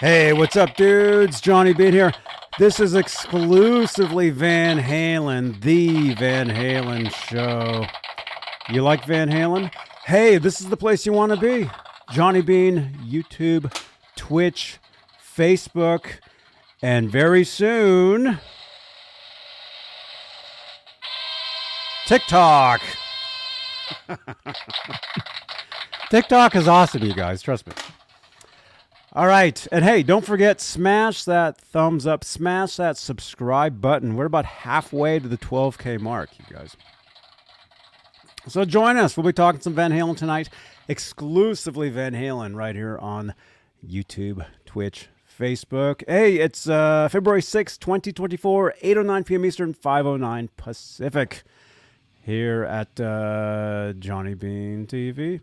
Hey, what's up, dudes? Johnny Bean here. This is exclusively Van Halen, the Van Halen show. You like Van Halen? Hey, this is the place you want to be. Johnny Bean, YouTube, Twitch, Facebook, and very soon, TikTok. TikTok is awesome, you guys. Trust me. All right. And hey, don't forget, smash that thumbs up, smash that subscribe button. We're about halfway to the 12K mark, you guys. So join us. We'll be talking some Van Halen tonight, exclusively Van Halen, right here on YouTube, Twitch, Facebook. Hey, it's uh, February 6, 2024, 8.09 p.m. Eastern, 5.09 Pacific, here at uh, Johnny Bean TV.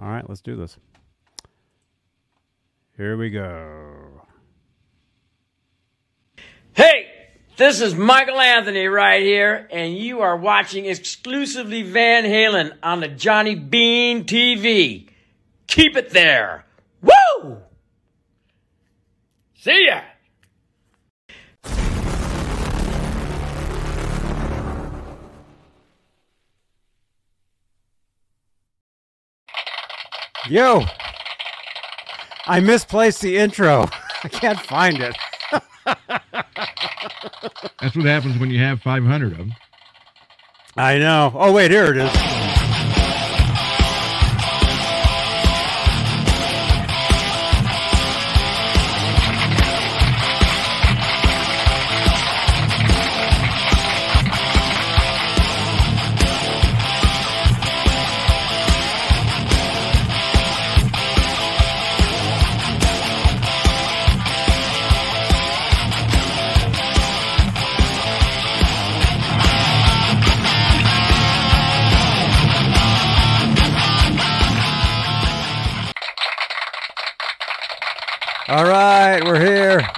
All right, let's do this. Here we go. Hey, this is Michael Anthony right here, and you are watching exclusively Van Halen on the Johnny Bean TV. Keep it there. Woo! See ya! Yo, I misplaced the intro. I can't find it. That's what happens when you have 500 of them. I know. Oh, wait, here it is.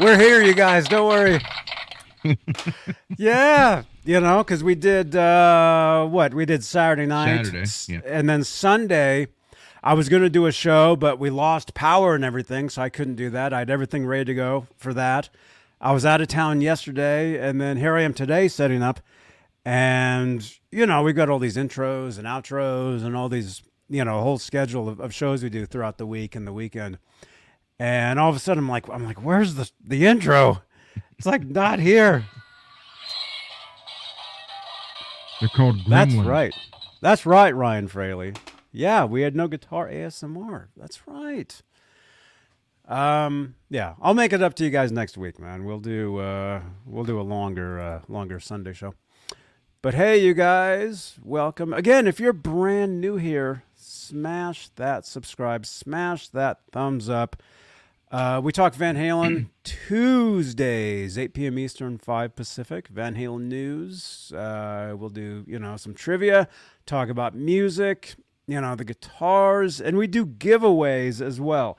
We're here, you guys. Don't worry. yeah, you know, because we did uh, what we did Saturday night, Saturday, yeah. and then Sunday. I was going to do a show, but we lost power and everything, so I couldn't do that. I had everything ready to go for that. I was out of town yesterday, and then here I am today setting up. And, you know, we've got all these intros and outros and all these, you know, a whole schedule of, of shows we do throughout the week and the weekend. And all of a sudden I'm like, I'm like, where's the the intro? It's like not here. They're called gremlins. That's right. That's right, Ryan Fraley. Yeah, we had no guitar ASMR. That's right. Um, yeah, I'll make it up to you guys next week, man. We'll do uh we'll do a longer uh longer Sunday show. But hey, you guys, welcome. Again, if you're brand new here, smash that subscribe, smash that thumbs up. Uh, we talk Van Halen Tuesdays, 8 p.m. Eastern, 5 Pacific. Van Halen news. Uh, we'll do, you know, some trivia, talk about music, you know, the guitars, and we do giveaways as well.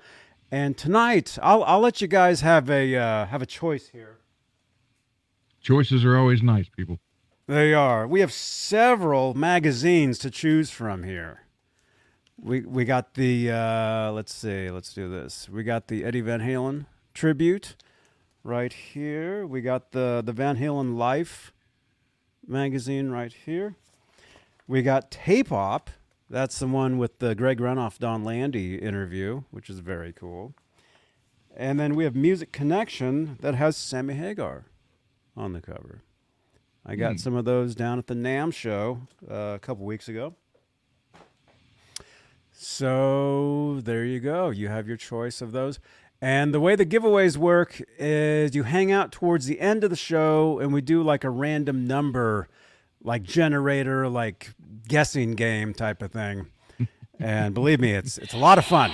And tonight, I'll, I'll let you guys have a uh, have a choice here. Choices are always nice, people. They are. We have several magazines to choose from here. We we got the uh, let's see, let's do this. We got the Eddie Van Halen tribute right here. We got the the Van Halen Life magazine right here. We got Tape Op. That's the one with the Greg Renoff Don Landee interview, which is very cool. And then we have Music Connection that has Sammy Hagar on the cover. I got Hmm. some of those down at the NAMM show uh, a couple weeks ago. So there you go. You have your choice of those. And the way the giveaways work is you hang out towards the end of the show and we do like a random number, like generator, like guessing game type of thing. And believe me, it's it's a lot of fun.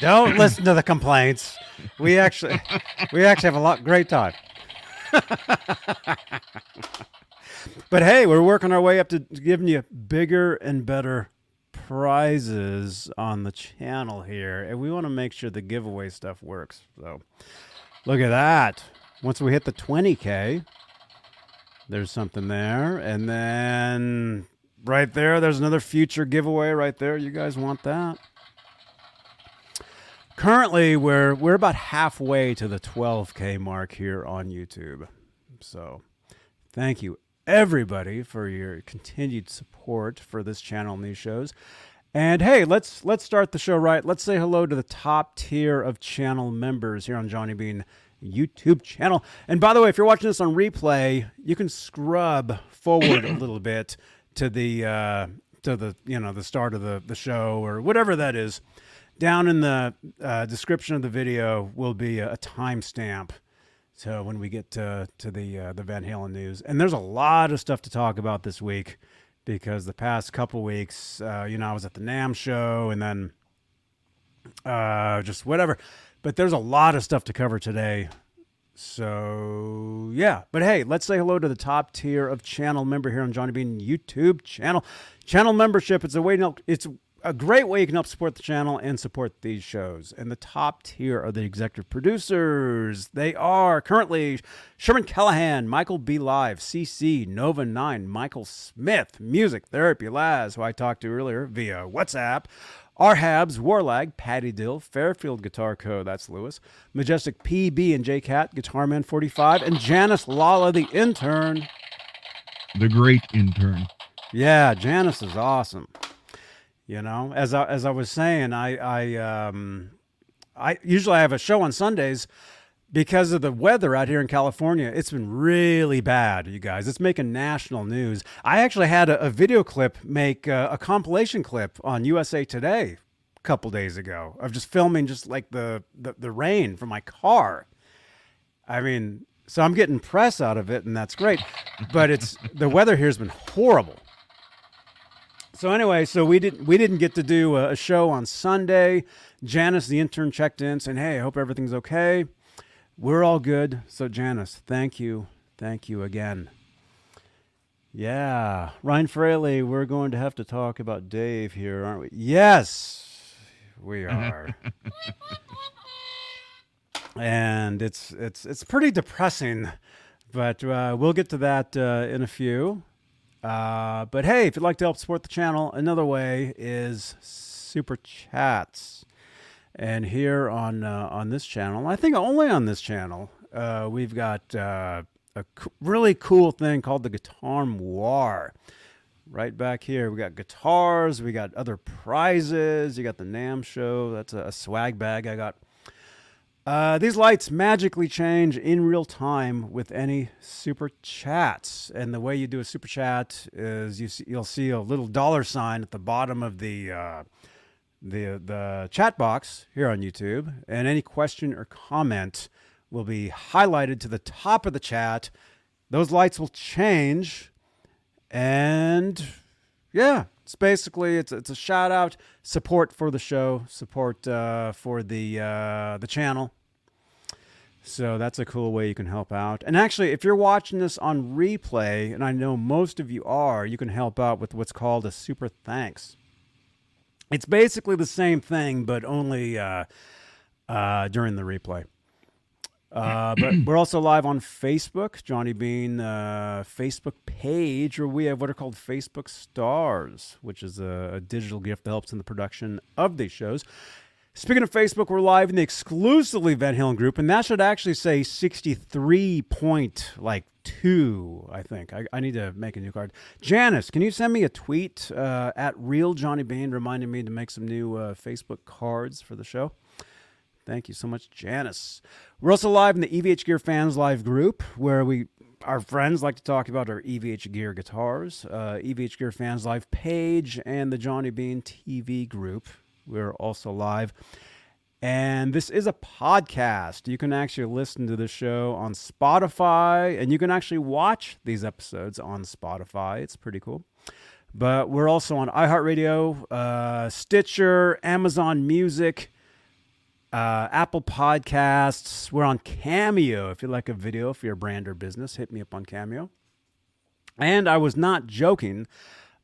Don't listen to the complaints. We actually we actually have a lot great time. but hey, we're working our way up to giving you bigger and better prizes on the channel here, and we want to make sure the giveaway stuff works. So, look at that. Once we hit the 20k, there's something there, and then right there, there's another future giveaway right there. You guys want that? currently we're we're about halfway to the 12k mark here on YouTube. So, thank you everybody for your continued support for this channel and these shows. And hey, let's let's start the show right. Let's say hello to the top tier of channel members here on Johnny Bean YouTube channel. And by the way, if you're watching this on replay, you can scrub forward a little bit to the uh, to the you know the start of the the show or whatever that is. Down in the uh, description of the video will be a, a timestamp. So when we get to to the uh, the Van Halen news, and there's a lot of stuff to talk about this week because the past couple weeks, uh, you know, I was at the NAMM show and then uh, just whatever. But there's a lot of stuff to cover today. So yeah, but hey, let's say hello to the top tier of channel member here on Johnny Bean YouTube channel. Channel membership. It's a way to it's a great way you can help support the channel and support these shows. And the top tier are the executive producers. They are currently Sherman Callahan, Michael B. Live, CC, Nova 9, Michael Smith, Music Therapy Laz, who I talked to earlier via WhatsApp. Arhabs, Warlag, Patty Dill, Fairfield Guitar Co. That's Lewis. Majestic PB and J Cat, Guitar Man 45, and Janice Lala, the intern. The great intern. Yeah, Janice is awesome. You know, as I as I was saying, I I um I usually I have a show on Sundays because of the weather out here in California. It's been really bad, you guys. It's making national news. I actually had a, a video clip make uh, a compilation clip on USA Today a couple days ago of just filming just like the, the the rain from my car. I mean, so I'm getting press out of it, and that's great. But it's the weather here has been horrible. So anyway, so we didn't we didn't get to do a, a show on Sunday. Janice, the intern, checked in saying, "Hey, I hope everything's okay." We're all good. So Janice, thank you, thank you again. Yeah, Ryan Fraley, we're going to have to talk about Dave here, aren't we? Yes, we are. and it's it's it's pretty depressing, but uh, we'll get to that uh, in a few. Uh, but hey, if you'd like to help support the channel, another way is super chats. And here on uh, on this channel, I think only on this channel, uh, we've got uh, a co- really cool thing called the Guitar War. Right back here, we got guitars, we got other prizes. You got the NAMM show. That's a, a swag bag I got. Uh, these lights magically change in real time with any super chats, and the way you do a super chat is you see, you'll see a little dollar sign at the bottom of the uh, the the chat box here on YouTube, and any question or comment will be highlighted to the top of the chat. Those lights will change, and yeah, it's basically it's it's a shout out, support for the show, support uh, for the uh, the channel. So that's a cool way you can help out. And actually, if you're watching this on replay, and I know most of you are, you can help out with what's called a super thanks. It's basically the same thing, but only uh, uh, during the replay. Uh, but we're also live on Facebook, Johnny Bean uh, Facebook page, where we have what are called Facebook Stars, which is a, a digital gift that helps in the production of these shows. Speaking of Facebook, we're live in the exclusively Van Halen group, and that should actually say 63 point like two, I think. I, I need to make a new card. Janice, can you send me a tweet uh, at Real Johnny Bean reminding me to make some new uh, Facebook cards for the show? Thank you so much, Janice. We're also live in the EVH Gear Fans Live group, where we our friends like to talk about our EVH Gear guitars, uh, EVH Gear Fans Live page, and the Johnny Bean TV group. We're also live. And this is a podcast. You can actually listen to the show on Spotify, and you can actually watch these episodes on Spotify. It's pretty cool. But we're also on iHeartRadio, uh, Stitcher, Amazon Music, uh, Apple Podcasts. We're on Cameo. If you like a video for your brand or business, hit me up on Cameo. And I was not joking.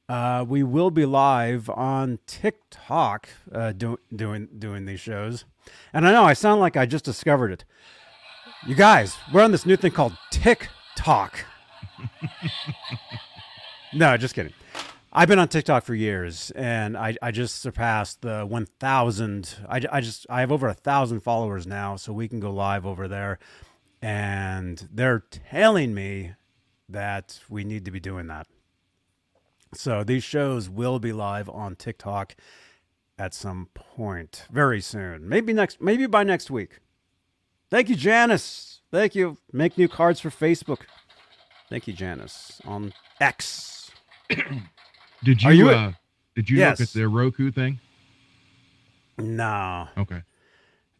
Uh, we will be live on TikTok uh, do, doing doing these shows, and I know I sound like I just discovered it. You guys, we're on this new thing called TikTok. no, just kidding. I've been on TikTok for years, and I, I just surpassed the 1,000. I, I just I have over a thousand followers now, so we can go live over there, and they're telling me that we need to be doing that. So these shows will be live on TikTok at some point very soon. Maybe next maybe by next week. Thank you, Janice. Thank you. Make new cards for Facebook. Thank you, Janice. On X. Did you, you uh, did you Yes. look at the Roku thing? No. Okay.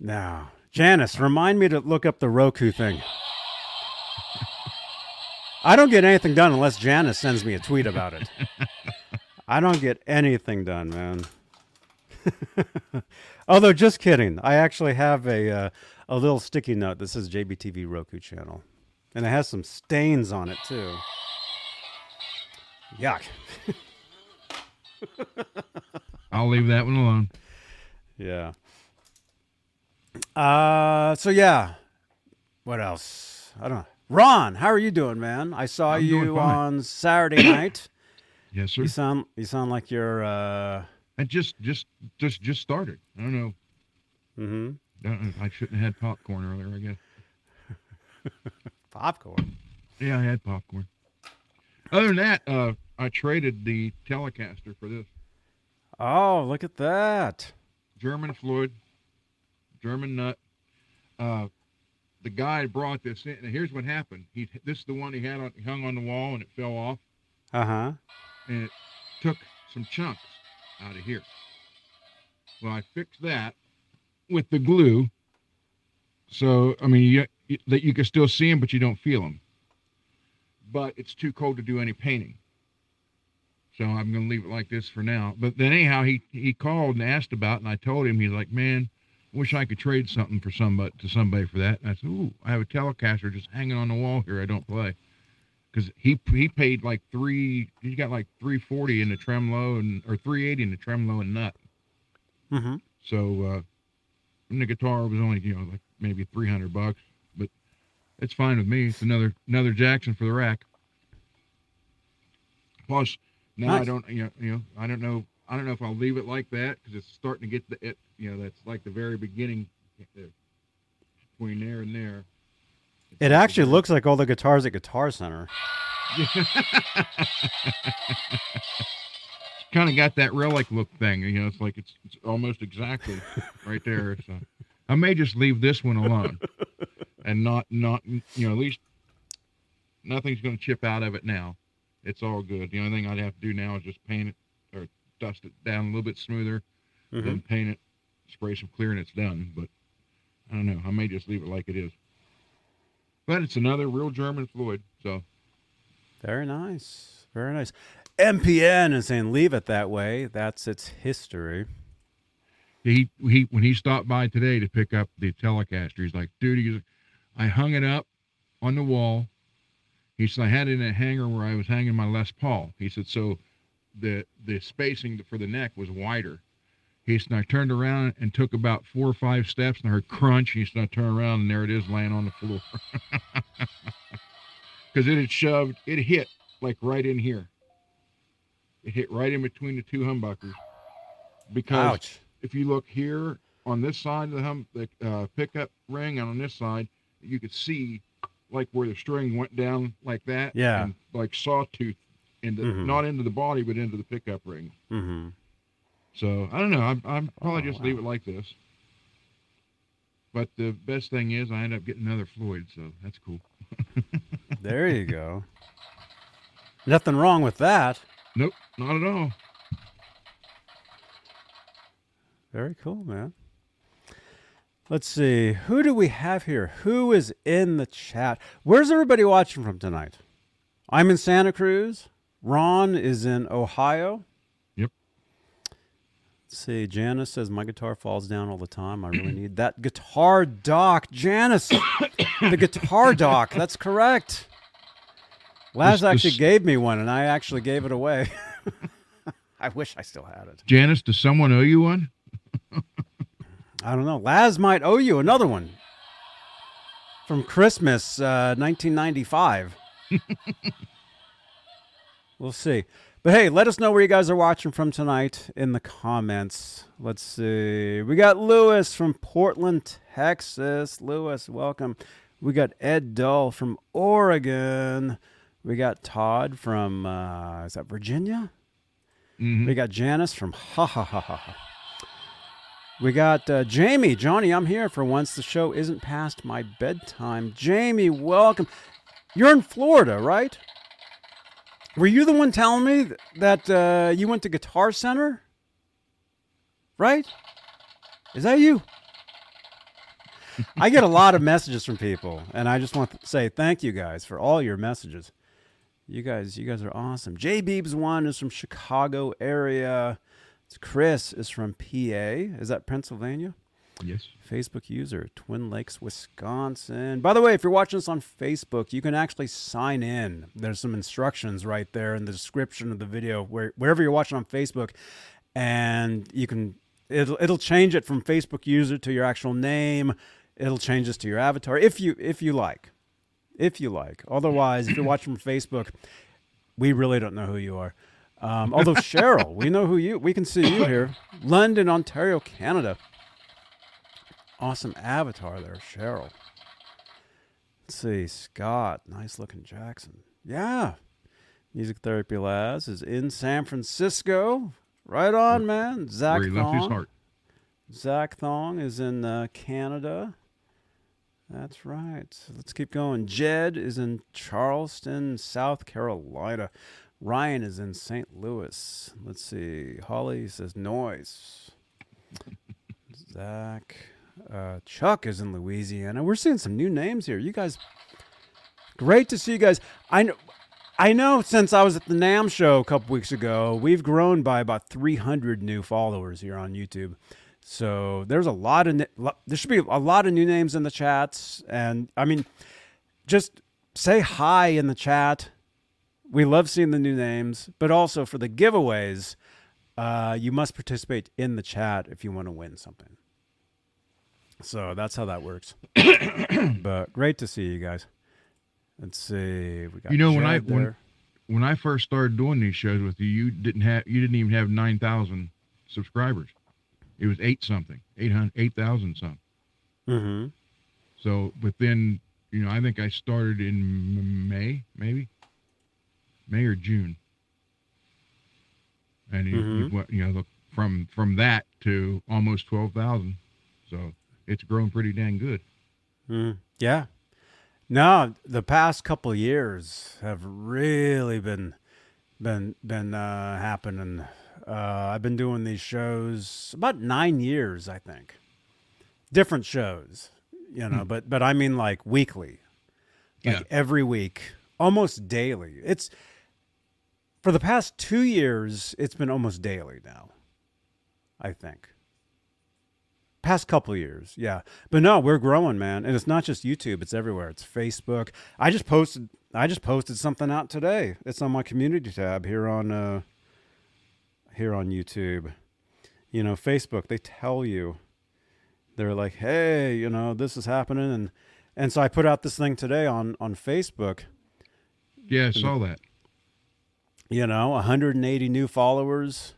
No. Janice, remind me to look up the Roku thing. I don't get anything done unless Janice sends me a tweet about it. I don't get anything done, man. Although, just kidding. I actually have a uh, a little sticky note that says JBTV Roku channel, and it has some stains on it too. Yuck. I'll leave that one alone. Yeah. Uh, so yeah. What else? I don't know. Ron, how are you doing, man? I saw I'm you on Saturday night. Yes, sir. You sound you sound like you're uh I just just just just started. I don't know. mhm. Don't know. I shouldn't have had popcorn earlier. I guess. popcorn. Yeah, I had popcorn. Other than that, uh, I traded the Telecaster for this Oh, look at that. German Floyd, German nut. Uh, the guy brought this in. And here's what happened. He this is the one he had on, hung on the wall and it fell off Uh-huh. and it took some chunks out of here. Well, I fixed that with the glue. So I mean, you, you, that you can still see them, but you don't feel them. But it's too cold to do any painting. So I'm going to leave it like this for now. But then anyhow, he he called and asked about, it, and I told him he's like, man, wish I could trade something for somebody to somebody for that. And I said, ooh, I have a Telecaster just hanging on the wall here. I don't play because he he paid like three. He got like three forty in the tremolo and or three eighty in the tremolo and nut. Mm-hmm. So uh, and the guitar was only you know like maybe three hundred bucks, but it's fine with me. It's another another Jackson for the rack. Plus, now I don't you know, you know I don't know I don't know if I'll leave it like that because it's starting to get the it you know that's like the very beginning between there and there. It's It like the actually very- looks like all the guitars at Guitar Center. kind of got that relic look thing. You know, it's like it's, it's almost exactly right there. So I may just leave this one alone and not not you know at least nothing's going to chip out of it now. It's all good. The only thing I'd have to do now is just paint it or dust it down a little bit smoother, Mhm. then paint it, spray some clear, and it's done. But I don't know. I may just leave it like it is. But it's another real German Floyd. So Very nice. Very nice. MPN is saying leave it that way. That's its history. he he when he stopped by today to pick up the Telecaster, he's like, dude, he's, I hung it up on the wall. He said I had it in a hanger where I was hanging my Les Paul. He said so the the spacing for the neck was wider. He said I turned around and took about four or five steps and I heard crunch. He said I turned around and there it is laying on the floor. Because it had shoved, it hit like right in here. It hit right in between the two humbuckers. Because Ouch. if you look here on this side of the hum, the uh, pickup ring, and on this side, you could see like where the string went down like that. Yeah. And like sawtooth into Mhm. not into the body, but into the pickup ring. Mm-hmm. So I don't know. I'm, I'm probably Oh, just leave it like this. But the best thing is I end up getting another Floyd, so that's cool. There you go. Nothing wrong with that. Nope, not at all. Very cool, man. Let's see. Who do we have here? Who is in the chat? Where's everybody watching from tonight? I'm in Santa Cruz. Ron is in Ohio. Yep. Let's see. Janice says my guitar falls down all the time. I really need that guitar dock. Janice, the guitar dock. That's correct. Laz This- actually this- gave me one, and I actually gave it away. I wish I still had it. Janice, does someone owe you one? I don't know. Laz might owe you another one from Christmas, uh, 1995. we'll see. But hey, let us know where you guys are watching from tonight in the comments. Let's see. We got Lewis from Portland, Texas. Lewis, welcome. We got Ed Dull from Oregon. We got Todd from uh, is that Virginia? Mhm. We got Janice from ha ha ha ha. We got uh, Jamie, Johnny. I'm here for once. The show isn't past my bedtime. Jamie, welcome. You're in Florida, right? Were you the one telling me that uh, you went to Guitar Center? Right? Is that you? I get a lot of messages from people, and I just want to say thank you guys for all your messages. You guys, you guys are awesome. J Beebs one is from Chicago area. Chris is from PA. Is that Pennsylvania? Yes. Facebook user, Twin Lakes, Wisconsin. By the way, if you're watching this on Facebook, you can actually sign in. There's some instructions right there in the description of the video, where wherever you're watching on Facebook, and you can it'll it'll change it from Facebook user to your actual name. It'll change this to your avatar if you if you like, if you like. Otherwise, if you're watching from Facebook, we really don't know who you are. Um, although Cheryl, we know who you. We can see you here, London, Ontario, Canada. Awesome avatar there, Cheryl. Let's see, Scott, nice looking Jackson. Yeah. Music Therapy Laz is in San Francisco. Right on, man. Zach Where he left his Thong. Zach Thong is in uh, Canada. That's right. So let's keep going. Jed is in Charleston, South Carolina. Ryan is in St. Louis. Let's see. Holly says noise. Zach. Uh, Chuck is in Louisiana. We're seeing some new names here. You guys, great to see you guys. I know. I know since I was at the NAMM show a couple weeks ago, we've grown by about 300 new followers here on YouTube. So there's a lot of there should be a lot of new names in the chats, and I mean, just say hi in the chat. We love seeing the new names, but also for the giveaways, uh, you must participate in the chat if you want to win something. So that's how that works. but great to see you guys. Let's see. We got You know, when I- when- When I first started doing these shows with you, you didn't have you didn't even have nine thousand subscribers. It was eight something, eight hundred, eight thousand something. Mm-hmm. So, but then, you know, I think I started in May, maybe May or June, and you, you, Mhm. went- you know, from from that to almost twelve thousand. So it's grown pretty dang good. Mm, yeah. No, the past couple years have really been been been uh, happening. Uh, I've been doing these shows about nine years, I think. Different shows, you know, but but I mean like weekly, like Yeah. every week, almost daily. It's for the past two years. It's been almost daily now. I think. Past couple years yeah. But no we're growing man. And it's not just youtube it's everywhere. It's facebook. I just posted i just posted something out today. It's on my community tab here on uh here on youtube. You know facebook they tell you. They're like hey you know this is happening. And and so i put out this thing today on on facebook. Yeah, I saw that. You know 180 new followers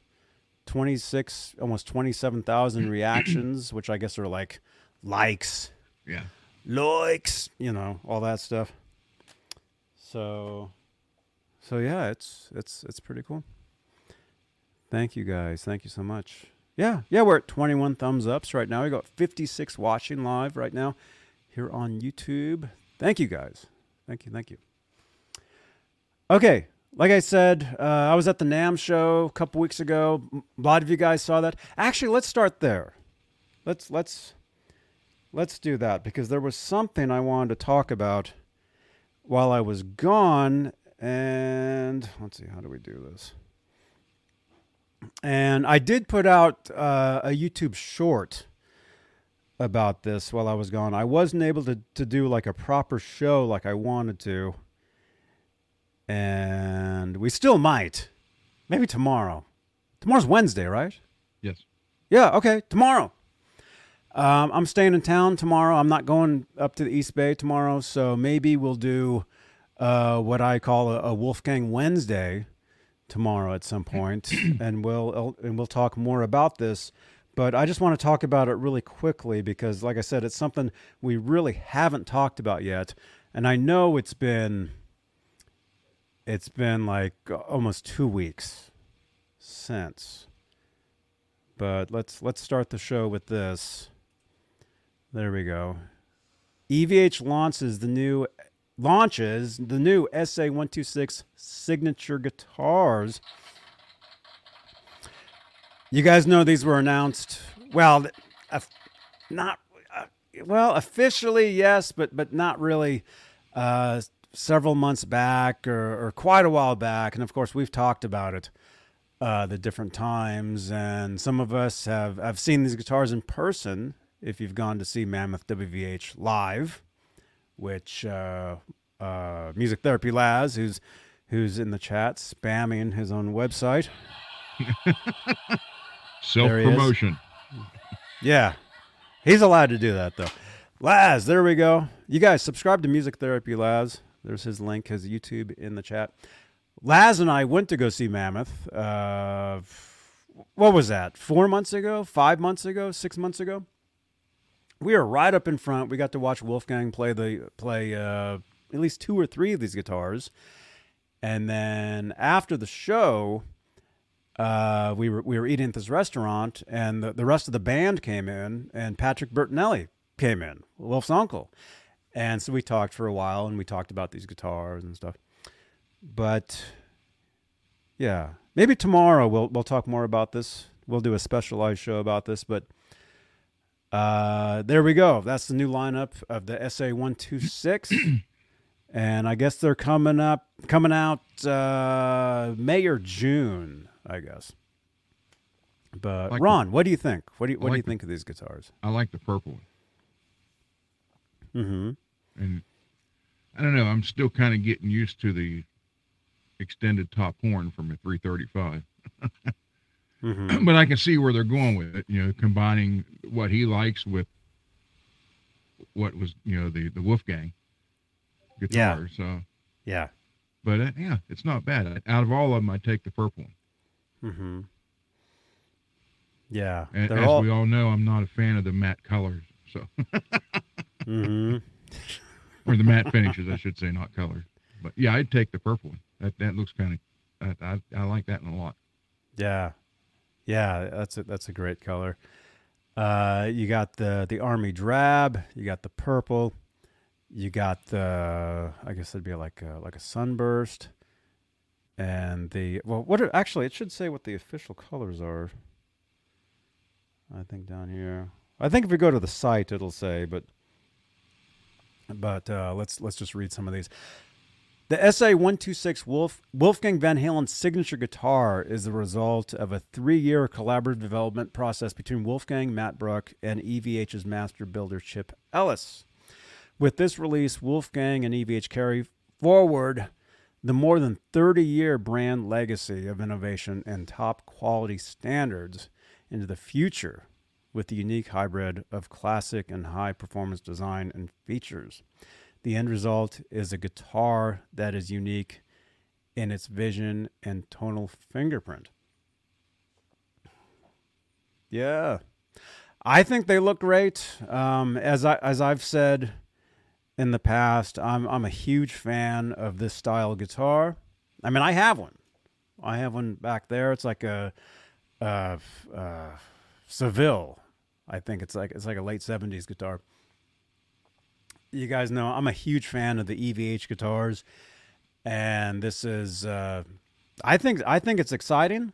26 almost 27,000 reactions which i guess are like likes. Yeah. likes you know all that stuff. So so yeah it's it's it's pretty cool. Thank you guys. Thank you so much. Yeah yeah we're at 21 thumbs ups right now. We got 56 watching live right now here on youtube. Thank you guys. Thank you thank you. Okay like i said uh, i was at the NAMM show a couple weeks ago a lot of you guys saw that actually let's start there let's let's let's do that because there was something I wanted to talk about while I was gone. And let's see, how do we do this? And I did put out uh, a YouTube short about this while I was gone. I wasn't able to, to do like a proper show like I wanted to. And we still might. Maybe tomorrow. Tomorrow's Wednesday, right? Yes. Yeah, okay, tomorrow. Um, I'm staying in town tomorrow. I'm not going up to the East Bay tomorrow, so maybe we'll do uh, what I call a, a Wolfgang Wednesday tomorrow at some point, and we'll and we'll talk more about this. But I just want to talk about it really quickly because, like I said, it's something we really haven't talked about yet, and I know it's been it's been like almost two weeks since. But let's let's start the show with this. There we go. EVH launches the new launches the new SA126 signature guitars. You guys know these were announced. Well, not uh, well officially, yes, but but not really. Uh, several months back, or, or, quite a while back, and of course we've talked about it uh, the different times, and some of us have have seen these guitars in person. If you've gone to see Mammoth WVH live, which uh, uh, Music Therapy Laz, who's who's in the chat spamming his own website. Self promotion. Yeah, he's allowed to do that though. Laz, there we go. You guys subscribe to Music Therapy Laz. There's his link, his YouTube in the chat. Laz and I went to go see Mammoth. Uh, what was that? Four months ago? Five months ago? Six months ago? We were right up in front. We got to watch Wolfgang play the play uh, at least two or three of these guitars, and then after the show, uh, we were we were eating at this restaurant, and the, the rest of the band came in, and Patrick Bertinelli came in, Wolf's uncle, and so we talked for a while, and we talked about these guitars and stuff. But yeah, maybe tomorrow we'll we'll talk more about this. We'll do a specialized show about this, but uh, there we go. That's the new lineup of the SA one two six. And I guess they're coming up, coming out uh, May or June, I guess. But like Ron, the, what do you think? What do you what like do you the, think of these guitars? I like the purple one. Mm-hmm. And I don't know. I'm still kind of getting used to the extended top horn from a 335. mm-hmm. But I can see where they're going with it. You know, combining what he likes with what was you know the the Wolfgang guitar. Yeah. So yeah, but uh, yeah, it's not bad. Out of all of them, I take the purple one. Mm-hmm. Yeah, and, as all... we all know, I'm not a fan of the matte colors. So. mm-hmm. or the matte finishes, I should say, not colors. But yeah, I'd take the purple one. That that looks kind of. I, I, I like that one a lot. Yeah, yeah, that's a, that's a great color. Uh, you got the the army drab. You got the purple. You got the I guess it'd be like a, like a sunburst, and the well, what are, actually it should say what the official colors are. I think down here. I think if we go to the site, it'll say, but but uh, let's let's just read some of these. The SA126 Wolf, Wolfgang Van Halen's signature guitar is the result of a three year collaborative development process between Wolfgang, Matt Bruck, and EVH's master builder Chip Ellis. With this release, Wolfgang and EVH carry forward the more than 30 year brand legacy of innovation and top quality standards into the future with the unique hybrid of classic and high performance design and features. The end result is a guitar that is unique in its vision and tonal fingerprint. Yeah. I think they look great. Um, as I as I've said in the past. I'm I'm a huge fan of this style guitar. I mean, I have one. I have one back there. It's like a, a, a Seville. I think it's like it's like a late '70s guitar. You guys know I'm a huge fan of the EVH guitars, and this is. Uh, I think I think it's exciting.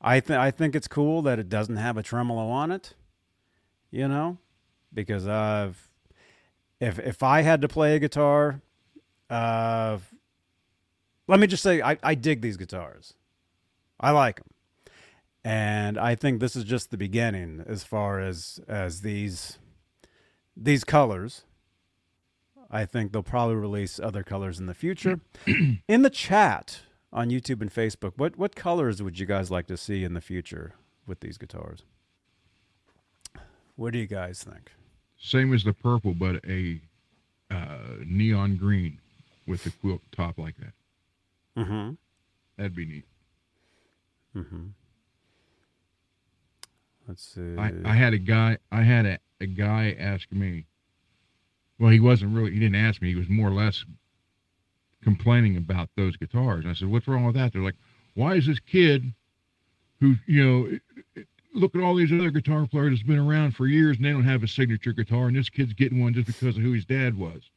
I think I think it's cool that it doesn't have a tremolo on it. You know, because I've if if I had to play a guitar, uh, let me just say I, I dig these guitars. I like them, and I think this is just the beginning as far as as these these colors. I think they'll probably release other colors in the future. in the chat on YouTube and Facebook, what what colors would you guys like to see in the future with these guitars? What do you guys think? Same as the purple, but a uh, neon green with the quilt top like that. Mm-hmm. That'd be neat. Mm-hmm. Let's see. I, I had a guy I had a, a guy ask me. Well, he wasn't really he didn't ask me. He was more or less complaining about those guitars. And I said, "What's wrong with that?" They're like, "Why is this kid who you know look at all these other guitar players that's been around for years and they don't have a signature guitar, and this kid's getting one just because of who his dad was?"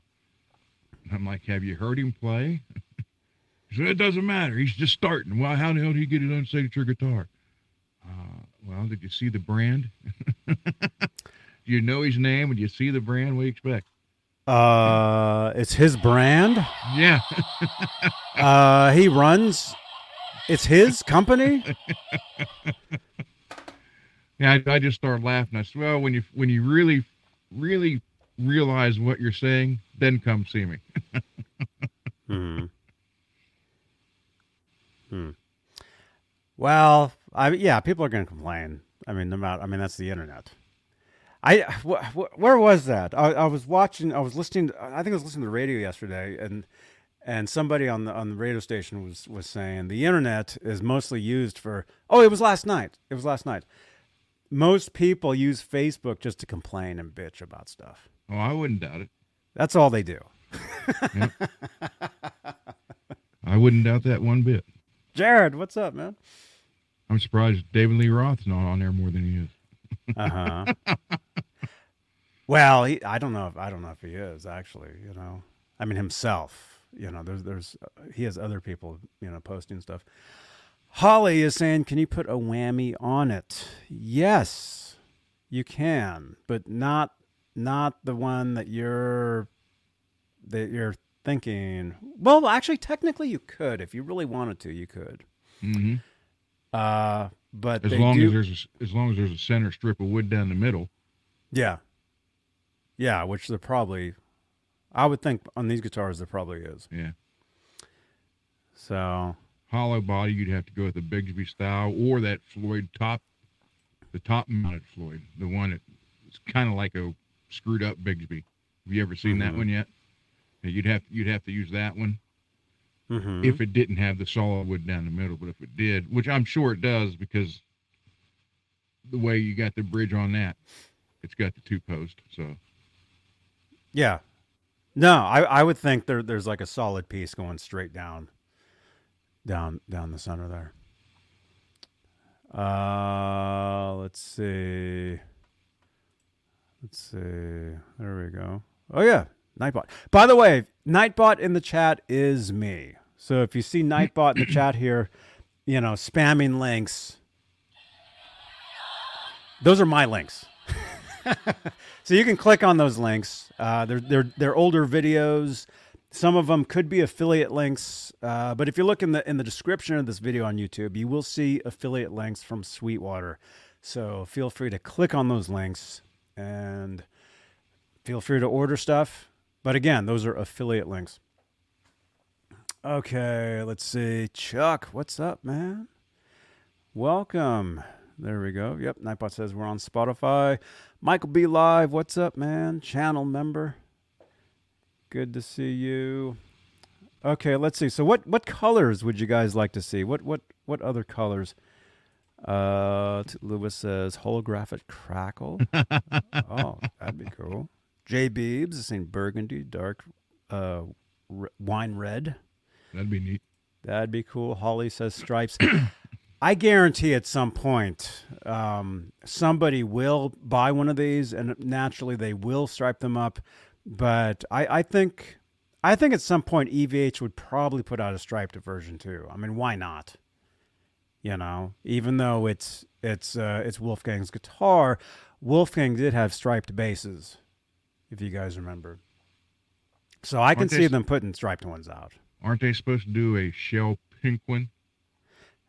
And I'm like, "Have you heard him play?" he said, "It doesn't matter. He's just starting. Well, how the hell did he get his own signature guitar?" Well, did you see the brand? do you know his name? When you see the brand, what do you expect? Uh, it's his brand. Yeah. Uh, he runs. It's his company. yeah, I, I just started laughing. I said, well, when you when you really, really realize what you're saying, then come see me. hmm. Hmm. Well, I yeah, people are going to complain. I mean, no matter. I mean, that's the internet. I wh- wh- where was that? I, I was watching. I was listening. To, I think I was listening to the radio yesterday, and and somebody on the on the radio station was was saying the internet is mostly used for. Oh, it was last night. It was last night. Most people use Facebook just to complain and bitch about stuff. Oh, I wouldn't doubt it. That's all they do. I wouldn't doubt that one bit. Jared, what's up, man? I'm surprised David Lee Roth's not on there more than he is. Uh huh. well, he, I don't know if I don't know if he is actually. You know, I mean himself. You know, there's there's uh, he has other people you know posting stuff. Holly is saying, "Can you put a whammy on it?" Yes, you can, but not not the one that you're that you're thinking. Well, actually, technically, you could if you really wanted to. You could. Mm-hmm. Uh, but As long do- as there's a, as long as there's a center strip of wood down the middle. Yeah. Yeah, which there probably I would think on these guitars there probably is. Yeah. So Hollow body, you'd have to go with the Bigsby style or that Floyd top, the top mounted Floyd, the one that's kind of like a screwed up Bigsby. Have you ever seen that Mhm. one yet? You'd have you'd have to use that one mhm. if it didn't have the solid wood down the middle. But if it did, which I'm sure it does because the way you got the bridge on that, it's got the two post. So Yeah. No, I, I would think there there's like a solid piece going straight down down down the center there. Uh let's see. Let's see. There we go. Oh yeah, Nightbot. By the way, Nightbot in the chat is me. So if you see Nightbot in the chat here, you know, spamming links, those are my links. so you can click on those links. Uh, they're they're they're older videos. Some of them could be affiliate links, uh, but if you look in the in the description of this video on YouTube, you will see affiliate links from Sweetwater. So feel free to click on those links and feel free to order stuff. But again, those are affiliate links. Okay, let's see. Chuck, what's up, man? Welcome. There we go. Yep, Nightbot says we're on Spotify. Michael B. Live, what's up, man? Channel member. Good to see you. Okay, let's see. So what what colors would you guys like to see? What what what other colors? Uh Lewis says holographic crackle. oh, that'd be cool. J Beebs is saying burgundy, dark uh r- wine red. that'd be neat. That'd be cool. Holly says stripes. I guarantee at some point um, somebody will buy one of these, and naturally they will stripe them up. But I, I think, I think at some point EVH would probably put out a striped version too. I mean, why not? You know, even though it's it's uh, it's Wolfgang's guitar, Wolfgang did have striped basses, if you guys remember. So I can Aren't see them putting striped ones out. Aren't they supposed to do a shell pink one?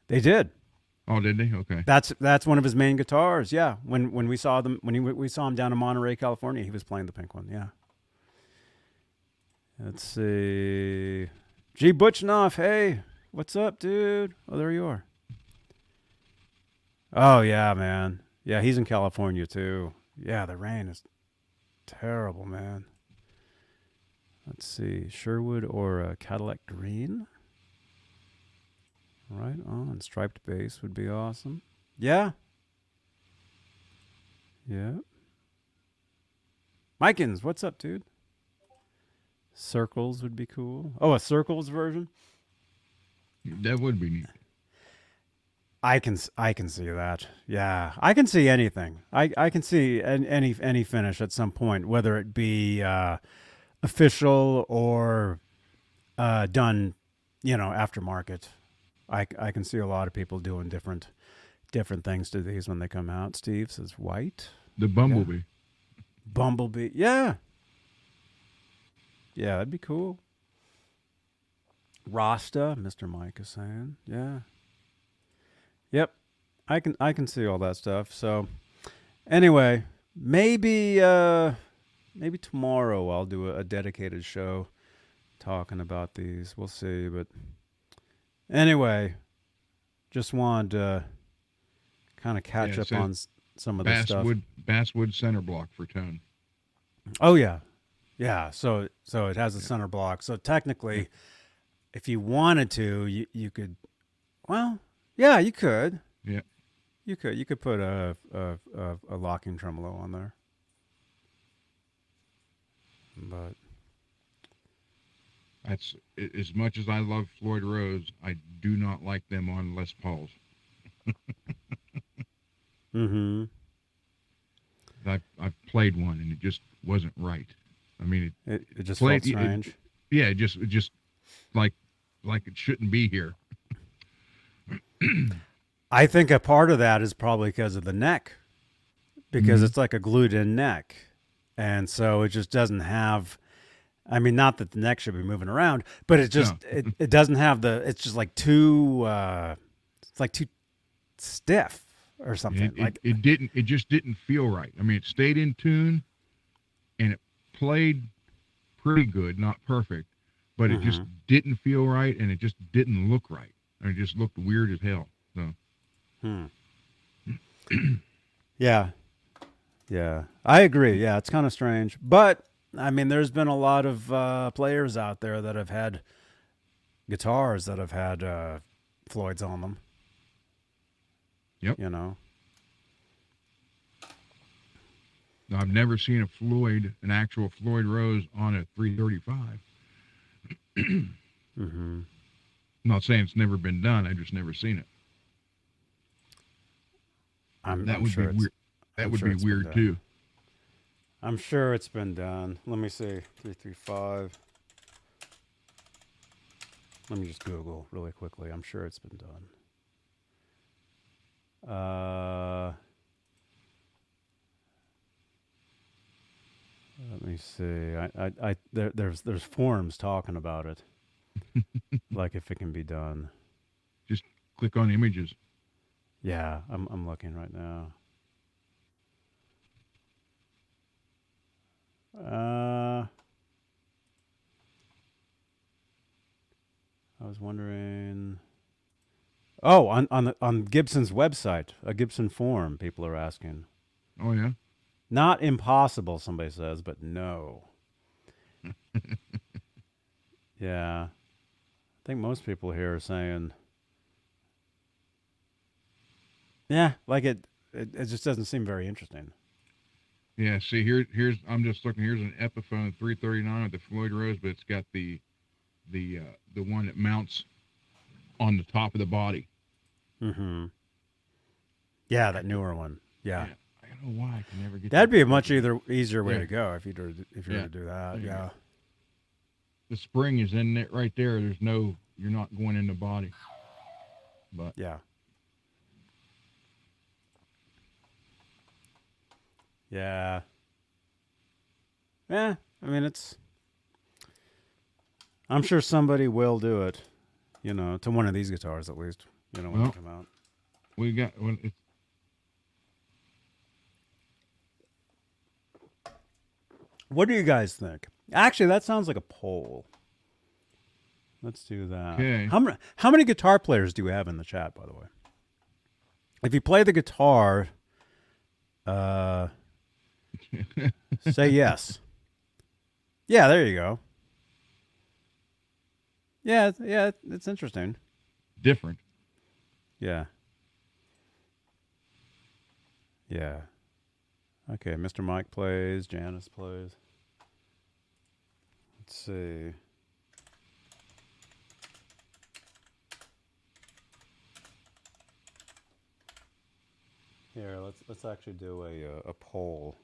They did. Oh, did they? Okay. That's that's one of his main guitars. Yeah, when when we saw them when he, we saw him down in Monterey, California, he was playing the pink one. Yeah. Let's see. G Butchnoff, hey, what's up, dude? Oh, there you are. Oh yeah, man. Yeah, he's in California too. Yeah, the rain is terrible, man. Let's see, Sherwood or uh, Cadillac Green. Right on. Striped bass would be awesome. Yeah. Yeah. Mikins, what's up, dude? Circles would be cool. Oh, a circles version? That would be neat. I can I can see that. Yeah, I can see anything. I I can see an, any any finish at some point, whether it be uh, official or uh, done, you know, aftermarket. I I can see a lot of people doing different different things to these when they come out. Steve says white The bumblebee. bumblebee. Yeah, yeah, that'd be cool. Rasta, Mr. Mike is saying, yeah. Yep, I can I can see all that stuff. So, anyway, maybe uh, maybe tomorrow I'll do a, a dedicated show talking about these. We'll see, but anyway, just wanted to kind of catch Yeah, up on s- some of this stuff. Basswood Basswood center block for tone. Oh yeah, yeah. So so it has a center block. So technically, if you wanted to, you you could. Well, yeah, you could. Yeah. You could you could put a a, a, a locking tremolo on there. But That's as much as I love Floyd Rose, I do not like them on Les Pauls. mm-hmm. I've I've played one and it just wasn't right. I mean, it, It it just Played- felt it- strange. yeah, it just it just like like it shouldn't be here. I think a part of that is probably because of the neck, because Mhm. it's like a glued in neck. And so it just doesn't have, I mean, not that the neck should be moving around, but it just, it, it doesn't have the, it's just like too, uh, it's like too stiff or something. It, it- like, it didn't it just didn't feel right. I mean, it stayed in tune and it played pretty good, not perfect, but it just didn't feel right and it just didn't look right. And it just looked weird as hell. So hmm. yeah. Yeah. I agree. Yeah. It's kind of strange. But, I mean, there's been a lot of uh, players out there that have had guitars that have had uh, Floyd's on them. Yep. You know? I've never seen a Floyd, an actual Floyd Rose on a 335. Mm-hmm. Not saying it's never been done. I've just never seen it. I'm, That I'm would sure be weird. That I'm would sure be weird too. I'm sure it's been done. Let me see. 335. Let me just Google really quickly. I'm sure it's been done. Uh, let me see. I, I, I there, there's, there's forums talking about it, like if it can be done. Just click on images. Yeah, I'm, I'm looking right now. Uh, I was wondering. Oh, on on the, on Gibson's website, a Gibson forum, people are asking. Oh yeah. Not impossible, somebody says, but no. yeah, I think most people here are saying. Yeah, like it, it. It just doesn't seem very interesting. Yeah, see here here's I'm just looking here's an Epiphone 339 with the Floyd Rose, but it's got the the uh, the one that mounts on the top of the body. Mm-hmm. Yeah, that newer one. Yeah, I don't know why I can never get that'd that be a much either easier way Yeah. to go if you were if you were Yeah. to do that. Yeah. The spring is in it right there. There's no you're not going in the body. But Yeah. Yeah. Yeah. I mean, it's. I'm sure somebody will do it, you know, to one of these guitars at least, you know, when Well- they come out. we got when it's What do you guys think? Actually, that sounds like a poll. Let's do that. Okay. How many how many guitar players do we have in the chat, by the way? If you play the guitar, uh, say yes. Yeah, there you go. Yeah, yeah, it's interesting. different. Yeah. Yeah. Okay, Mr. Mike plays, Janice plays. Let's see. Here, let's let's actually do a uh, a poll.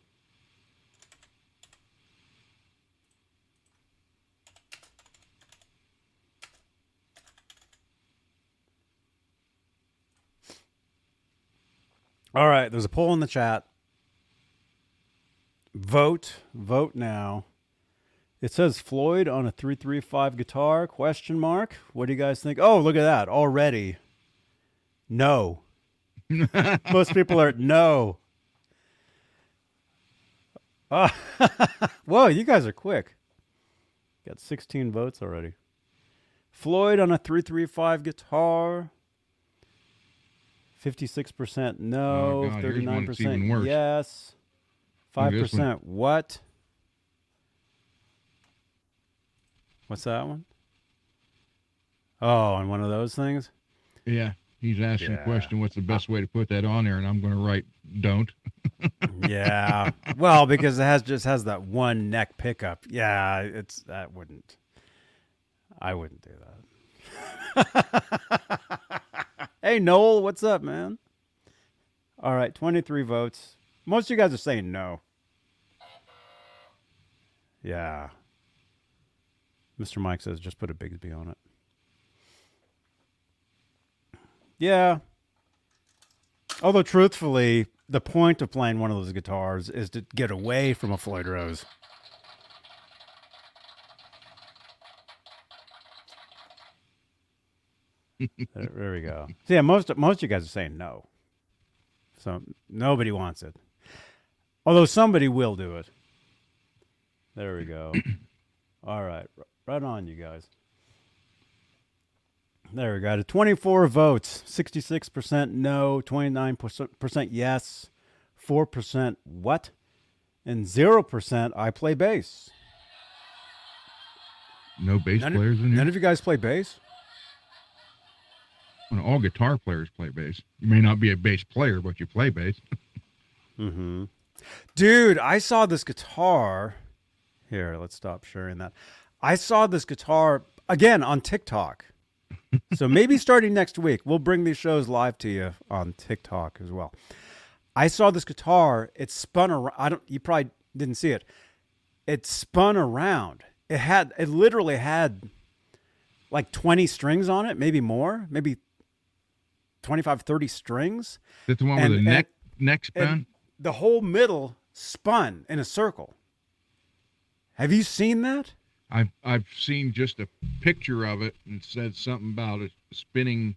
All right, there's a poll in the chat. Vote, vote now. It says Floyd on a 335 guitar question mark. What do you guys think? Oh, look at that. Already. No. Most people are no. Ah, whoa, you guys are quick. Got 16 votes already. Floyd on a 335 guitar. 56% no, Oh, God, here's one that's even 39% yes. Look at this one. 5% what? What's that one? Oh, on one of those things? Yeah. He's asking Yeah. the question, what's the best way to put that on there? And I'm going to write, don't. yeah. Well, because it has just has that one neck pickup. Yeah, it's that wouldn't. I wouldn't do that. hey Noel, what's up, man? All right, twenty three votes. Most of you guys are saying no. Yeah. Mr. Mike says just put a Bigsby on it. Yeah. Although truthfully, the point of playing one of those guitars is to get away from a Floyd Rose. there, we go. So yeah, most most of you guys are saying no. So nobody wants it. Although somebody will do it. There we go. All right, right on, you guys. There we go. 24 votes, 66% no, 29% yes, 4% what, and 0% I play bass. No bass None, players in here. none of you guys play bass? Well, all guitar players play bass. You may not be a bass player, but you play bass. Mm-hmm. Dude, I saw this guitar. Here, let's stop sharing that. I saw this guitar again on TikTok. so maybe starting next week, we'll bring these shows live to you on TikTok as well. I saw this guitar. It spun around. I don't. You probably didn't see it. It spun around. It had. It literally had like 20 strings on it, maybe more, maybe 25, 30 strings. That's the one And- with the neck neck and the whole middle spun in a circle. Have you seen that? I've I've seen just a picture of it and said something about it spinning.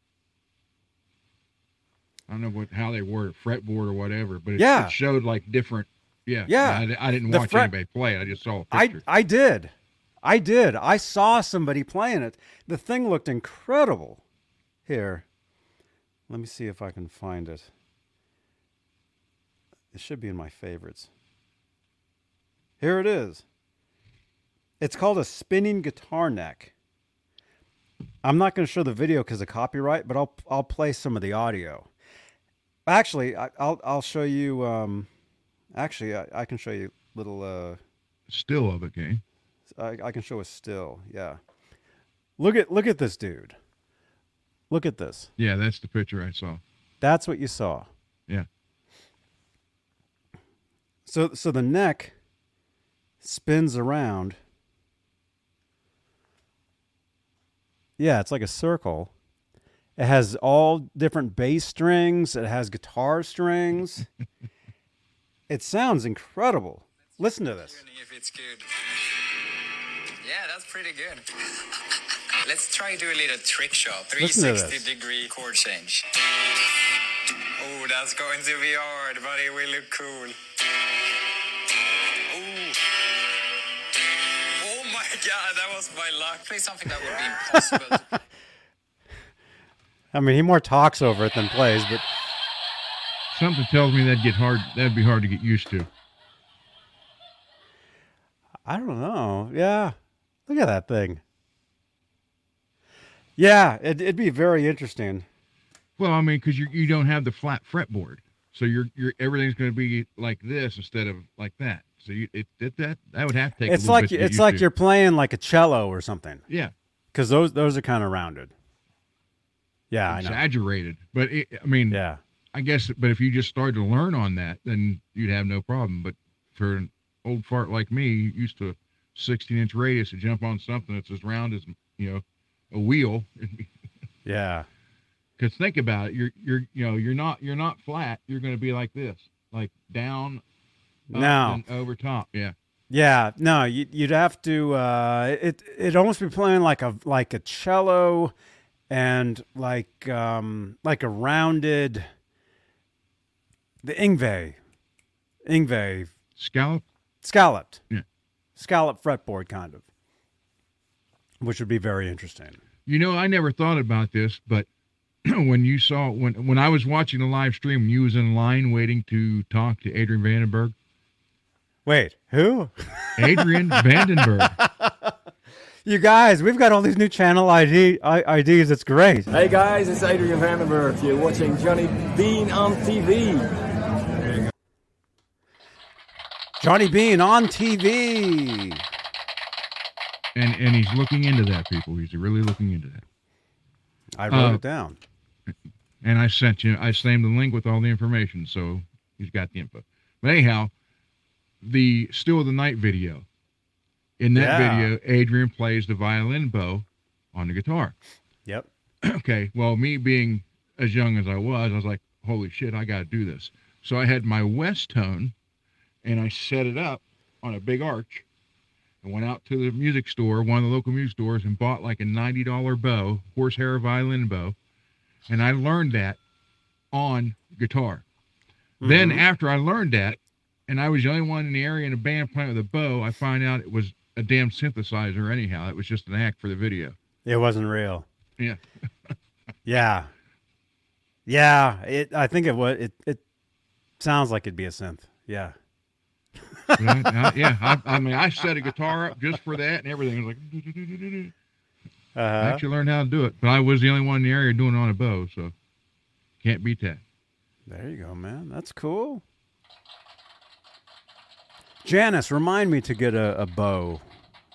I don't know what how they were fretboard or whatever, but it, Yeah. it showed like different. Yeah, Yeah. I, I didn't The watch fret- anybody play. I just saw a I picture. I did. I did. I saw somebody playing it. The thing looked incredible. Here. Let me see if I can find it. It should be in my favorites. Here it is. It's called a spinning guitar neck. I'm not going to show the video because of copyright, but I'll I'll play some of the audio. Actually, I, I'll I'll show you. Um, actually, I, I can show you a little. Uh, Still of it, game. I, I can show a still. Yeah. Look at look at this dude. Look at this. Yeah, that's the picture I saw. That's what you saw. Yeah. So so the neck spins around. Yeah, it's like a circle. It has all different bass strings, it has guitar strings. it sounds incredible. Listen to this. If it's good. Yeah, that's pretty good. Let's try do a little trick shot. 360 degree chord change. Oh, that's going to be hard, but it will look cool. My god, that was my luck. Play something that would be impossible I mean, he more talks over it than plays, but Something tells me that'd get hard. That'd be hard to get used to. I don't know. Yeah. Look at that thing. Yeah, it, it'd be very interesting. Well, I mean, because you you don't have the flat fretboard, so you're you're everything's going to be like this instead of like that. So you it, it that that would have to take. It's like bit it's like to. you're playing like a cello or something, yeah because those those are kind of rounded. Yeah, I know. exaggerated, but it, I mean, Yeah, I guess. But if you just started to learn on that, then you'd have no problem. But for an old fart like me, used to 16 inch radius to jump on something that's as round as you know a wheel. yeah, Because think about it, you're you're you know you're not you're not flat. You're going to be like this, like down, No. and over top. Yeah. yeah. No, you, you'd have to. Uh, it it'd almost be playing like a like a cello, and like um like a rounded. The Yngwie, Yngwie Scallop. scalloped. Yeah. Scallop fretboard kind of. Which would be very interesting. You know, I never thought about this, but when you saw when when I was watching the live stream, you was in line waiting to talk to Adrian Vandenberg. Wait, who? Adrian Vandenberg. You guys, we've got all these new channel ID I- IDs. It's great. Hey guys, it's Adrian Vandenberg. You're watching Johnny Bean on TV. Johnny Bean on TV. And and he's looking into that, people. He's really looking into that. I wrote Uh, it down. And I sent you, I sent him the link with all the information, so he's got the info. But anyhow, the Still of the Night video. In that Yeah. video, Adrian plays the violin bow on the guitar. Yep. okay, well, me being as young as I was, I was like, holy shit, I got to do this. So I had my Westone and I set it up on a big arch and went out to the music store, one of the local music stores, and bought like a $90 bow, horsehair violin bow. And I learned that on guitar. Then mm-hmm. after I learned that, and I was the only one in the area in a band playing with a bow, I find out it was a damn synthesizer anyhow. It was just an act for the video. It wasn't real. Yeah. Yeah. Yeah. It. I think it was. It. It sounds like it'd be a synth. Yeah. yeah, I, yeah, I, I mean, I set a guitar up just for that and everything. It was like, I Uh, actually learned how to do it, but I was the only one in the area doing it on a bow, so can't beat that. there you go, man. That's cool. Janice, remind me to get a, a bow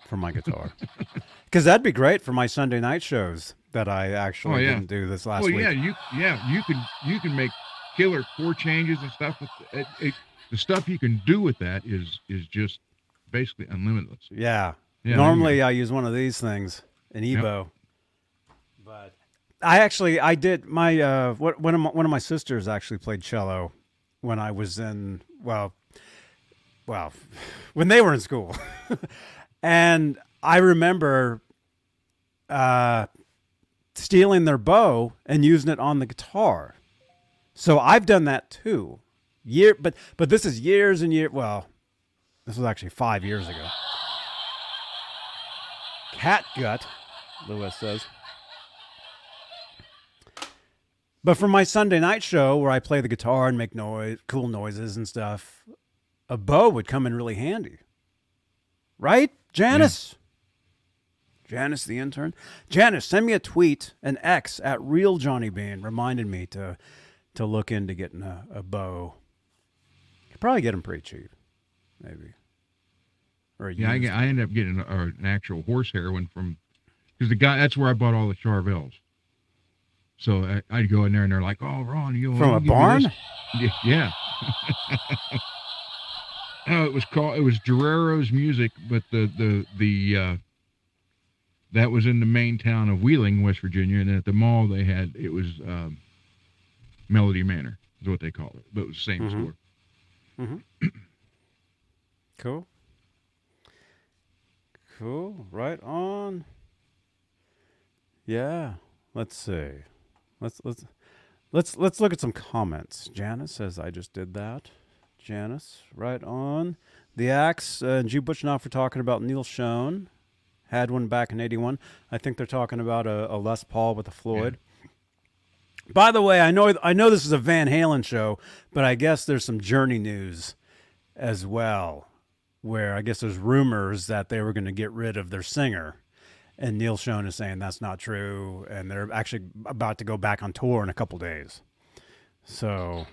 for my guitar, because that'd be great for my Sunday night shows that I actually Oh, yeah. didn't do this last well, week. yeah, you, yeah, you can, you can make killer chord changes and stuff. With it, it, the stuff you can do with that is is just basically unlimited. Yeah. Yeah, Normally I use one of these things, an EBow. But I actually I did my uh what one of my, one of my sisters actually played cello when I was in well well when they were in school. and I remember uh stealing their bow and using it on the guitar. So I've done that too. Year but but this is years and years well this was actually 5 years ago. Cat gut, Lewis says. But for my Sunday night show where I play the guitar and make noise, cool noises and stuff, a bow would come in really handy. Right? Janice? Janice, the intern? Janice, send me a tweet, an X at real Johnny Bean, reminded me to to look into getting a, a bow. Could probably get them pretty cheap, maybe. Or Yeah, I, I ended up getting a, an actual horsehair one from because the guy that's where I bought all the Charvels. So I, I'd go in there and they're like, "Oh, Ron, you From a barn? this." Yeah. oh, it was called. It was Guerrero's Music, but the the the uh, that was in the main town of Wheeling, West Virginia, and at the mall they had it was um, Melody Manor is what they call it, but it was the same Mhm. store. Cool. Cool. Right on. Yeah. Let's see. Let's let's let's let's look at some comments. Janice says I just did that. Janice, right on. The Axe uh, and G. Butchnoff for talking about Neal Schon. Had one back in '81. I think they're talking about a, a Les Paul with a Floyd. By the way, I know I know this is a Van Halen show, but I guess there's some Journey news as well, where I guess there's rumors that they were going to get rid of their singer, and Neal Schon is saying that's not true, and they're actually about to go back on tour in a couple days. So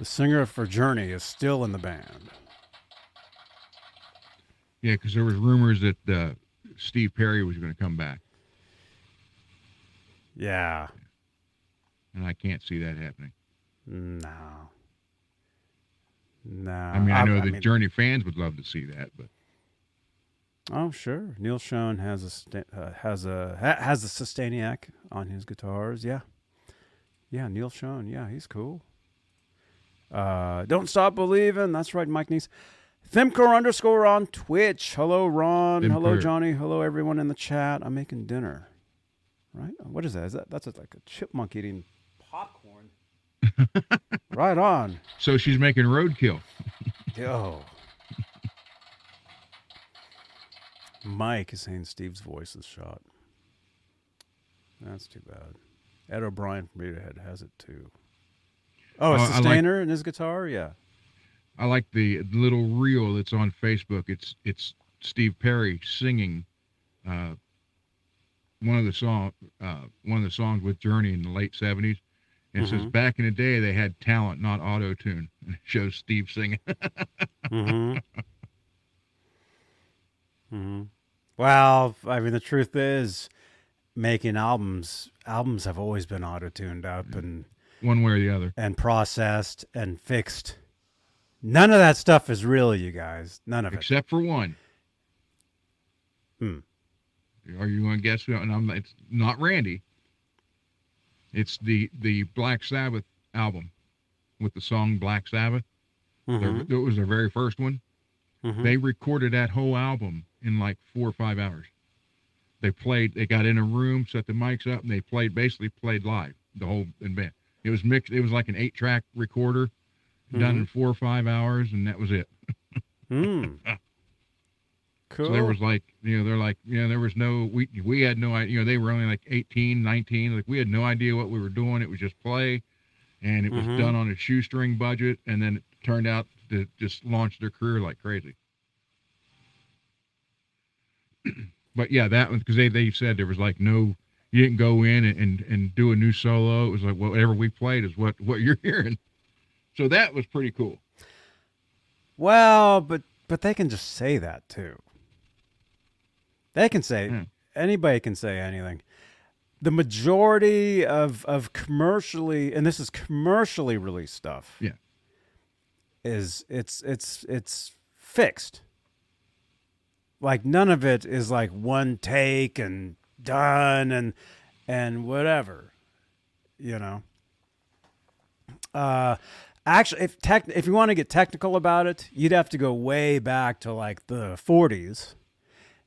the singer for Journey is still in the band. Yeah, because there was rumors that uh, Steve Perry was going to come back, Yeah, and I can't see that happening. no, no. I mean, I know the Journey fans would love to see that, but Oh, sure. Neal Schon has a uh, has a ha- has a Sustainiac on his guitars. Yeah, yeah. Neal Schon. Yeah, he's cool. Uh, don't stop believing. That's right, Mike Neese. Thimcore underscore on Twitch. Hello, Ron. Hello, Johnny. Hello, everyone in the chat. I'm making dinner. Right? What is that? Is that that's like a chipmunk eating popcorn? right on. so she's making roadkill. Yo. Mike is saying Steve's voice is shot. That's too bad. Ed O'Brien from Radiohead has it too. Oh, a Oh, I like- sustainer in his guitar? Yeah. I like the little reel that's on Facebook. It's it's Steve Perry singing uh, one of the song uh, one of the songs with Journey in the late seventies. And it says Mhm. back in the day they had talent, not auto tune. And it shows Steve singing. Mm-hmm. mm-hmm. Well, I mean, the truth is, making albums, albums have always been auto-tuned up and one way or the other. and processed and fixed. None of that stuff is real, you guys. None of it. Except for one. Hmm. Are you going to guess? who- And I'm. It's not Randy. It's the the Black Sabbath album with the song Black Sabbath. Mhm. Their- It was their very first one. Mhm. They recorded that whole album in like four or five hours. They played. They got in a room, set the mics up, and they played. Basically, played live the whole band. It was mixed. It was like an eight-track recorder, done in four or five hours, and that was it. Mm. Cool. So there was like, you know, they're like, you know, there was no, we we had no idea. You know, they were only like 18, 19. Like we had no idea what we were doing. It was just play, and it was Mhm. done on a shoestring budget, and then it turned out to just launch their career like crazy. but yeah, that one because they they said there was like no, you didn't go in and, and and do a new solo. It was like whatever we played is what what you're hearing. So that was pretty cool. well, but but they can just say that too. They can say Hmm. anybody can say anything. The majority of of commercially, and this is commercially released stuff. Yeah. is it's it's it's fixed. Like none of it is like one take and done and and whatever, you know. Uh, actually, if tech, if you want to get technical about it, you'd have to go way back to like the '40s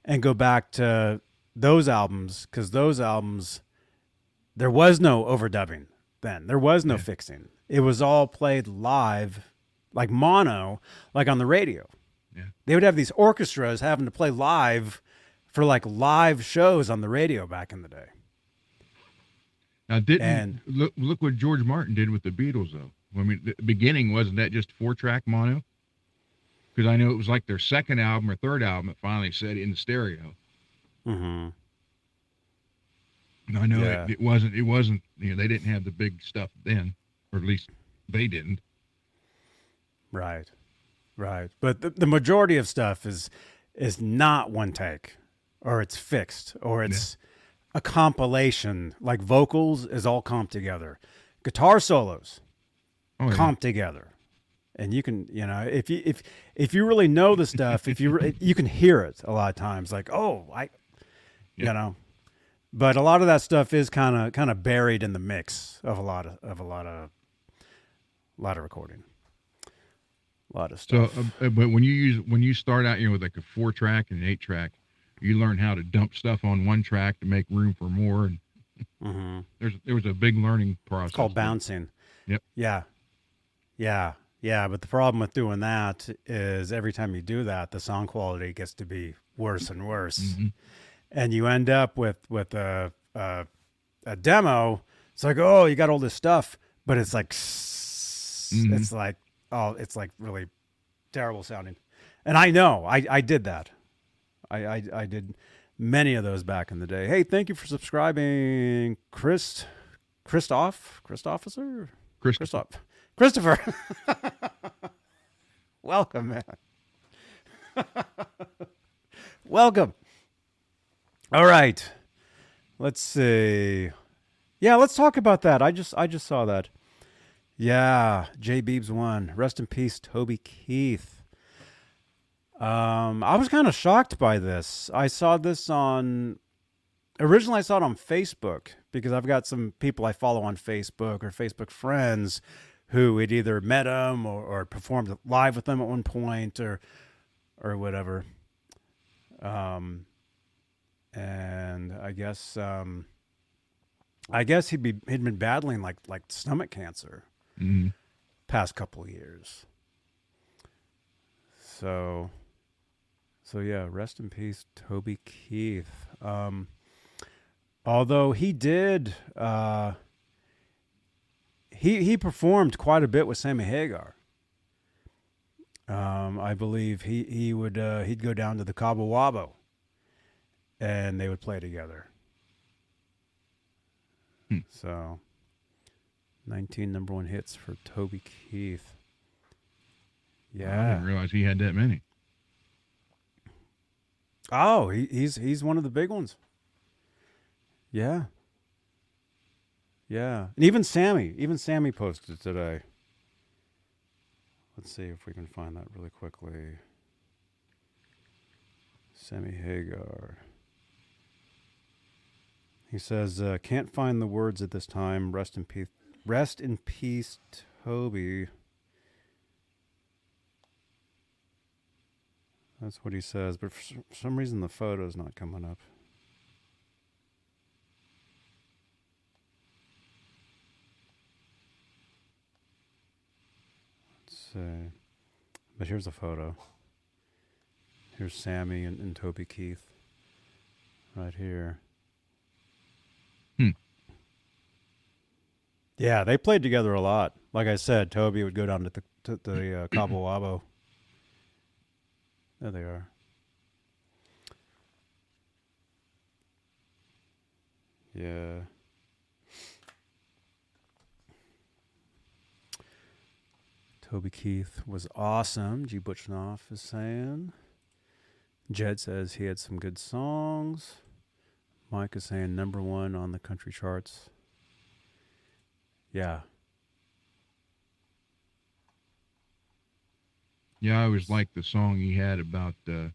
and go back to those albums because those albums there was no overdubbing then. There was no fixing. It was all played live, like mono, like on the radio. Yeah. They would have these orchestras having to play live for like live shows on the radio back in the day. Now, didn't And- look look what George Martin did with the Beatles though. I mean, the beginning wasn't that just four track mono? Because I know it was like their second album or third album that finally said in stereo. Mm-hmm. And I know Yeah. it, it wasn't. It wasn't. You know, they didn't have the big stuff then, or at least they didn't. Right, right. But the, the majority of stuff is is not one take, or it's fixed, or it's a compilation. Like vocals is all comped together, guitar solos Oh, yeah. comped together, and you can you know if you if if you really know the stuff, if you you can hear it a lot of times. Like oh I, you know. But a lot of that stuff is kind of kind of buried in the mix of a lot of of a lot of a lot of recording. A lot of stuff. so uh, but when you use when you start out, you know, with like a four track and an eight track, you learn how to dump stuff on one track to make room for more. And hmm there's there was a big learning process. It's called bouncing. Yep. Yeah. Yeah. Yeah. But the problem with doing that is every time you do that, the sound quality gets to be worse and worse. Mhm. And you end up with, with a, a, a demo. It's like, oh, you got all this stuff, but it's like, Mhm. it's like, oh, it's like really terrible sounding. And I know I, I did that. I, I, I did many of those back in the day. Hey, thank you for subscribing, Chris, Christoph, Christopher, Chris, Christoph, Christopher. Welcome, man. Welcome. All right. Let's see. Yeah, let's talk about that. I just I just saw that. Yeah, J Beebs won. Rest in peace, Toby Keith. Um, I was kind of shocked by this. I saw this on originally I saw it on Facebook because I've got some people I follow on Facebook or Facebook friends who had either met him or, or performed live with them at one point or or whatever. Um, and I guess um, I guess he'd be he'd been battling like like stomach cancer Mhm. past couple of years. So, so yeah, rest in peace, Toby Keith. Um, although he did, uh, he he performed quite a bit with Sammy Hagar. Um, I believe he he would uh, he'd go down to the Cabo Wabo, and they would play together. Hmm. So, nineteen number one hits for Toby Keith. Yeah, I didn't realize he had that many. Oh, he, he's he's one of the big ones. Yeah. Yeah. And even Sammy, even Sammy posted today. Let's see if we can find that really quickly. Sammy Hagar. He says, uh, "Can't find the words at this time. Rest in peace. Rest in peace, Toby." That's what he says, but for some reason the photo's not coming up. Let's see. But here's a photo. Here's Sammy and, and Toby Keith. Right here. Hmm. Yeah, they played together a lot. Like I said, Toby would go down to the to the uh, Cabo Wabo. There they are. Yeah. Toby Keith was awesome. G. Butchnoff is saying. Jed says he had some good songs. Mike is saying number one on the country charts. Yeah. Yeah, I always liked the song he had about uh,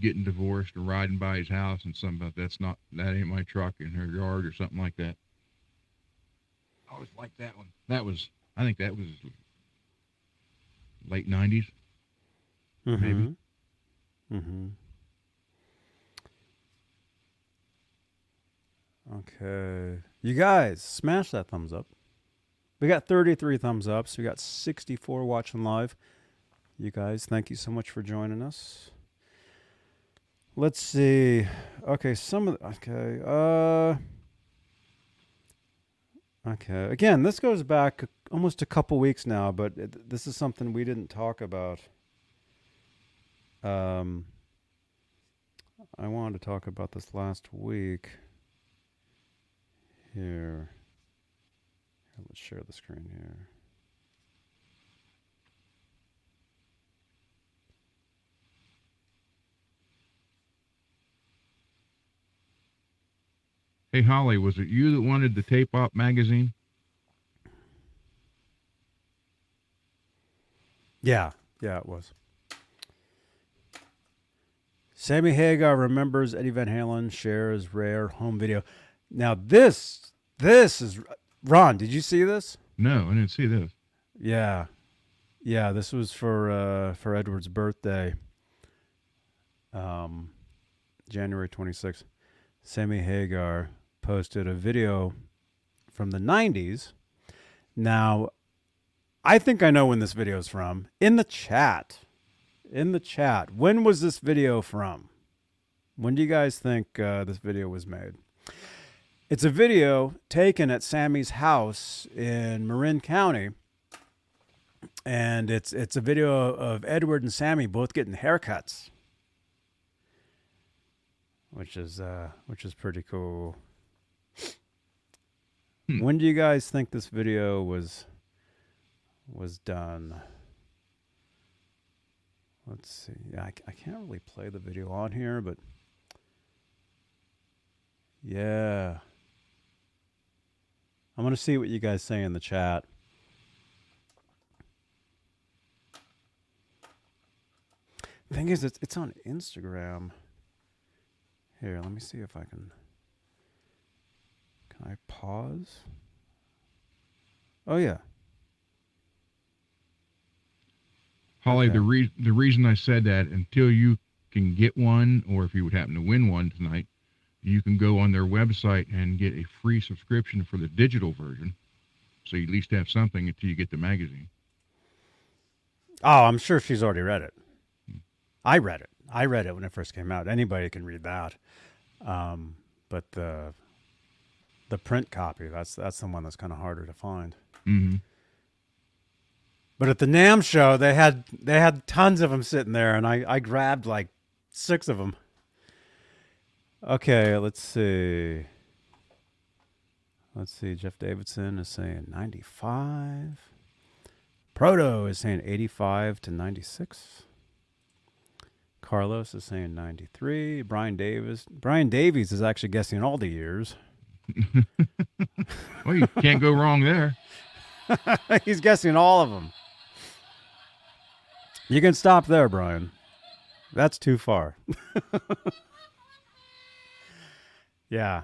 getting divorced and riding by his house and something about that's not that ain't my truck in her yard or something like that. I always liked that one. That was I think that was late nineties. Maybe. Mm-hmm. Okay. You guys, smash that thumbs up. We got 33 thumbs ups. We got 64 watching live. You guys, thank you so much for joining us. Let's see. Okay, some of the, okay. Uh Okay. Again, this goes back almost a couple weeks now, but it, this is something we didn't talk about. Um, I wanted to talk about this last week. Here. Here, let's share the screen here. Hey Holly, was it you that wanted the tape op magazine? Yeah, yeah, it was. Sammy Hagar remembers Eddie Van Halen shares rare home video. Now this, this is Ron. Did you see this? No, I didn't see this. Yeah, yeah. This was for uh, for Edward's birthday. Um, January twenty sixth. Sammy Hagar posted a video from the nineties. Now, I think I know when this video is from. In the chat, in the chat, when was this video from? When do you guys think uh, this video was made? It's a video taken at Sammy's house in Marin County and it's it's a video of Edward and Sammy both getting haircuts. which is uh, which is pretty cool. Hmm. When do you guys think this video was was done? Let's see. Yeah, I, I can't really play the video on here, but yeah. I'm going to see what you guys say in the chat. Thing is, it's, it's on Instagram. Here, let me see if I can. Can I pause? Oh, yeah. Holly, Okay. the re- the reason I said that until you can get one, or if you would happen to win one tonight, you can go on their website and get a free subscription for the digital version. So you at least have something until you get the magazine. Oh, I'm sure she's already read it. I read it. I read it when it first came out. Anybody can read that. Um, but the the print copy, that's that's the one that's kind of harder to find. Mm-hmm. But at the NAMM show, they had they had tons of them sitting there, and I I grabbed like six of them. Okay, let's see. Let's see. Jeff Davidson is saying ninety five. Proto is saying eighty five to ninety six. Carlos is saying ninety three. Brian Davis Brian Davies is actually guessing all the years. Well, you can't go wrong there. He's guessing all of them. You can stop there, Brian. That's too far. yeah.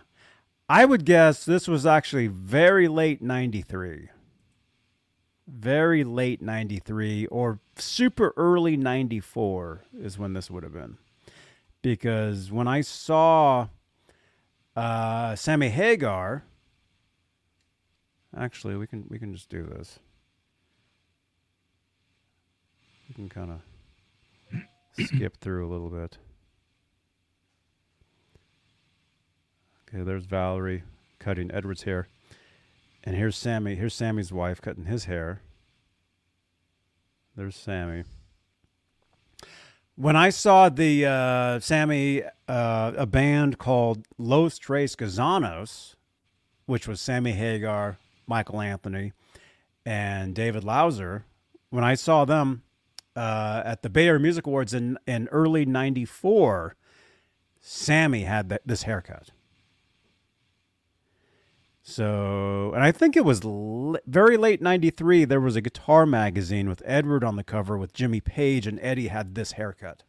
I would guess this was actually very late 93. Very late 93 or super early 94 is when this would have been. Because when I saw uh, Sammy Hagar, Actually, we can we can just do this. We can kind of skip through a little bit. Okay, there's Valerie cutting Edward's hair. And here's Sammy. Here's Sammy's wife cutting his hair. There's Sammy. When I saw the uh, Sammy, uh, a band called Los Tres Gusanos, which was Sammy Hagar, Michael Anthony, and David Lauser, when I saw them uh, at the Bay Area Music Awards in, in early 94, Sammy had this haircut. So, and I think it was very late 93. There was a guitar magazine with Edward on the cover with Jimmy Page, and Eddie had this haircut.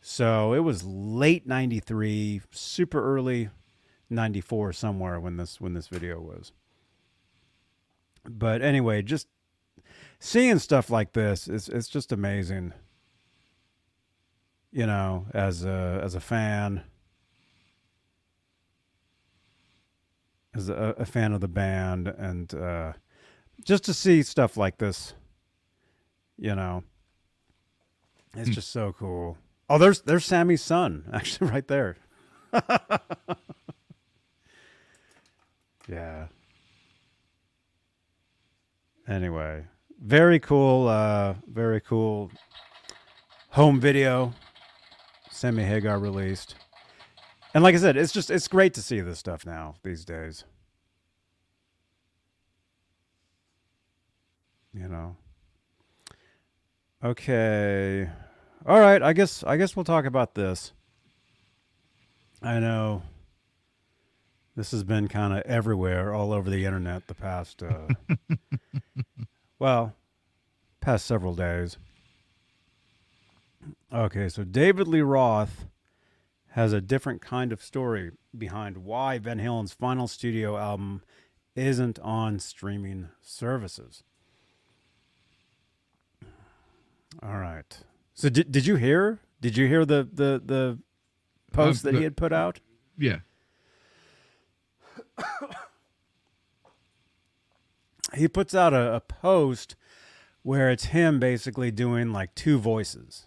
So it was late 93, super early 94 somewhere when this when this video was. But anyway, just seeing stuff like this is it's just amazing. You know, as a as a fan, as a, a fan of the band, and uh, just to see stuff like this, you know, it's Hmm. just so cool. Oh, there's there's Sammy's son actually right there. yeah. Anyway, very cool, uh, very cool home video Sammy Hagar released. And like I said, it's just it's great to see this stuff now these days. You know. Okay. All right, I guess I guess we'll talk about this. I know this has been kind of everywhere all over the internet the past uh well, past several days. Okay, so David Lee Roth has a different kind of story behind why Van Halen's final studio album isn't on streaming services. All right. So did did you hear? Did you hear the the the post uh, that the- he had put out? Yeah. he puts out a, a post where it's him basically doing like two voices.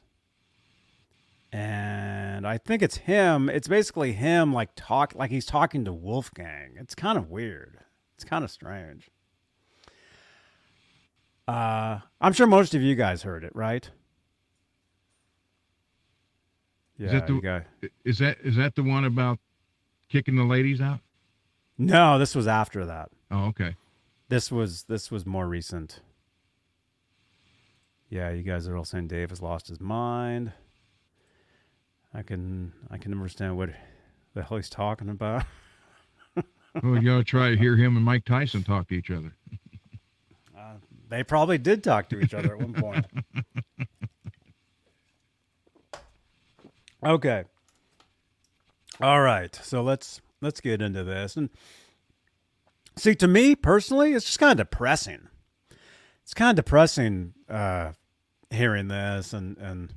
And I think it's him. It's basically him like talk like he's talking to Wolfgang. It's kind of weird. It's kind of strange. Uh, I'm sure most of you guys heard it, right? Yeah, that the- got- Is that is that the one about kicking the ladies out? No, this was after that. Oh, okay. This was this was more recent. Yeah, you guys are all saying Dave has lost his mind. I can I can understand what the hell he's talking about. Well, you ought to try to hear him and Mike Tyson talk to each other. They probably did talk to each other at one point. okay. All right. So let's let's get into this. And see to me personally, it's just kind of depressing. It's kind of depressing uh hearing this and and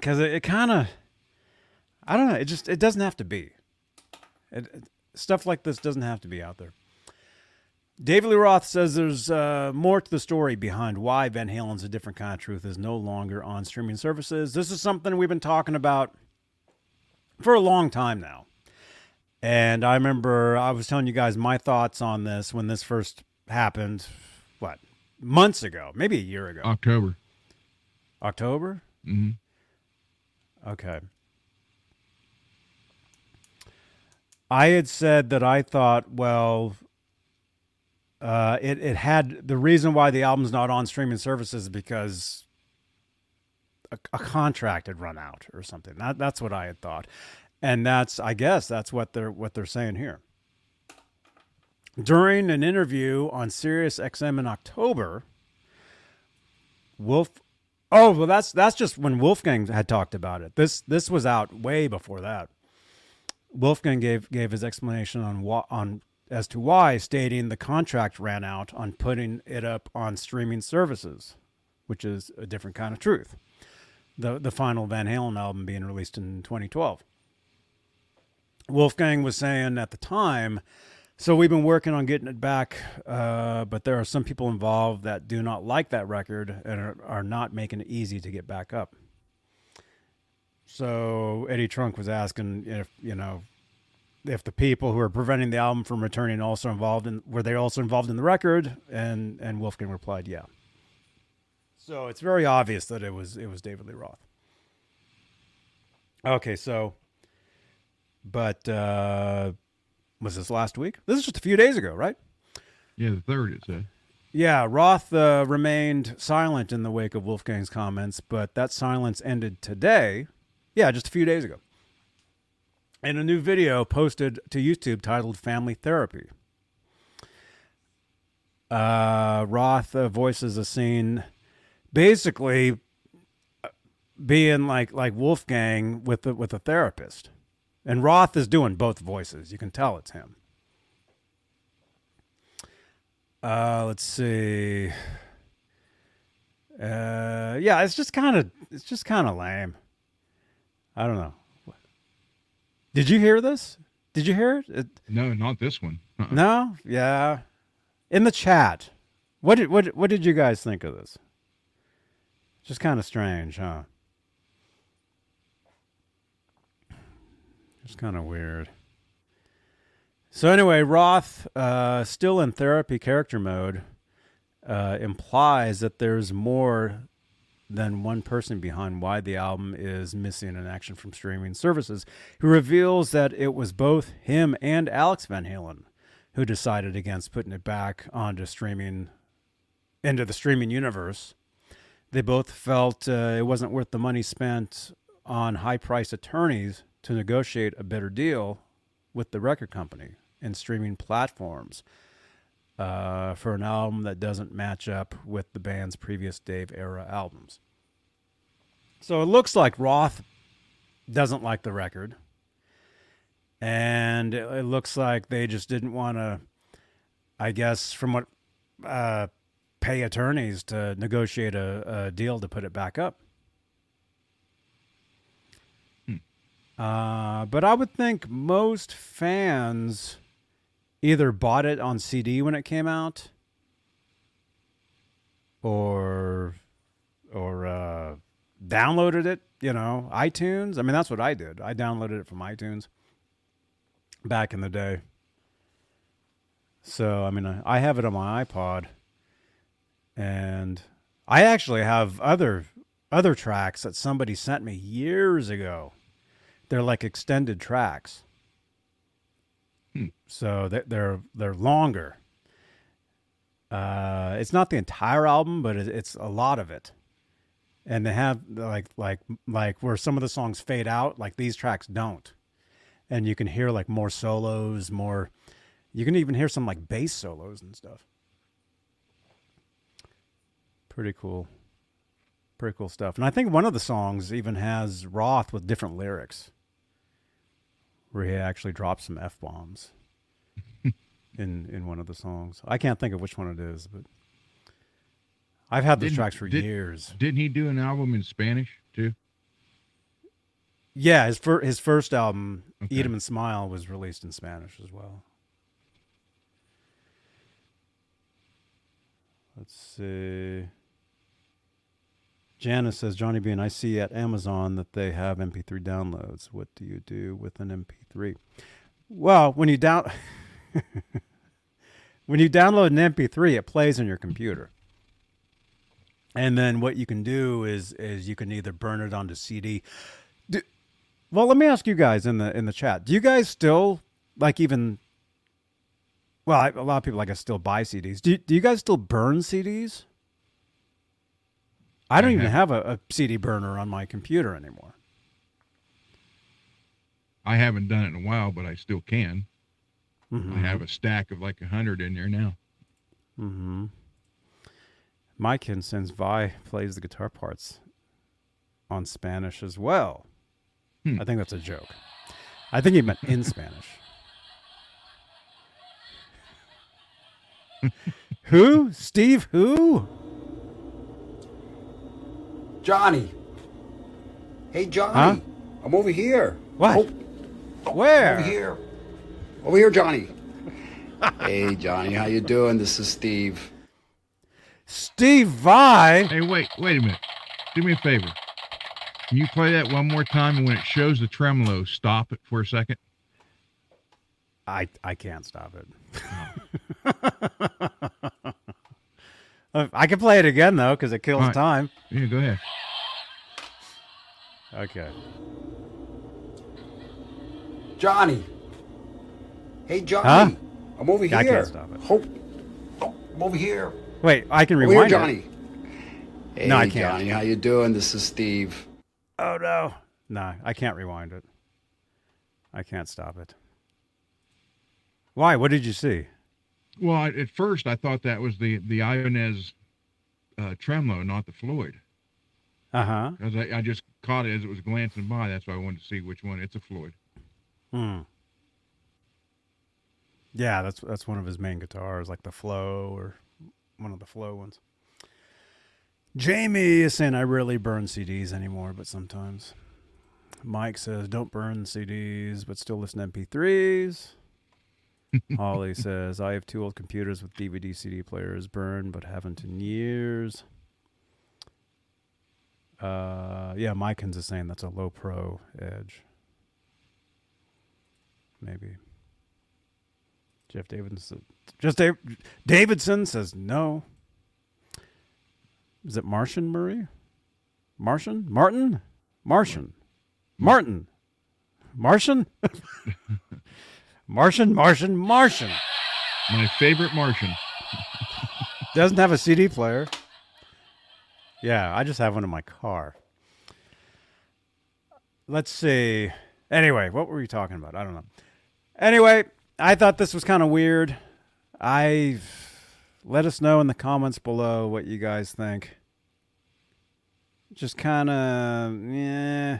cuz it, it kind of I don't know, it just it doesn't have to be. It, it- stuff like this doesn't have to be out there. David Lee Roth says there's uh, more to the story behind why Van Halen's A Different Kind of Truth is no longer on streaming services. This is something we've been talking about for a long time now. And I remember I was telling you guys my thoughts on this when this first happened, what, months ago, maybe a year ago. October. October? hmm Okay. I had said that I thought, well, uh, it it had the reason why the album's not on streaming services is because a, a contract had run out or something. That that's what I had thought, and that's I guess that's what they're what they're saying here. During an interview on Sirius XM in October, Wolf Oh well, that's that's just when Wolfgang had talked about it. This this was out way before that. Wolfgang gave gave his explanation on wha- on as to why, stating the contract ran out on putting it up on streaming services, which is a different kind of truth. The the final Van Halen album being released in 2012. Wolfgang was saying at the time, so we've been working on getting it back, uh, but there are some people involved that do not like that record and are, are not making it easy to get back up. So Eddie Trunk was asking if you know if the people who are preventing the album from returning also involved in were they also involved in the record, and and Wolfgang replied, yeah. So it's very obvious that it was it was David Lee Roth. Okay, so, but uh, was this last week? This is just a few days ago, right? Yeah, the third it said. Yeah, Roth uh, remained silent in the wake of Wolfgang's comments, but that silence ended today. Yeah, just a few days ago. In a new video posted to YouTube titled Family Therapy. Uh, Roth uh, voices a scene basically uh, being like like Wolfgang with the, with a therapist. And Roth is doing both voices. You can tell it's him. Uh, let's see. Uh, yeah, it's just kind of it's just kind of lame. I don't know. Did you hear this? Did you hear it? it No, not this one. Uh-uh. no, yeah. In the chat, what did what what did you guys think of this? Just kind of strange, huh? Just kind of weird. So anyway, Roth, uh, still in therapy character mode, uh, implies that there's more than one person behind why the album is missing in action from streaming services. He reveals that it was both him and Alex Van Halen who decided against putting it back onto streaming, into the streaming universe. They both felt uh, it wasn't worth the money spent on high-priced attorneys to negotiate a better deal with the record company and streaming platforms uh, for an album that doesn't match up with the band's previous Dave era albums. So it looks like Roth doesn't like the record. And it, looks like they just didn't want to, I guess, from what, uh, pay attorneys to negotiate a, a deal to put it back up. Uh, but I would think most fans either bought it on CD when it came out, or or uh, downloaded it. You know, iTunes. I mean, that's what I did. I downloaded it from iTunes back in the day. So I mean, I, I have it on my iPod, and I actually have other other tracks that somebody sent me years ago. They're like extended tracks. Hmm. So they- they're they're longer. Uh, it's not the entire album, but it's a lot of it. And they have like like like where some of the songs fade out, like these tracks don't. And you can hear like more solos, more. You can even hear some like bass solos and stuff. Pretty cool. Pretty cool stuff. And I think one of the songs even has Roth with different lyrics, where he actually drops some f bombs in in one of the songs. I can't think of which one it is, but I've had those Didn't- tracks for did- years. Didn't he do an album in Spanish too? Yeah, his fir- his first album, Okay. Eat 'Em and Smile, was released in Spanish as well. Let's see. Janice says, Johnny Bean, I see at Amazon that they have MP3 downloads. What do you do with an MP3? Well, when you down when you download an MP3, it plays on your computer. And then what you can do is is you can either burn it onto CD. Do, well, let me ask you guys in the in the chat. Do you guys still like even? Well, a lot of people like I still buy CDs. Do do you guys still burn CDs? I don't I even have- a, a CD burner on my computer anymore. I haven't done it in a while, but I still can. Mm-hmm. I have a stack of like a hundred in there now. Mm-hmm. Mike since Vai plays the guitar parts on Spanish as well. Hmm. I think that's a joke. I think he meant in Spanish. who? Steve who? Johnny. Hey, Johnny. Huh? I'm over here. What? Oh, Where? over here. Over here, Johnny. hey, Johnny. How you doing? This is Steve. Steve Vai. Hey, wait, wait a minute. Do me a favor. Can you play that one more time? And when it shows the tremolo, stop it for a second. I I can't stop it. Oh. I can play it again though because it kills All right. time. Yeah, go ahead. Okay. Johnny. Hey, Johnny. Huh? I'm over here. I can't stop it. Oh, oh, I'm over here. Wait, I can Over here, rewind it. Johnny. Hey, No, I can't. Johnny. How you doing? This is Steve. Oh no. No, I can't rewind it. I can't stop it. Why? What did you see? Well, I, at first I thought that was the the Ibanez uh, tremolo, not the Floyd. Uh huh. Because I, I just caught it as it was glancing by. That's why I wanted to see which one. It's a Floyd. Hmm. Yeah, that's that's one of his main guitars, like the Flow or one of the Flow ones. Jamie is saying I rarely burn CDs anymore, but sometimes. Mike says don't burn CDs, but still listen to MP3s. Holly says I have two old computers with DVD CD players burned, but haven't in years. Uh, yeah, Mikens is saying that's a low pro edge. Maybe. Jeff Davidson. Just Dave, Davidson says no. Is it Martian Murray? Martian? Martin? Martian. Martin. Martian? Martian, Martian, Martian. My favorite Martian. Doesn't have a CD player. Yeah, I just have one in my car. Let's see. Anyway, what were we talking about? I don't know. Anyway, I thought this was kind of weird. I let us know in the comments below what you guys think. Just kind of yeah.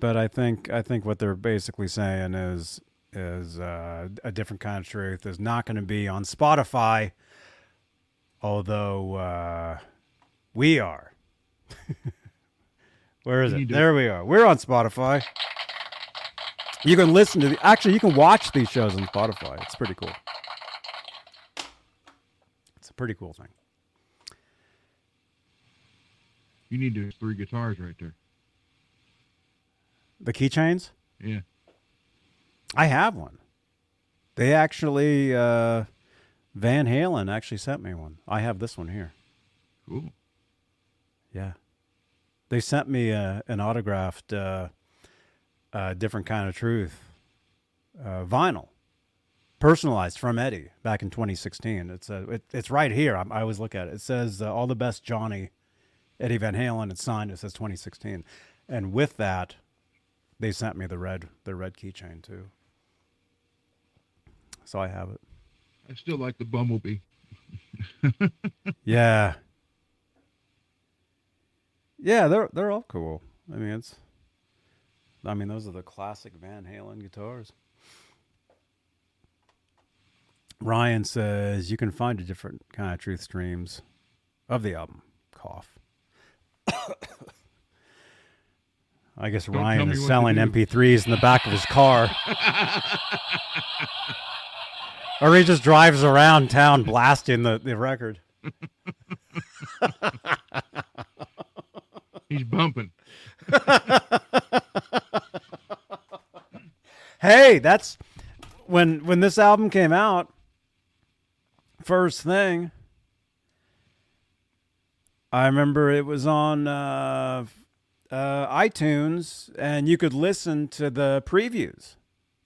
But I think I think what they're basically saying is is uh, a different kind of truth is not going to be on Spotify, although uh, we are. Where is it? There we are. We're on Spotify. You can listen to the. Actually, you can watch these shows on Spotify. It's pretty cool. It's a pretty cool thing. You need those three guitars right there. The keychains. Yeah. I have one. They actually, uh, Van Halen actually sent me one. I have this one here. Cool. Yeah. They sent me uh, an autographed uh, uh, different kind of truth uh, vinyl, personalized from Eddie back in 2016. It's uh, it, it's right here. I, I always look at it. It says uh, "All the Best, Johnny." Eddie Van Halen. It's signed. It says 2016, and with that, they sent me the red the red keychain too. So I have it. I still like the Bumblebee. Yeah. Yeah, they're they're all cool. I mean, it's I mean, those are the classic Van Halen guitars. Ryan says you can find a different kind of truth streams of the album. Cough. I guess Don't Ryan is selling. MP3s in the back of his car. or he just drives around town blasting the, the record. He's bumping. Hey, that's when when this album came out. First thing, I remember it was on uh, uh, iTunes, and you could listen to the previews.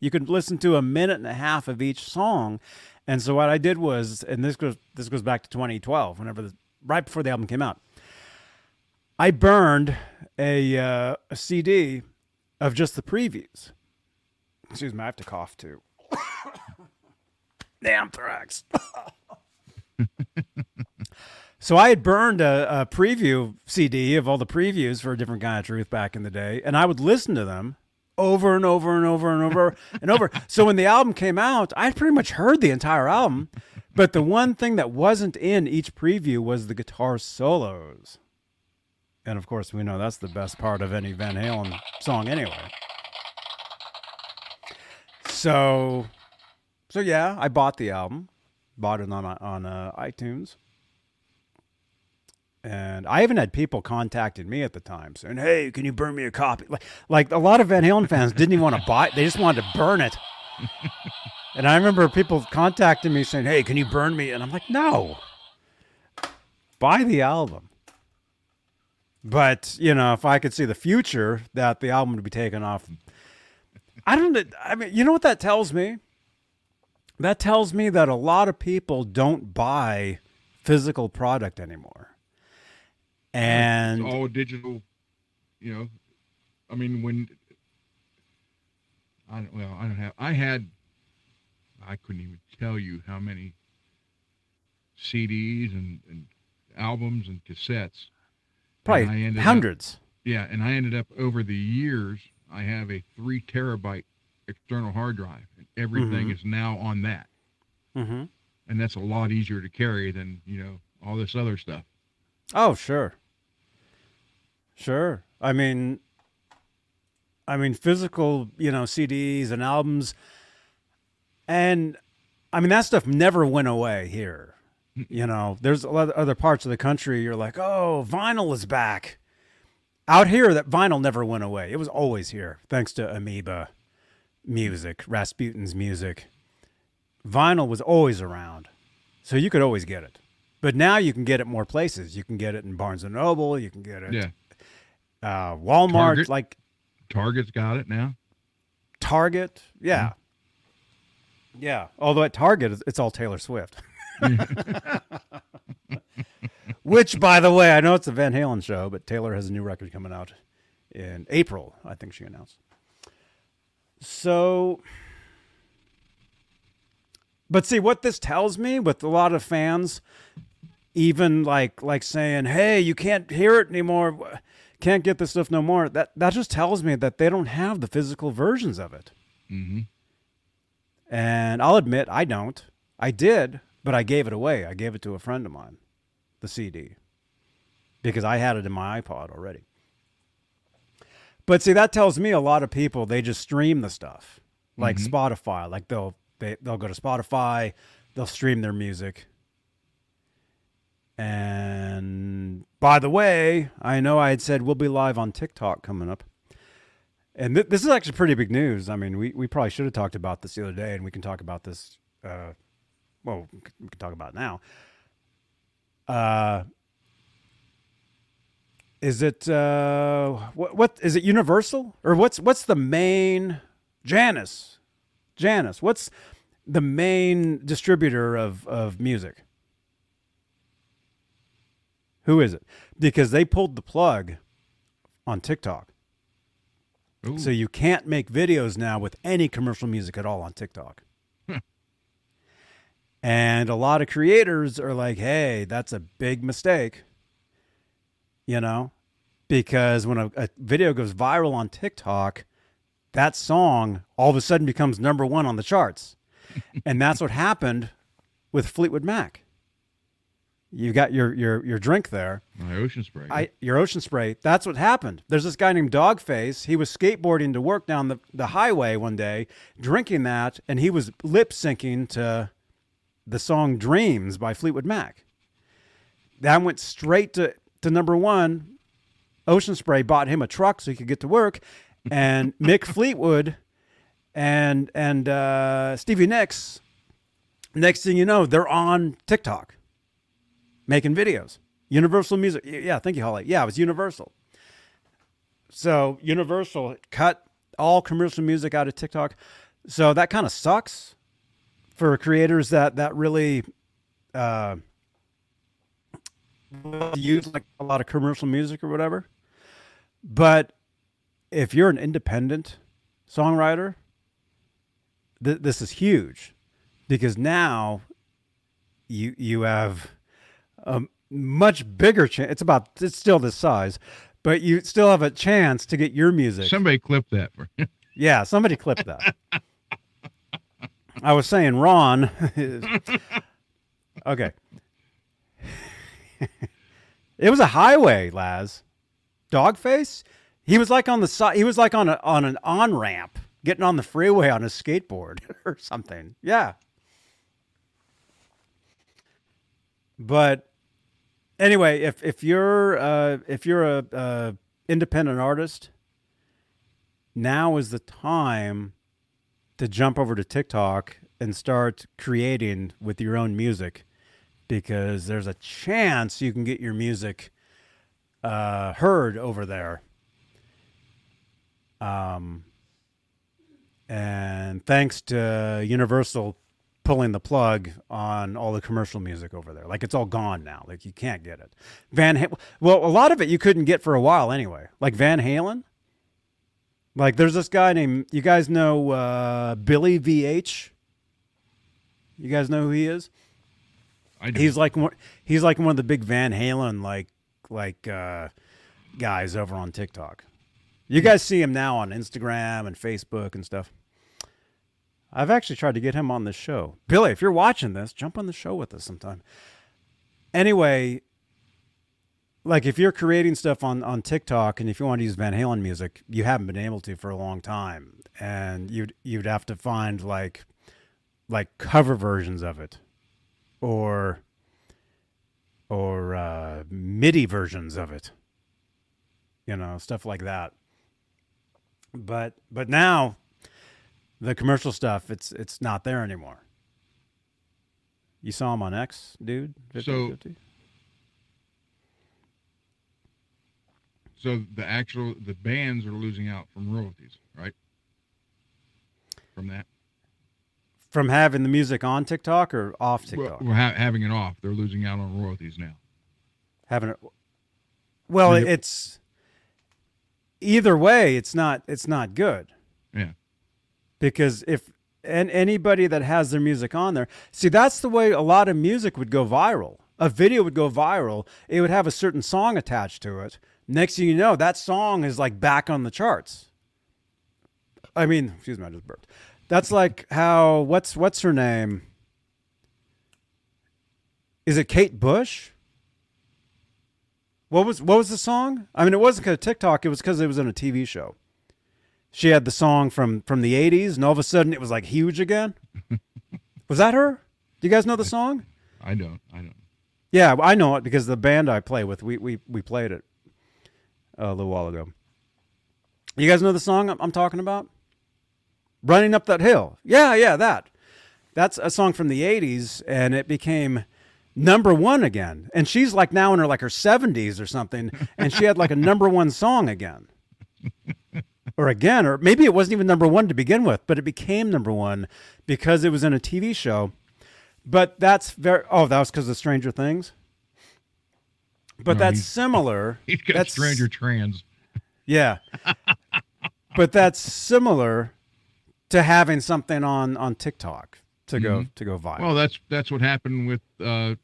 You could listen to a minute and a half of each song, and so what I did was, and this goes this goes back to 2012, whenever the, right before the album came out. I burned a uh, a CD of just the previews. Excuse me, I have to cough too. anthrax. so I had burned a, a preview CD of all the previews for a different kind of truth back in the day, and I would listen to them over and over and over and over and over. So when the album came out, I pretty much heard the entire album, but the one thing that wasn't in each preview was the guitar solos. And of course, we know that's the best part of any Van Halen song anyway. So, so yeah, I bought the album, bought it on on uh, iTunes, and I even had people contacted me at the time saying, "Hey, can you burn me a copy?" Like, like a lot of Van Halen fans didn't even want to buy it; they just wanted to burn it. and I remember people contacting me saying, "Hey, can you burn me?" And I'm like, "No, buy the album." But you know, if I could see the future that the album would be taken off I don't. I mean, you know what that tells me? That tells me that a lot of people don't buy physical product anymore. And it's all digital. You know, I mean, when I don't, well, I don't have. I had. I couldn't even tell you how many CDs and, and albums and cassettes. And I probably ended up- hundreds. yeah, and I ended up over the years. I have a three terabyte external hard drive, and everything Mhm. is now on that, Mm-hmm. and that's a lot easier to carry than you know all this other stuff. Oh, sure. Sure. I mean, I mean, physical, you know, CDs and albums, and I mean that stuff never went away here. You know, there's a lot of other parts of the country. You're like, oh, vinyl is back. Out here, that vinyl never went away. It was always here, thanks to Amoeba music, Rasputin's music. Vinyl was always around, so you could always get it. But now you can get it more places. You can get it in Barnes and Noble. You can get it Yeah, uh, Walmart, Target. like Target's got it now. Target. Yeah. Yeah. Although at Target, it's- it's all Taylor Swift. Which, by the way, I know it's a Van Halen show, but Taylor has a new record coming out in April, I think she announced. So, but see, what this tells me with a lot of fans, even like like saying, "Hey, you can't hear it anymore, can't get this stuff no more." That that just tells me that they don't have the physical versions of it. Mm-hmm. And I'll admit, I don't. I did, but I gave it away. I gave it to a friend of mine, the CD, because I had it in my iPod already. But see, that tells me a lot of people they just stream the stuff, like Spotify. Like they'll they, they'll go to Spotify, they'll stream their music. And by the way, I know I had said we'll be live on TikTok coming up. And th- this is actually pretty big news. I mean, we, we probably should have talked about this the other day, and we can talk about this. Uh, well, we can- talk about now. Uh, is it uh, what, what is it Universal or what's what's the main Janus? Janus. What's the main distributor of of music? Who is it? Because they pulled the plug on TikTok. Ooh. So you can't make videos now with any commercial music at all on TikTok. Hmm. and a lot of creators are like, "Hey, that's a big mistake." You know, because when a, a video goes viral on TikTok, that song all of a sudden becomes number 1 on the charts. and that's what happened with Fleetwood Mac. You got your your your drink there. My ocean spray. I your ocean spray. That's what happened. There's this guy named Dogface. He was skateboarding to work down the, the highway one day, drinking that, and he was lip syncing to the song Dreams by Fleetwood Mac. That went straight to, to number one. Ocean Spray bought him a truck so he could get to work. And Mick Fleetwood and and uh, Stevie Nicks, next thing you know, they're on TikTok making videos. Universal Music. Yeah, thank you, Holly. Yeah, it was Universal. So Universal cut all commercial music out of TikTok. So that kind of sucks for creators that that really uh, use like a lot of commercial music or whatever. But if you're an independent songwriter, th- this is huge because now you you have a much bigger chance. It's about it's still this size, but you still have a chance to get your music. Somebody clip that for Yeah, somebody clipped that. I was saying Ron. okay. it was a highway, Laz. Dogface. He was like on the side. He was like on a on an on ramp, getting on the freeway on a skateboard or something. Yeah. But anyway, if if you're uh, if you're a, a independent artist, now is the time to jump over to TikTok and start creating with your own music because there's a chance you can get your music uh, heard over there. Um, and thanks to Universal pulling the plug on all the commercial music over there, like it's all gone now. Like you can't get it. Van, well, a lot of it you couldn't get for a while anyway. Like Van Halen. Like there's this guy named you guys know uh, Billy VH. You guys know who he is? I do. He's like one, he's like one of the big Van Halen like like uh, guys over on TikTok. You guys see him now on Instagram and Facebook and stuff. I've actually tried to get him on this show. Billy, if you're watching this, jump on the show with us sometime. Anyway, like if you're creating stuff on on TikTok and if you want to use Van Halen music, you haven't been able to for a long time, and you'd you'd have to find like like cover versions of it, or or uh, MIDI versions of it, you know, stuff like that. But but now the commercial stuff it's it's not there anymore. You saw him on X, dude. 50, So- 50? so the actual the bands are losing out from royalties, right? From that, from having the music on TikTok or off TikTok, well, ha- having it off, they're losing out on royalties now. having it. Well, When you- it's either way. It's not. It's not good. Yeah, because if and anybody that has their music on there see that's the way a lot of music would go viral. A video would go viral it would have a certain song attached to it. Next thing you know that song is like back on the charts. I mean excuse me i just burped. That's like how what's what's her name? Is it kate bush? What was what was the song? I mean it wasn't because of tiktok it was because it was in a tv show she had the song from from the 80s and all of a sudden it was like huge again. Was that her? Do you guys know the song? I don't, I don't. yeah i know it because the band i play with we we, we played it a little while ago. You guys know the song i'm, I'm talking about? Running up that hill. Yeah yeah that. That's a song from the 80s and it became number one again. And she's like now in her like her 70s or something, and she had like a number one song again. or again, or maybe it wasn't even number one to begin with, but it became number one because it was in a TV show. But that's very oh, that was because of Stranger Things. But No, that's he's- similar. He's got that's stranger trans. yeah. but that's similar to having something on on TikTok to go to go viral. Well, that's that's what happened with uh,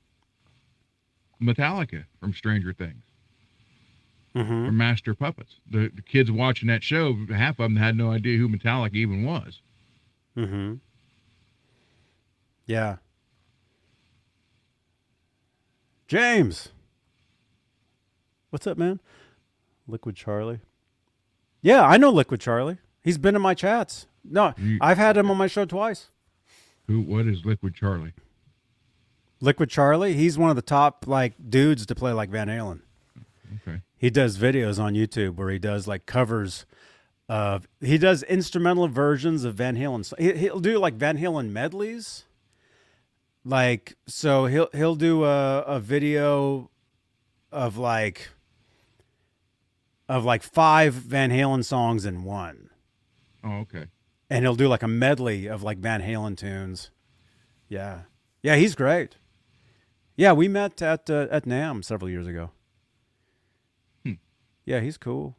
Metallica from Stranger Things, Mhm. from Master Puppets. The, the kids watching that show, half of them had no idea who Metallica even was. Mm-hmm. Yeah. James. What's up, man? Liquid Charlie. Yeah, I know Liquid Charlie. He's been in my chats. No, You- I've had him on my show twice. Who? What is Liquid Charlie? Liquid Charlie, he's one of the top like dudes to play like Van Halen. Okay. He does videos on YouTube where he does like covers of he does instrumental versions of Van Halen. He, he'll do like Van Halen medleys. Like so he'll he'll do a, a video of like of like five Van Halen songs in one. Oh, okay. And he'll do like a medley of like Van Halen tunes. Yeah. Yeah, he's great. Yeah, we met at uh, at NAMM several years ago. Yeah, he's cool.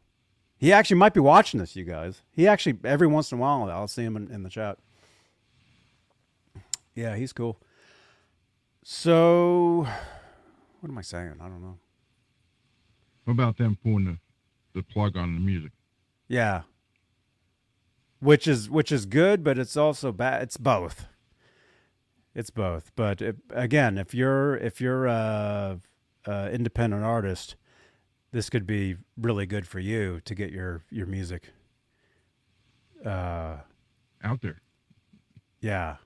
He actually might be watching this, you guys. He actually every once in a while I'll see him in, in the chat. Yeah, he's cool. So, what am I saying? I don't know. What about them pulling the, the plug on the music? Yeah. Which is which is good, but it's also bad. It's both. It's both. But if, again, if you're if you're a, a independent artist, this could be really good for you to get your your music. Uh, Out there. yeah.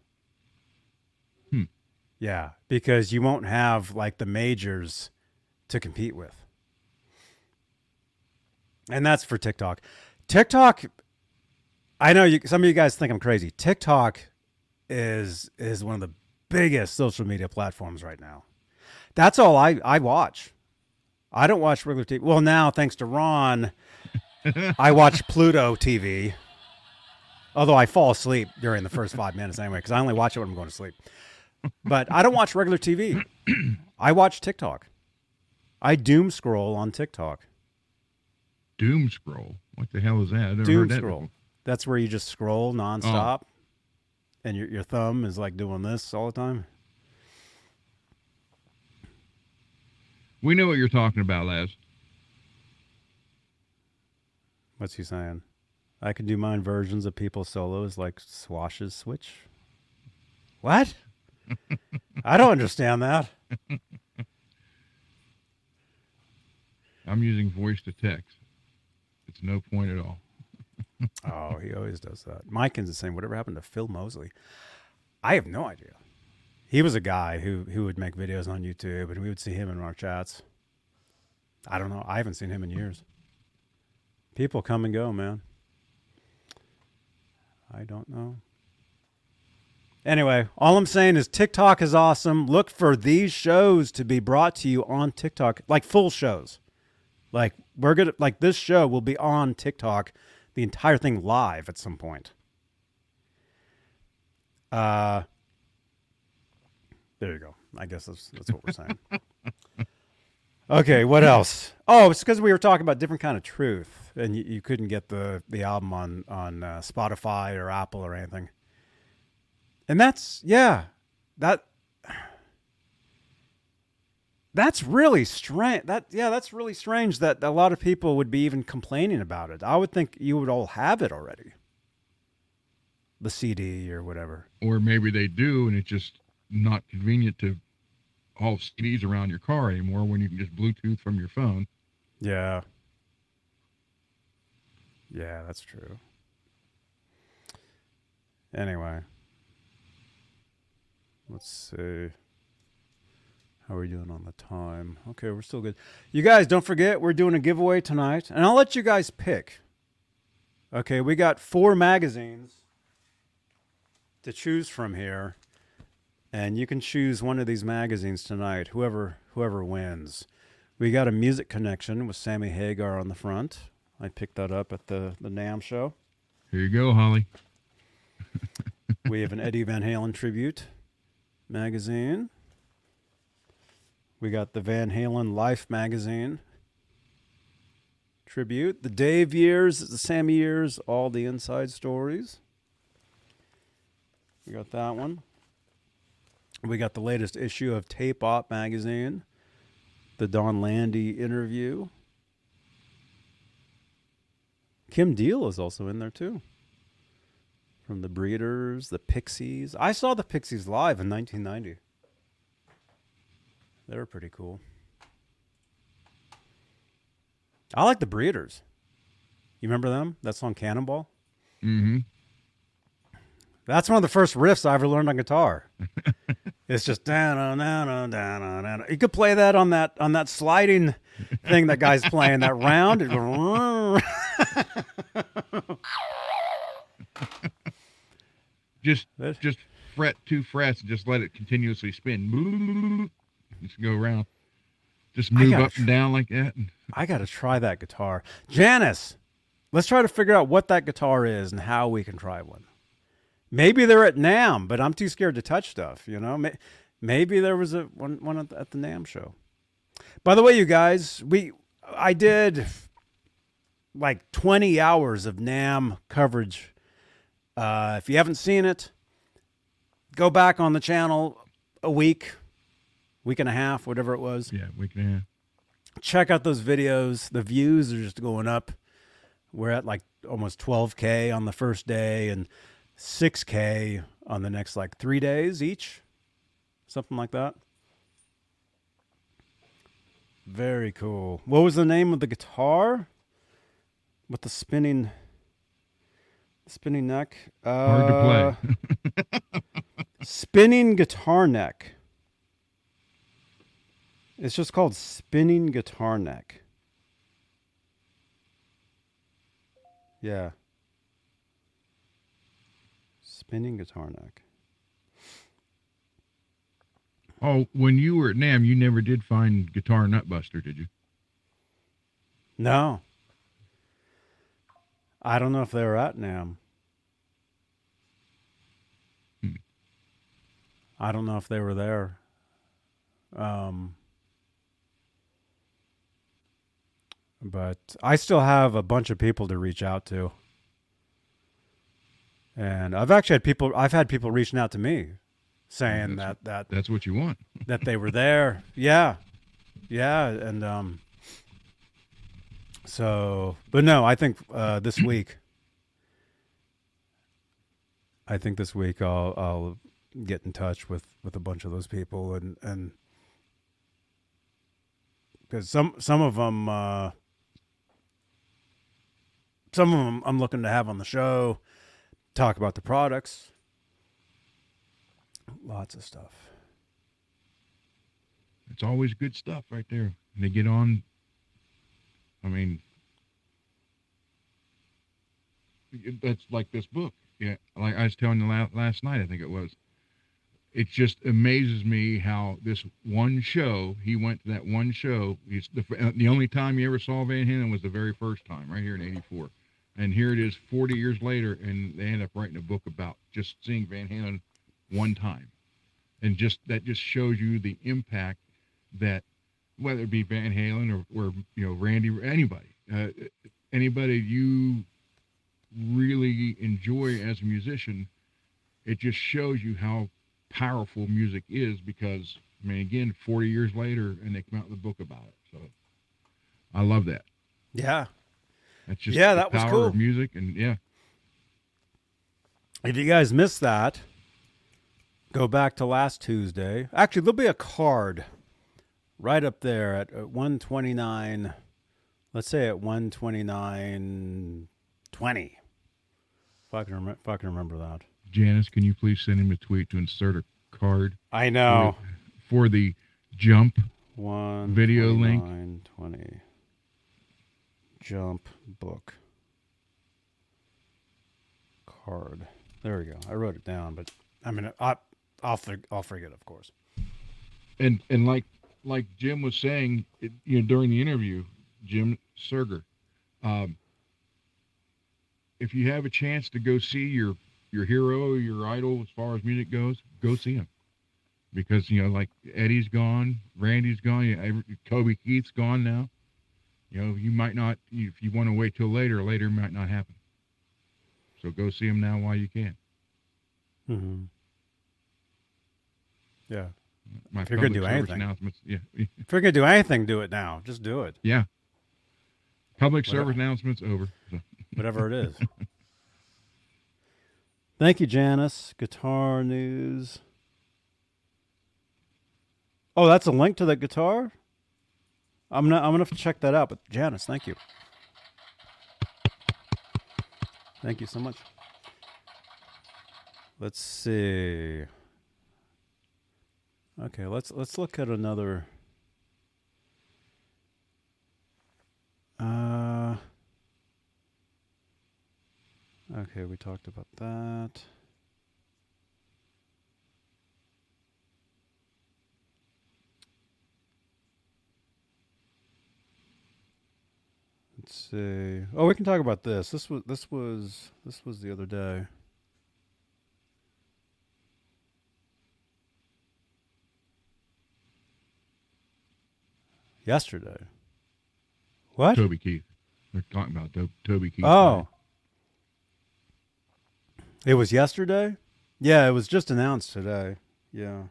Hmm. Yeah, because you won't have like the majors to compete with. And that's for TikTok. TikTok I know you some of you guys think I'm crazy. TikTok is is one of the biggest social media platforms right now. That's all I I watch. I don't watch regular TV. Well, now thanks to Ron, I watch Pluto TV. Although I fall asleep during the first five minutes anyway, because I only watch it when I'm going to sleep. But I don't watch regular TV. I watch TikTok. I doom scroll on TikTok. Doom scroll. What the hell is that? Doom that scroll. before. That's where you just scroll nonstop, oh. and your your thumb is like doing this all the time. We know what you're talking about, Laz. What's he saying? I can do mine versions of people's solos like Swash's Switch. What? I don't understand that. I'm using voice to text. It's no point at all. Oh, he always does that. Mike is the same. Whatever happened to Phil Mosley? I have no idea. He was a guy who who would make videos on YouTube, and we would see him in our chats. I don't know. I haven't seen him in years. People come and go, man. I don't know. Anyway, all I'm saying is TikTok is awesome. Look for these shows to be brought to you on TikTok, like full shows. Like we're gonna like this show will be on TikTok, the entire thing live at some point. Uh there you go. I guess that's that's what we're saying. okay, what else? Oh, it's because we were talking about different kind of truth, and you, you couldn't get the the album on on uh, Spotify or Apple or anything. And that's yeah, that that's really strange. That yeah, that's really strange that a lot of people would be even complaining about it. I would think you would all have it already. The CD or whatever. Or maybe they do, and it just not convenient to haul CDs around your car anymore when you can just Bluetooth from your phone. Yeah. Yeah, that's true. Anyway. Let's see. How are we doing on the time? Okay, we're still good. You guys, don't forget, we're doing a giveaway tonight, and I'll let you guys pick. Okay, we got four magazines to choose from here, and you can choose one of these magazines tonight. Whoever whoever wins, we got a music connection with Sammy Hagar on the front. I picked that up at the the NAMM show. Here you go, Holly. we have an Eddie Van Halen tribute magazine. We got the Van Halen Life magazine tribute, the Dave years, the Sammy years, all the inside stories. We got that one. We got the latest issue of Tape Op magazine, the Don Landee interview. Kim Deal is also in there too. From the Breeders, the Pixies. I saw the Pixies live in 1990. They were pretty cool. I like the Breeders. You remember them? That song Cannonball? Mm-hmm. That's one of the first riffs I ever learned on guitar. it's just down down down down. You could play that on that on that sliding thing that guy's playing that round. Just just fret two frets and just let it continuously spin. Just go around. Just move gotta up and down like that. I got to try that guitar. Janice, let's try to figure out what that guitar is and how we can try one. Maybe they're at NAMM, but I'm too scared to touch stuff, you know? Maybe there was a one, one at the, at the NAMM show. By the way, you guys, we I did like 20 hours of NAMM coverage. Uh, if you haven't seen it, go back on the channel a week, week and a half, whatever it was Yeah, we can. Yeah. check out those videos. The views are just going up. We're at like almost 12k on the first day and 6k on the next like 3 days each. Something like that. Very cool. What was the name of the guitar? With the spinning spinning neck? Hard Uh, to play. spinning guitar neck. It's just called spinning guitar neck. Yeah. Spinning guitar neck. oh, when you were at NAMM, you never did find Guitar Nutbuster, did you? No. I don't know if they were at NAMM. Hmm. I don't know if they were there. Um, but I still have a bunch of people to reach out to. And I've actually had people I've had people reaching out to me saying that's- that that That's what you want. that they were there. Yeah. Yeah. And um so but no, I think uh this week I think this week I'll I'll get in touch with with a bunch of those people and and because some some of them uh some of them I'm looking to have on the show talk about the products lots of stuff It's always good stuff right there. And they get on. I mean, that's like this book. Yeah, like I was telling you la- last night, I think it was. It just amazes me how this one show he went to that one show. He's the the only time you ever saw Van Halen was the very first time, right here in '84, and here it is 40 years later, and they end up writing a book about just seeing Van Halen one time, and just that just shows you the impact that whether it be Van Halen or, or you know Randy or anybody, uh, anybody you really enjoy as a musician, it just shows you how powerful music is because I mean again 40 years later and they come out with a book about it. So I love that. yeah That's just Yeah, that was cool. music and yeah. If you guys missed that, go back to last Tuesday. Actually, there'll be a card right up there at uh, 129. Let's say at 129.20. If I can, rem- if I can remember that. Janice, can you please send him a tweet to insert a card I know. for the jump? One Video link. 20 jump book card. There we go. I wrote it down, but I mean, I I'll I'll forget, of course. and and like like Jim was saying, it, you know, during the interview, Jim Serger, um, if you have a chance to go see your your hero, your idol, as far as music goes, go see him, because you know, like Eddie's gone, Randy's gone, Toby Keith's gone now. You know, you might not if you want to wait till later. Later might not happen. So go see him now while you can. Mm-hmm. Yeah. My If you're gonna do anything. announcements. Yeah, If you're gonna do anything, do it now. Just do it. yeah. Public Whatever. service announcements over. So. whatever it is. Thank you, Janice. Guitar news. Oh, that's a link to that guitar. I'm not. I'm gonna have to check that out. But Janice, thank you. Thank you so much. Let's see. Okay, let's let's look at another. Uh. Okay, we talked about that. Let's see. Oh, we can talk about this. This was this was this was the other day. Yesterday. What? Toby Keith. They're talking about to- Toby Keith. Oh. It was yesterday? Yeah, it was just announced today. Yeah.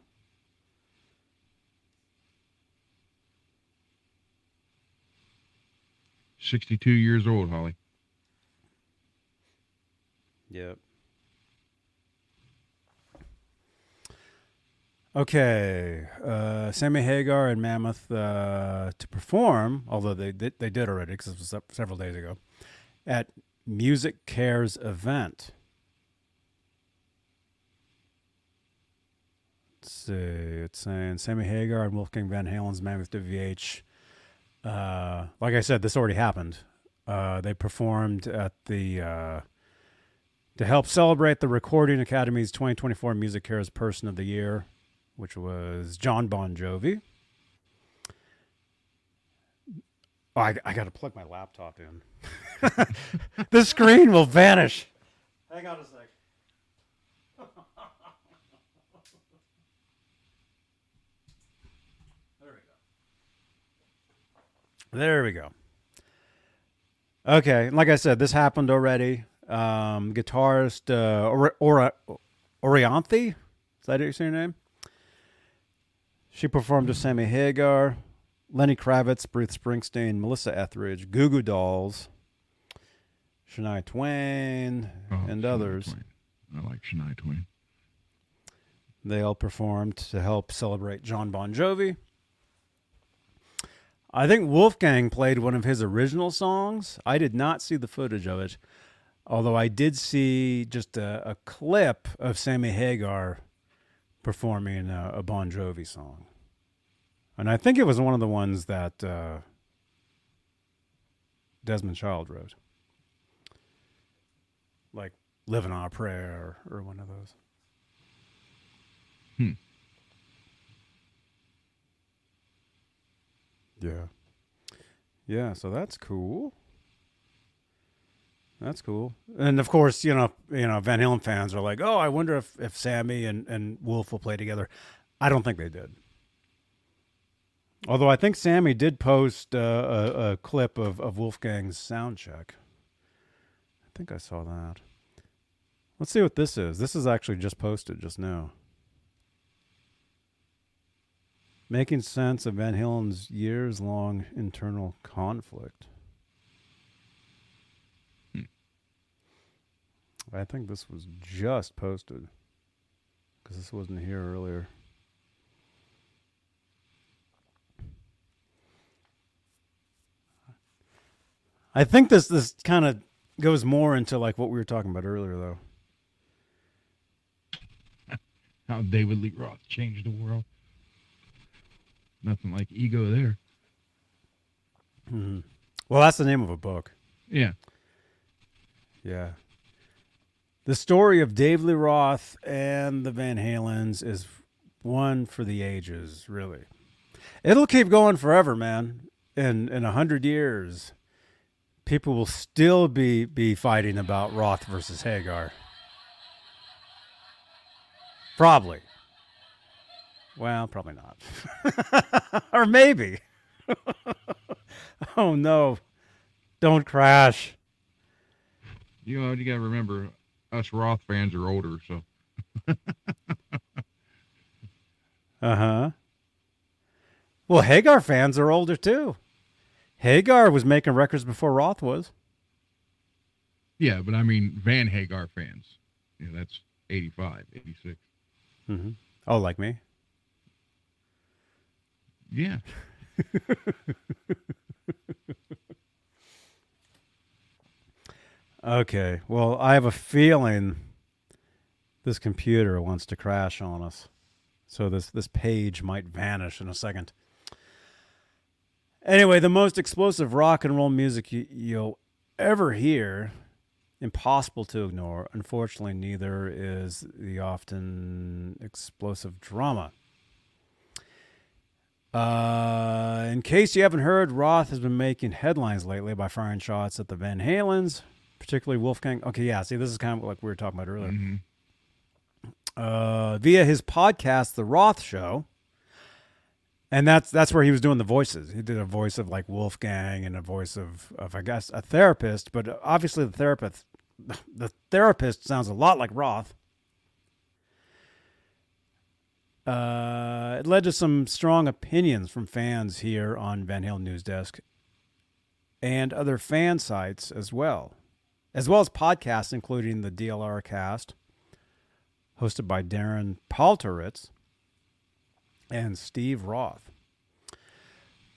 Sixty-two years old, Holly. Yep. Okay, uh, Sammy Hagar and Mammoth uh, to perform, although they they, they did already because it was up several days ago, at MusiCares event. Let's see, it's saying Sammy Hagar and Wolfgang Van Halen's Mammoth WVH. Uh, like I said, this already happened. Uh, they performed at the. Uh, to help celebrate the Recording Academy's 2024 MusiCares Person of the Year, which was Jon Bon Jovi. Oh, I, I got to plug my laptop in. the screen will vanish. Hang on a sec. There we go. There we go. Okay, like I said, this happened already. Um, guitarist uh, or, or, is that your your name? She performed with Sammy Hagar, Lenny Kravitz, Bruce Springsteen, Melissa Etheridge, Goo Goo Dolls, Shania Twain, Oh, and Shania others. Twain. I like Shania Twain. They all performed to help celebrate Jon Bon Jovi. I think Wolfgang played one of his original songs. I did not see the footage of it, although I did see just a, a clip of Sammy Hagar performing a, a Bon Jovi song. And I think it was one of the ones that uh, Desmond Child wrote. Like Living on a Prayer or, or one of those. Yeah. Yeah, so that's cool. That's cool. And of course, you know, you know, Van Halen fans are like, "Oh, I wonder if if Sammy and and Wolf will play together." I don't think they did. Although I think Sammy did post uh, a, a clip of of Wolfgang's sound check. I think I saw that. Let's see what this is. This is actually just posted just now. Making sense of Van Halen's years long internal conflict. Hmm. I think this was just posted because this wasn't here earlier. I think this this kind of goes more into like what we were talking about earlier, though. How David Lee Roth changed the world. Nothing like ego there. Mm-hmm. Well, that's the name of a book. Yeah. Yeah. The story of Dave Lee Roth and the Van Halens is one for the ages, really. It'll keep going forever, man. In in a hundred years, people will still be be fighting about Roth versus Hagar. Probably. Well, probably not. or maybe. oh no. Don't crash. You know, you got to remember, us Roth fans are older, so Uh huh. Well, Hagar fans are older too. Hagar was making records before Roth was. yeah. But I mean, Van Hagar fans. Yeah, that's 85, 86. Mm-hmm. Oh, like me? Yeah. Okay. Well, I have a feeling this computer wants to crash on us. So this this page might vanish in a second. Anyway, the most explosive rock and roll music you, you'll ever hear, impossible to ignore. Unfortunately, neither is the often explosive drama. Uh, in case you haven't heard, Roth has been making headlines lately by firing shots at the Van Halens, particularly Wolfgang. Okay, yeah, see, this is kind of like we were talking about earlier. Mhm. Uh, via his podcast, The Roth Show, and that's that's where he was doing the voices. He did a voice of like Wolfgang and a voice of of I guess a therapist, but obviously the therapist the therapist sounds a lot like Roth. Uh, it led to some strong opinions from fans here on Van Halen News Desk and other fan sites as well, as well as podcasts, including the DLR cast, hosted by Darren Paltrowitz and Steve Roth.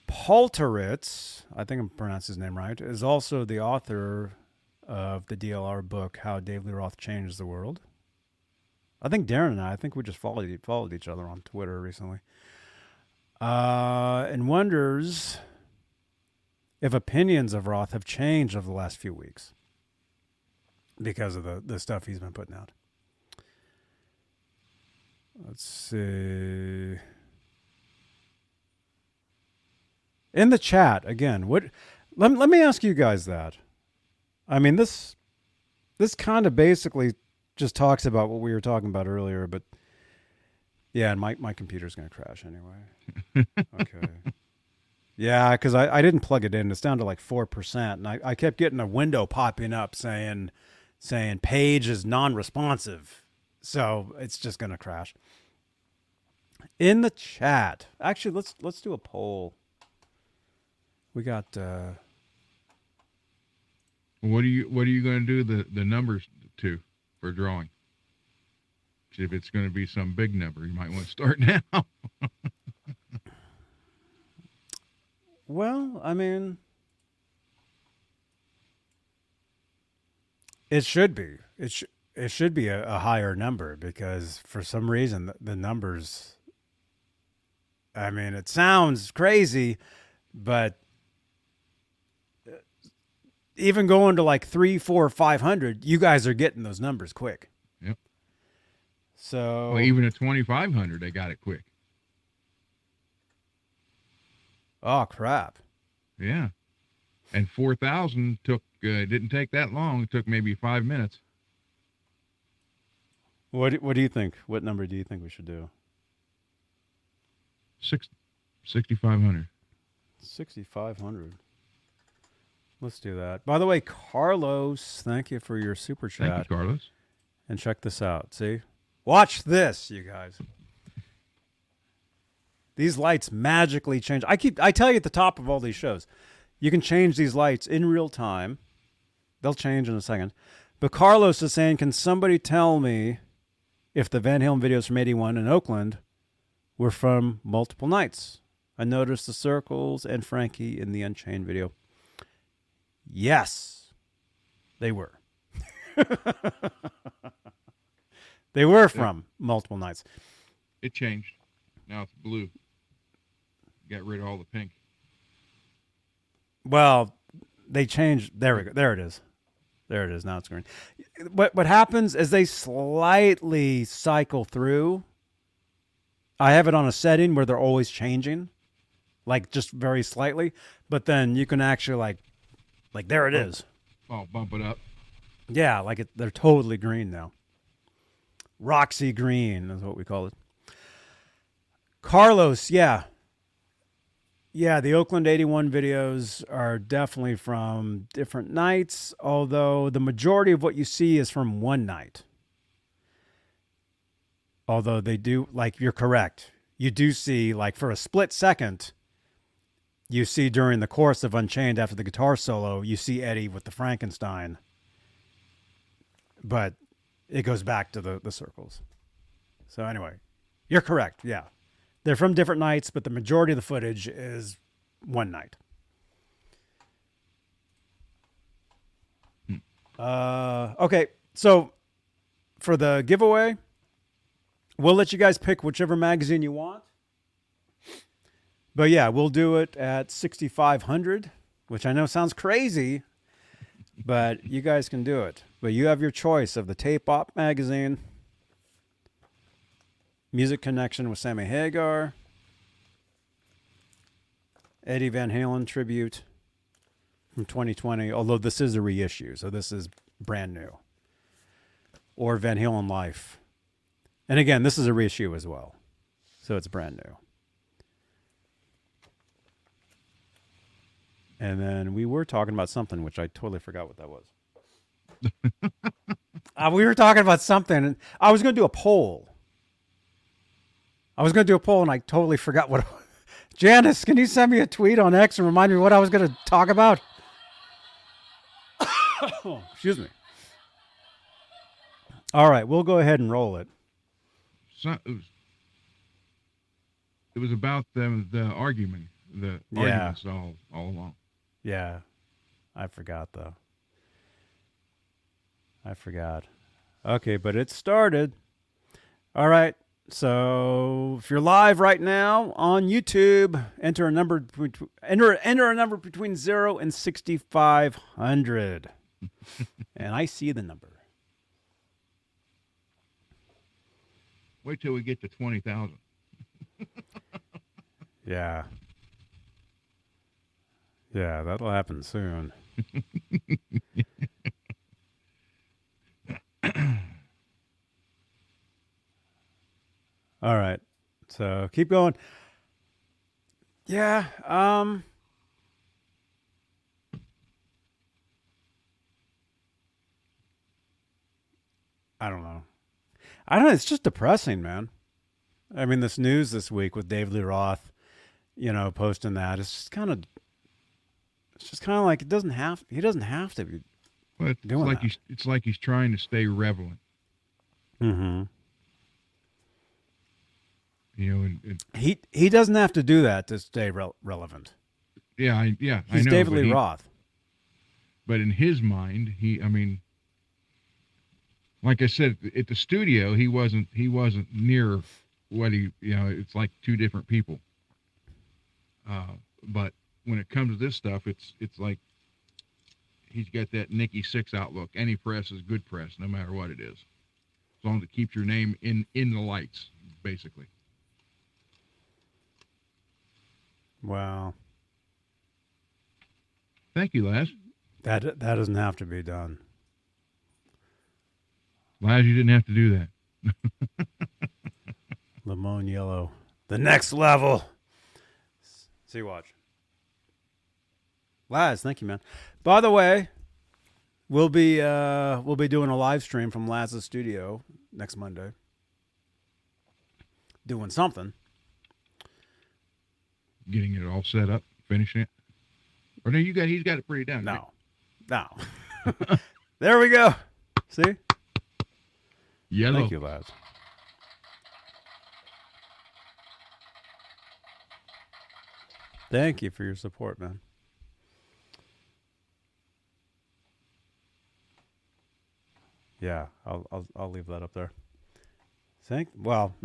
Paltrowitz, I think I'm pronouncing his name right, is also the author of the DLR book, How Dave Lee Roth Changed the World. I think Darren and I, I think we just followed followed each other on Twitter recently. Uh, and wonders if opinions of Roth have changed over the last few weeks because of the, the stuff he's been putting out. Let's see. In the chat again, what let, let me ask you guys that. I mean this this kind of basically just talks about what we were talking about earlier, but yeah, and my my computer's gonna crash anyway. okay. Yeah, because I, I didn't plug it in. It's down to like four percent, and I, I kept getting a window popping up saying saying page is non-responsive, so it's just gonna crash. In the chat, actually, let's let's do a poll. We got uh, What are you What are you to do the the numbers to for drawing? If it's going to be some big number, you might want to start now. Well, I mean, it should be. It sh- it should be a, a higher number because for some reason the, the numbers. I mean, it sounds crazy, but even going to like three, four, five hundred, you guys are getting those numbers quick. Yep. So well, even at twenty five hundred, they got it quick. oh crap! Yeah, and four thousand took uh, didn't take that long. It took maybe five minutes. What do- what do you think? What number do you think we should do? Six, 6,500. 6,500. Let's do that. By the way, Carlos, thank you for your super Thank chat. you, Carlos. And check this out. See? Watch this, you guys. These lights magically change. I keep I tell you at the top of all these shows, you can change these lights in real time. They'll change in a second. But Carlos is saying, "Can somebody tell me if the Van Halen videos from 81 in Oakland were from multiple nights?" I noticed the circles and Frankie in the Unchained video. Yes. They were. they were from multiple nights. It changed. Now it's blue. Got rid of all the pink. Well, they changed. There we go. There it is. There it is. Now it's green. What what happens is they slightly cycle through. I have it on a setting where they're always changing, like just very slightly. But then you can actually like, like there it is. Oh, bump it up. Yeah, like it, they're totally green now. Roxy green is what we call it. Carlos, yeah. Yeah, the Oakland 81 videos are definitely from different nights, although the majority of what you see is from one night. Although they do, like, you're correct. You do see, like, for a split second, you see during the course of Unchained after the guitar solo, you see Eddie with the Frankenstein. But it goes back to the, the circles. So, anyway, you're correct. Yeah. They're from different nights, but the majority of the footage is one night. Uh, okay, so for the giveaway, we'll let you guys pick whichever magazine you want. But yeah, we'll do it at 6,500, which I know sounds crazy, but you guys can do it. But you have your choice of the Tape Op magazine, Music Connection with Sammy Hagar, Eddie Van Halen tribute from 2020, although this is a reissue, so this is brand new, or Van Halen Life. And again, this is a reissue as well, so it's brand new. And then we were talking about something which I totally forgot what that was. uh, we were talking about something, and I was going to do a poll. I was going to do a poll, and I totally forgot what. Janice, can you send me a tweet on X and remind me what I was going to talk about? oh, excuse me. All right, we'll go ahead and roll it. So, it was. It was about them the argument, the Yeah. arguments all all along. Yeah, I forgot though. I forgot. Okay, but it started. All right. So if you're live right now on YouTube, enter a number enter enter a number between zero and sixty five hundred, and I see the number. Wait till we get to twenty thousand. Yeah. Yeah, that'll happen soon. All right. So keep going. Yeah. Um I don't know. I don't know. It's just depressing, man. I mean, this news this week with Dave Lee Roth, you know, posting that, it's just kind of, it's just kind of like it doesn't have, he doesn't have to be. But it's Doing like that. he's it's like he's trying to stay relevant, Mm-hmm. you know. And, and He he doesn't have to do that to stay rel- relevant. yeah, I, yeah, He's I know. David Lee he- Roth. But in his mind, he, I mean, like I said, at the studio, he wasn't he wasn't near what he, you know, it's like two different people. Uh, but when it comes to this stuff, it's it's like he's got that Nikki Sixx outlook. Any press is good press, no matter what it is, as long as it keeps your name in in the lights, basically. Wow. Thank you, Laz. That that doesn't have to be done. Laz, you didn't have to do that. Lemon yellow. The next level. See watch. Laz, thank you, man. By the way, we'll be uh we'll be doing a live stream from Laz's studio next Monday. Doing something. Getting it all set up, finishing it. Or no, you got he's got it pretty down. No. No. there we go. See? Yellow. Thank you, Laz. Thank you for your support, man. Yeah, I'll I'll, I'll leave that up there. Thank. Well,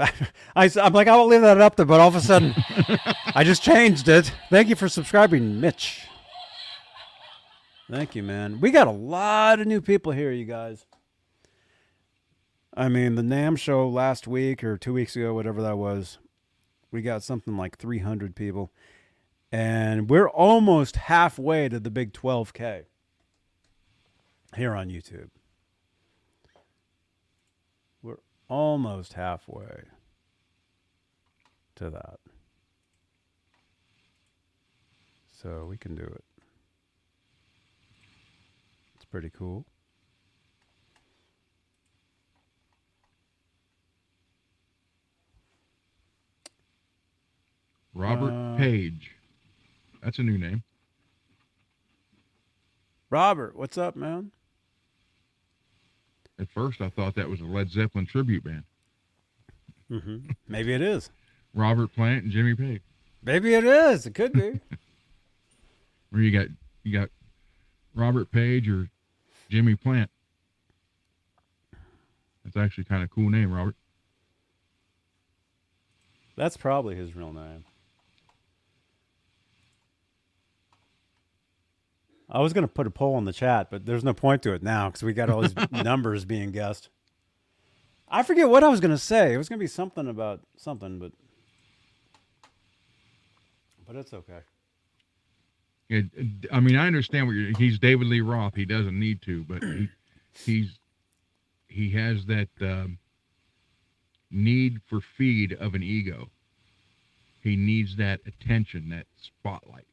I, am like I'll leave that up there, but all of a sudden, I just changed it. Thank you for subscribing, Mitch. Thank you, man. We got a lot of new people here, you guys. I mean, the NAMM show last week or two weeks ago, whatever that was, we got something like 300 people. And we're almost halfway to the big 12K here on YouTube. We're almost halfway to that. So we can do it. It's pretty cool. Robert Uh, Page. That's a new name. Robert, what's up, man? At first, I thought that was a Led Zeppelin tribute band. Mm-hmm. Maybe it is. Robert Plant and Jimmy Page. Maybe it is. It could be. Where you got you got Robert Page or Jimmy Plant. That's actually kind of cool name, Robert. That's probably his real name. I was going to put a poll in the chat, but there's no point to it now because we got all these numbers being guessed. I forget what I was going to say. It was going to be something about something, but but it's okay. It, it- I mean, I understand what you're. He's David Lee Roth. He doesn't need to, but he, he's he has that um, need for feed of an ego. He needs that attention, that spotlight.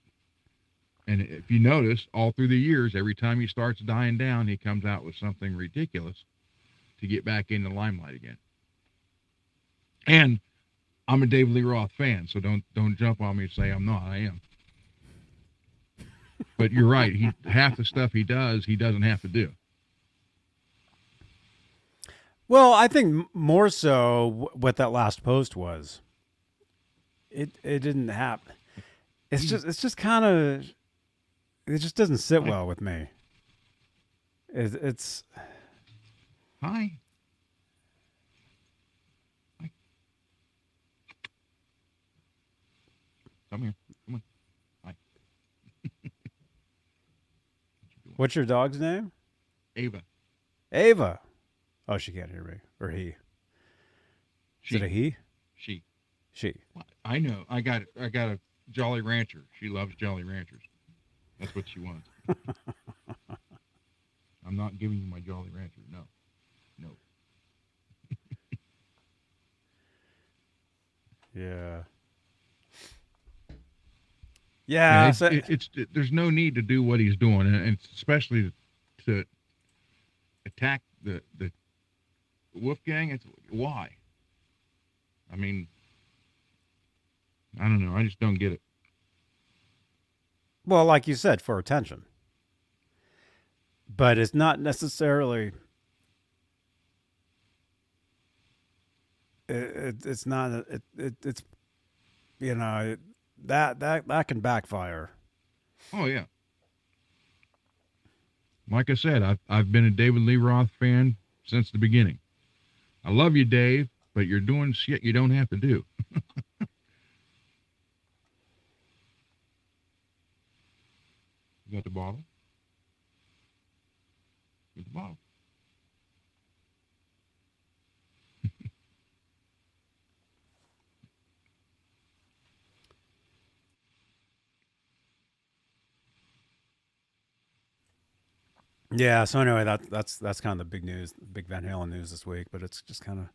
And if you notice, all through the years, every time he starts dying down, he comes out with something ridiculous to get back in the limelight again. And I'm a David Lee Roth fan, so don't don't jump on me and say I'm not. I am. But you're right. He half the stuff he does, he doesn't have to do. Well, I think more so what that last post was. It it didn't happen. It's hmm. just it's just kind of it just doesn't sit well with me. It, it's Hi. Hi. Come here. Come on. Hi. what's your dog's name? Ava. Ava. Oh, she can't hear me. Or he. Is it a he? She. She. I know. I got I got a Jolly Rancher. She loves Jolly Ranchers. That's what she wants. I'm not giving you my Jolly Rancher. No. No. Yeah. Yeah, Yeah. it's, so- it- it's it- there's no need to do what he's doing, and, and especially to attack the the Wolfgang. It's why. I mean, I don't know. I just don't get it. Well, like you said, for attention. But it's not necessarily. It, it, it's not. It, it, it's, you know, it, that that that can backfire. Oh yeah. Like I said, I've I've been a David Lee Roth fan since the beginning. I love you, Dave, but you're doing shit you don't have to do. you got the bottle? Get the bottle. Yeah. So anyway, that that's that's kind of the big news, big Van Halen news this week. But it's just kind of.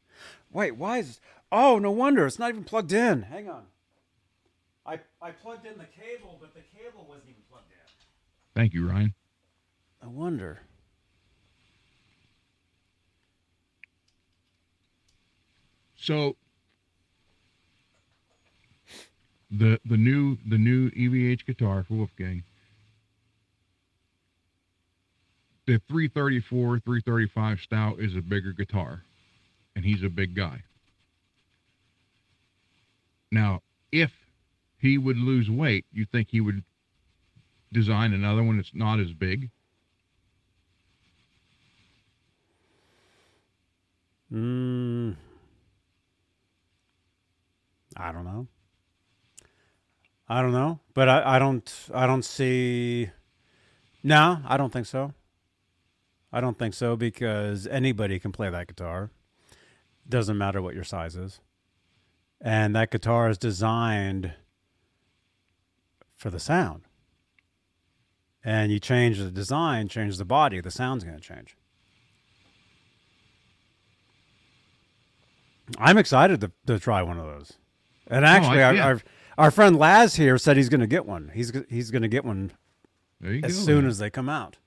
Wait, why is? Oh, no wonder it's not even plugged in. Hang on. I I plugged in the cable, but the cable wasn't even. Thank you, Ryan. I wonder. So the the new the new EVH guitar for Wolfgang. The 334, 335 stout is a bigger guitar, and he's a big guy. Now, if he would lose weight, you think he would design another one that's not as big? Mm, I don't know. I don't know, but I, I don't I don't see No, I don't think so. I don't think so because anybody can play that guitar. Doesn't matter what your size is. And that guitar is designed for the sound. And you change the design, change the body, the sound's going to change. I'm excited to, to try one of those. And oh, actually, I- our, yeah. our our friend Laz here said he's going to get one. He's he's going to get one as go. soon then. as they come out.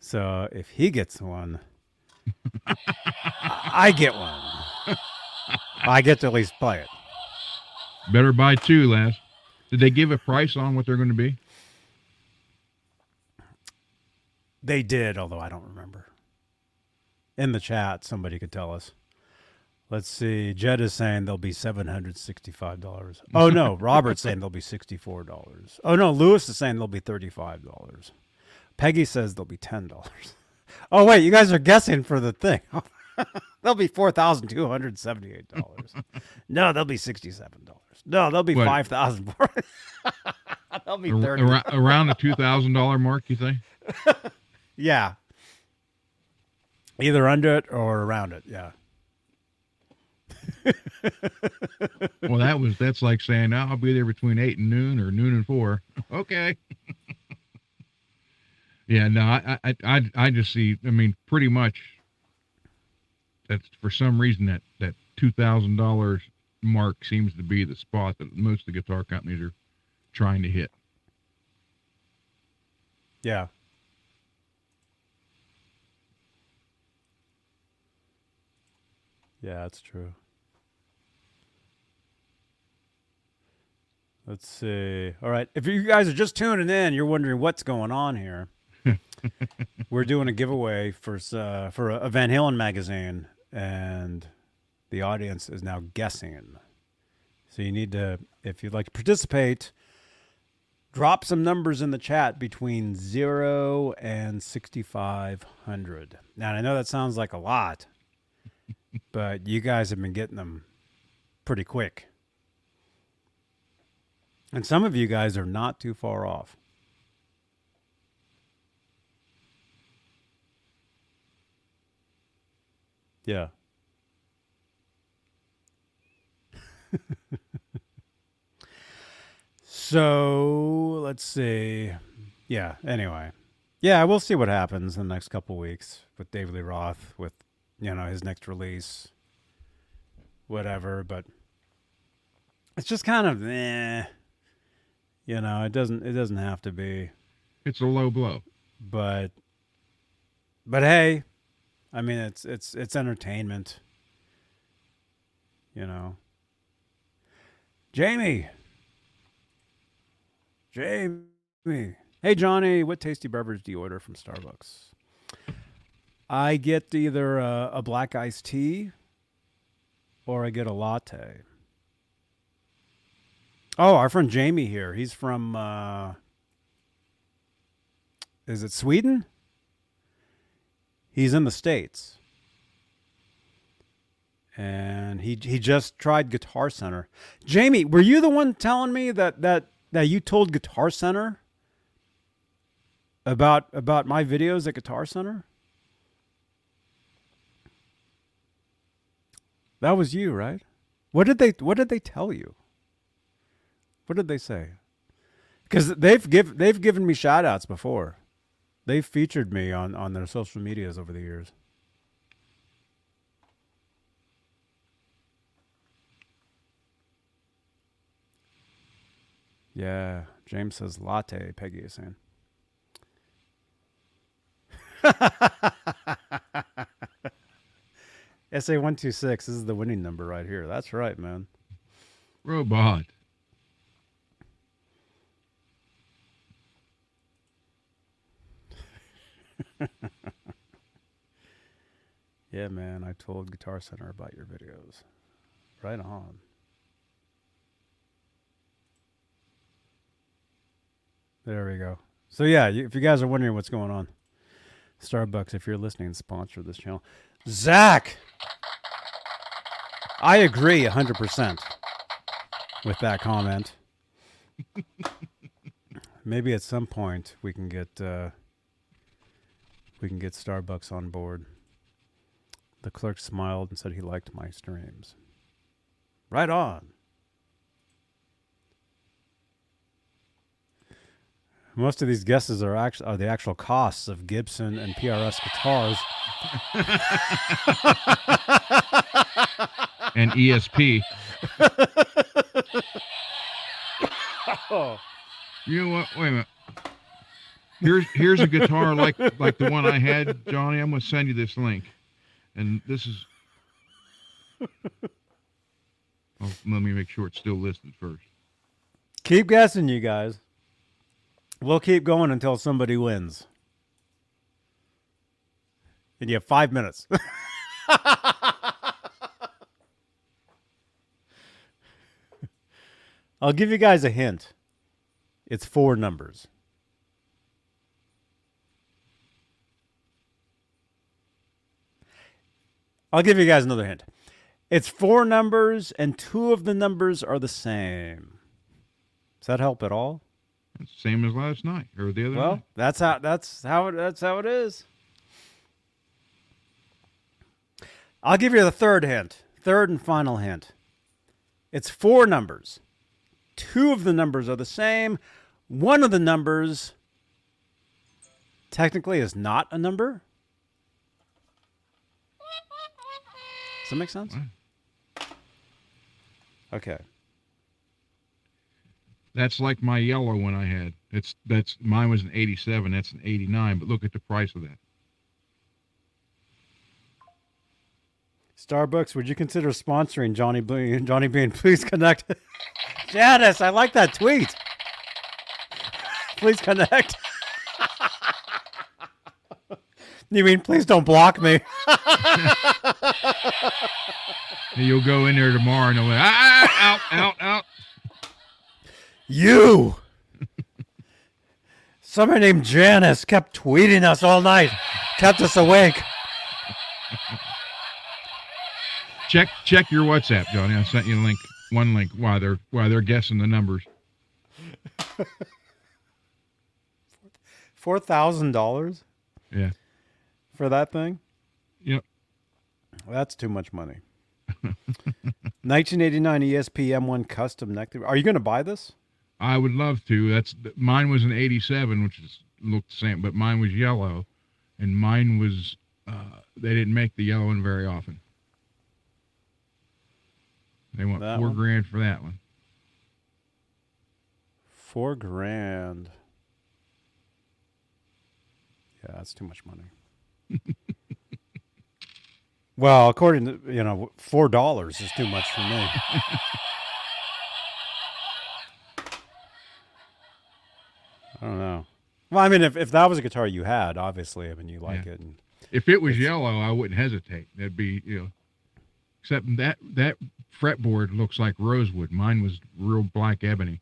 So if he gets one, I get one. I get to at least play it. Better buy two, Laz. Did they give a price on what they're going to be? They did, although I don't remember. In the chat, somebody could tell us. Let's see. Jed is saying they'll be seven hundred sixty-five dollars. Oh no, Robert's saying they'll be sixty-four dollars. Oh no, Lewis is saying they'll be thirty-five dollars. Peggy says they'll be ten dollars. Oh wait, you guys are guessing for the thing. they'll be four thousand two hundred seventy-eight dollars. no, they'll be sixty-seven dollars. No, they'll be What? five thousand. they'll be thirty. ar- around the two thousand dollar mark, you think? Yeah. Either under it or around it. Yeah. Well, that was that's like saying "Oh, I'll be there between eight and noon or noon and four. Okay. yeah, no, I, I I I just see. I mean, pretty much. That's for some reason that that two thousand dollars mark seems to be the spot that most of the guitar companies are trying to hit. Yeah. Yeah, that's true. Let's see. All right. If you guys are just tuning in, you're wondering what's going on here. We're doing a giveaway for uh, for a, Van Halen magazine, and the audience is now guessing. So you need to, if you'd like to participate, drop some numbers in the chat between zero and 6,500. Now, I know that sounds like a lot, but you guys have been getting them pretty quick. And some of you guys are not too far off. Yeah. So let's see. Yeah. Anyway, yeah, we'll see what happens in the next couple weeks with David Lee Roth, with you know his next release, whatever. But it's just kind of eh. You know, it doesn't it doesn't have to be, It's a low blow. but but hey, I mean it's it's it's entertainment. You know. Jamie. Jamie. Hey, Johnny, what tasty beverage do you order from Starbucks? I get either a, a black iced tea or I get a latte. Oh, our friend Jamie here. He's from, uh, is it Sweden? He's in the States. And he he just tried Guitar Center. Jamie, were you the one telling me that that that you told Guitar Center about about my videos at Guitar Center? That was you, right? What did they what did they tell you? What did they say? Cuz they've give they've given me shout outs before. They've featured me on on their social medias over the years. Yeah, James says latte, Peggy is saying. SA126, this is the winning number right here. That's right, man. Robot. Yeah, man, I told Guitar Center about your videos. Right on. There we go. So yeah, if you guys are wondering what's going on, Starbucks, if you're listening, sponsor this channel. Zach, I agree hundred percent with that comment. maybe at some point we can get uh, we can get Starbucks on board. The clerk smiled and said he liked my streams. Right on. Most of these guesses are actually are the actual costs of Gibson and PRS guitars. And ESP. oh. You know what? Wait a minute. Here's here's a guitar like like the one I had, Johnny. I'm gonna send you this link, and this is. Oh, let me make sure it's still listed first. Keep guessing, you guys. We'll keep going until somebody wins. And you have five minutes. I'll give you guys a hint. It's four numbers. I'll give you guys another hint. It's four numbers, and two of the numbers are the same. Does that help at all? It's the same as last night or the other Well, night. that's how that's how it, that's how it is. I'll give you the third hint, third and final hint. It's four numbers. Two of the numbers are the same. One of the numbers technically is not a number. Does that make sense? Okay. That's like my yellow one I had. It's that's mine was an 87. That's an 89. But look at the price of that. Starbucks, would you consider sponsoring Johnny Bean? Johnny Bean, please connect. Janice, I like that tweet. please connect. you mean please don't block me? You'll go in there tomorrow and they'll be, ah, ah, out, out, out. You. Somebody named Janice kept tweeting us all night, kept us awake. Check check your WhatsApp, Johnny. I sent you a link, one link Why they're while they're guessing the numbers. Four thousand dollars Yeah. for that thing? Yep. That's too much money. 1989 ESP M1 custom neck. Are you going to buy this? I would love to. That's mine was an 87, which is looked the same, but mine was yellow, and mine was uh, they didn't make the yellow one very often. They want That four one? grand for that one. Four grand. Yeah, that's too much money. well, according to you know, four dollars is too much for me. I don't know. Well, I mean, if, if that was a guitar you had, obviously, I mean, you like Yeah. it. And, If it was yellow, I wouldn't hesitate. That'd be you know. Except that that fretboard looks like rosewood. Mine was real black ebony.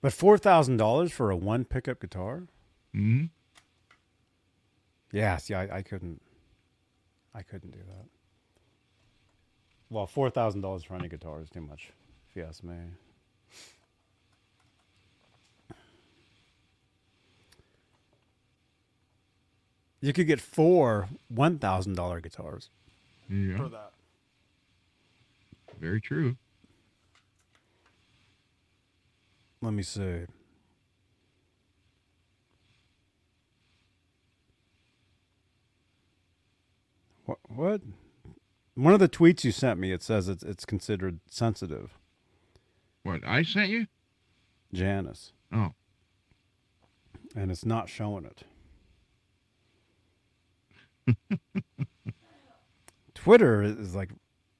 but four thousand dollars for a one pickup guitar? hmm Yeah, see, I, I couldn't, I couldn't do that. Well, four thousand dollars for any guitar is too much, if you ask me. You could get four one thousand dollar guitars Yeah, for that. very true. Let me see. What? What? One of the tweets you sent me, it says it's it's considered sensitive. What I sent you? Janice, Oh, and it's not showing it. Twitter is like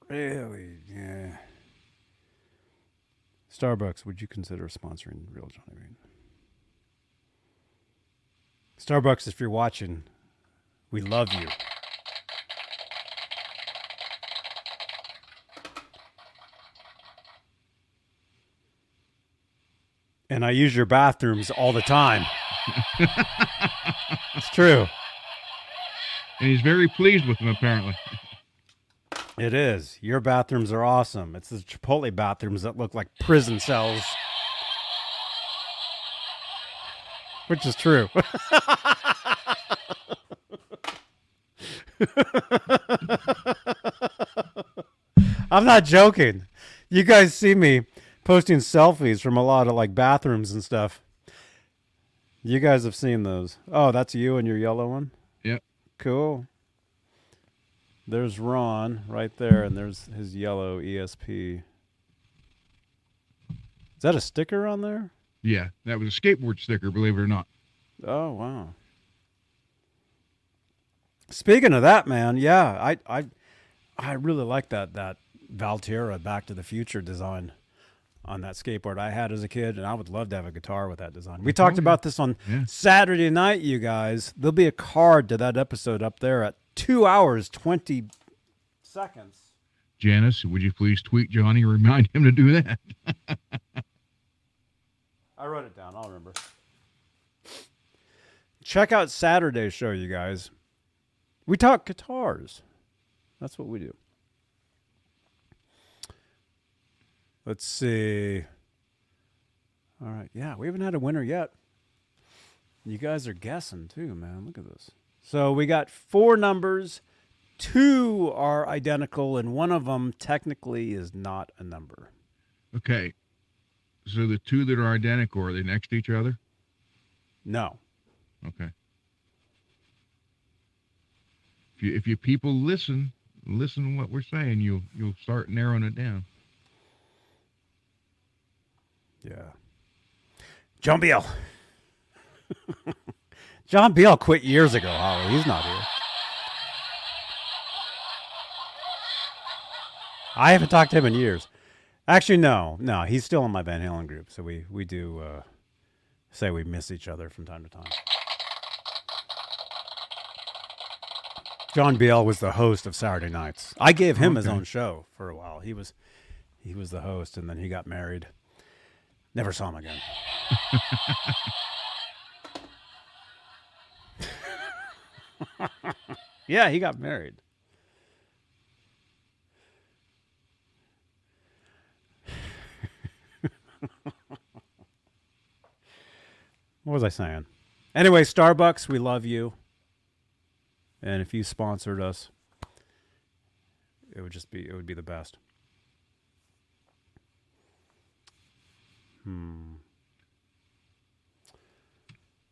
really, yeah. Starbucks, would you consider sponsoring Real Johnny Bean? Starbucks, if you're watching, we love you. And I use your bathrooms all the time. it's true. And he's very pleased with them apparently. It is. Your bathrooms are awesome. It's the Chipotle bathrooms that look like prison cells. Which is true. I'm not joking. You guys see me posting selfies from a lot of like bathrooms and stuff. You guys have seen those. Oh, that's you and your yellow one? Cool. There's Ron right there, and there's his yellow ESP. Is that a sticker on there? Yeah, that was a skateboard sticker, believe it or not. Oh wow. Speaking of that, man, yeah, I I I really like that that Valtera Back to the Future design on that skateboard I had as a kid, and I would love to have a guitar with that design. We talked about this on Yeah. Saturday night, you guys. There'll be a card to that episode up there at two hours twenty seconds. Janice, would you please tweet Johnny and remind him to do that? I wrote it down. I'll remember. Check out Saturday's show, you guys. We talk guitars. That's what we do. Let's see. All right. Yeah, we haven't had a winner yet. You guys are guessing too, man. Look at this. So we got four numbers. Two are identical, and one of them technically is not a number. Okay. So the two that are identical, are they next to each other? No. Okay. If you if you people listen, listen to what we're saying, you'll you'll start narrowing it down. Yeah. John Beal. John Beal quit years ago, Holly. He's not here. I haven't talked to him in years. Actually, no, no, he's still in my Van Halen group, so we we do uh, say we miss each other from time to time. John Beal was the host of Saturday Nights. I gave him his own show for a while. He was he was the host, and then he got married. Never saw him again. yeah, he got married. what was I saying? Anyway, Starbucks, we love you. And if you sponsored us, it would just be it would be the best. Hmm.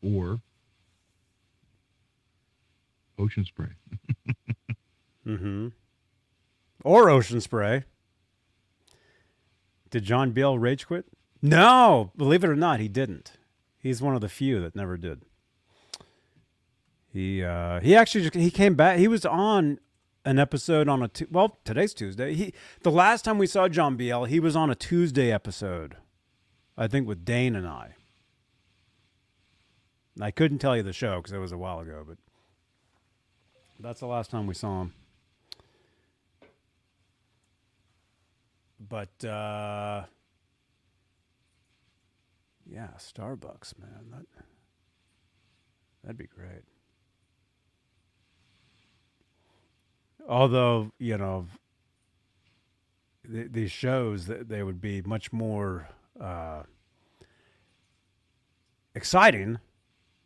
Or ocean spray. Mm-hmm. Or Ocean Spray. Did John Beal rage quit? No, believe it or not, he didn't. He's one of the few that never did. He uh, he actually just, he came back. He was on an episode on a well today's Tuesday. He the last time we saw John Beal, he was on a Tuesday episode, I think with Dane and I. I couldn't tell you the show because it was a while ago, but that's the last time we saw him. But uh yeah, Starbucks, man. That that'd be great. Although, you know, th- these shows that they would be much more uh exciting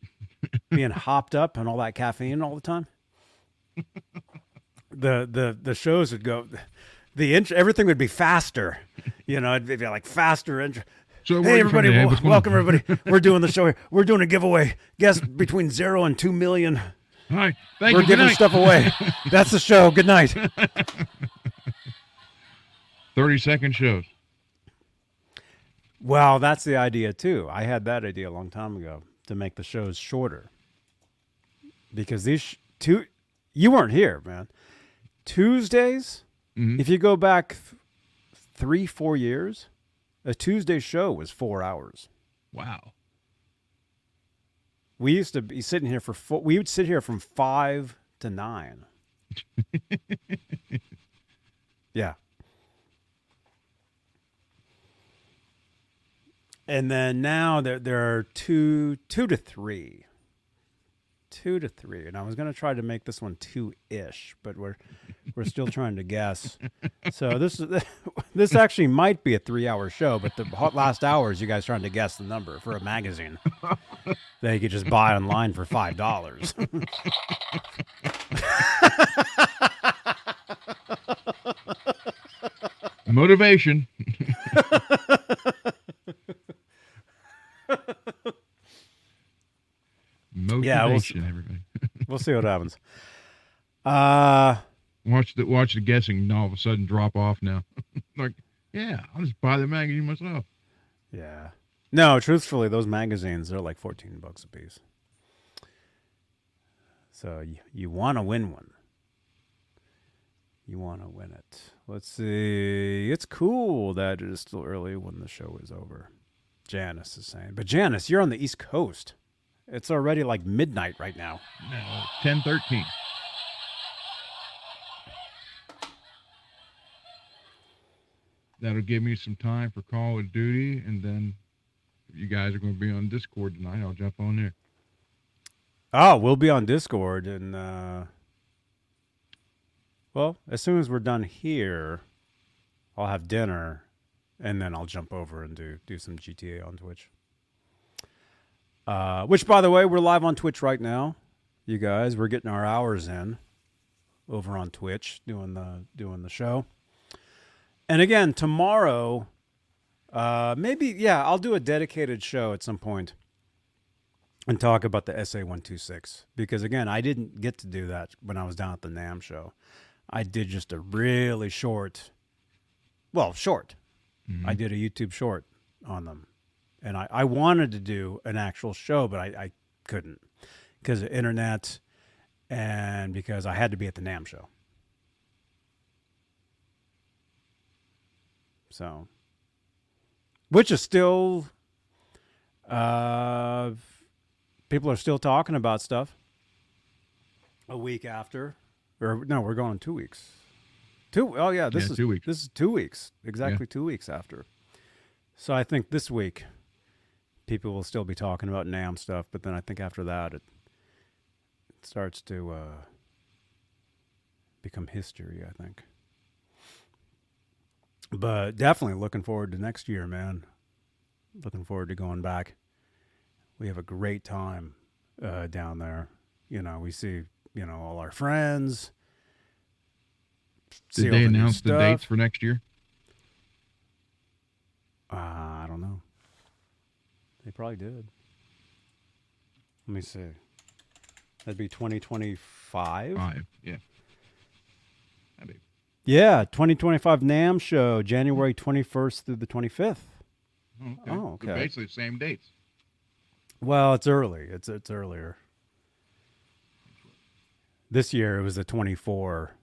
being hopped up and all that caffeine all the time. the the the shows would go the int- everything would be faster. You know, it'd be like faster intro. So hey everybody, trying to- wel- what's going welcome everybody. We're doing the show here. We're doing a giveaway. Guess between zero and two million. All right. Thank We're you. Giving stuff away. That's the show. Good night. 30 second shows. Well, that's the idea too. I had that idea a long time ago to make the shows shorter. Because these sh- two, you weren't here, man. Tuesdays, Mhm. if you go back th- three, four years, a Tuesday show was four hours. Wow. We used to be sitting here for four, we would sit here from five to nine. yeah. And then now there there are two two to three. Two to three. And I was gonna try to make this one two ish, but we're We're still trying to guess. So this is this actually might be a three-hour show, but the last hour is you guys trying to guess the number for a magazine that you could just buy online for five dollars. Motivation. Motivation, Yeah, we'll s- everybody. we'll see what happens. Uh Watch the watch the guessing and all of a sudden drop off now. like, yeah, I'll just buy the magazine myself. yeah. No, truthfully, those magazines they're like fourteen bucks a piece. So you, you want to win one. You want to win it. Let's see. It's cool that it is still early when the show is over. Janice is saying, but Janice, you're on the East Coast. It's already like midnight right now. No, ten thirteen. That'll give me some time for Call of Duty, and then if you guys are going to be on Discord tonight, I'll jump on there. Oh, we'll be on Discord and uh well, as soon as we're done here, I'll have dinner and then I'll jump over and do do some GTA on Twitch. Uh which by the way, we're live on Twitch right now. You guys, we're getting our hours in over on Twitch doing the doing the show. And again, tomorrow uh maybe yeah, I'll do a dedicated show at some point and talk about the SA 126 because again, I didn't get to do that when I was down at the NAMM show. I did just a really short, well, short. I did a YouTube short on them. And I, I wanted to do an actual show, but I, I couldn't because of internet and because I had to be at the NAMM show. So, which is still, uh, people are still talking about stuff a week after or no we're going two weeks two oh yeah this Yeah, is two weeks. this is two weeks exactly two weeks after so i think this week people will still be talking about NAMM stuff but then i think after that it, it starts to uh, become history i think but definitely looking forward to next year man looking forward to going back we have a great time uh, down there. You know, we see you know all our friends. Did they the announce the dates for next year? Uh, I don't know. They probably did. Let me see. That'd be 2025. Five. Yeah. That'd be- Yeah, 2025 NAMM show, January 21st through the 25th. Mm-hmm. Oh, okay. Oh, So basically same dates. Well, it's early. It's it's earlier. This year it was the 24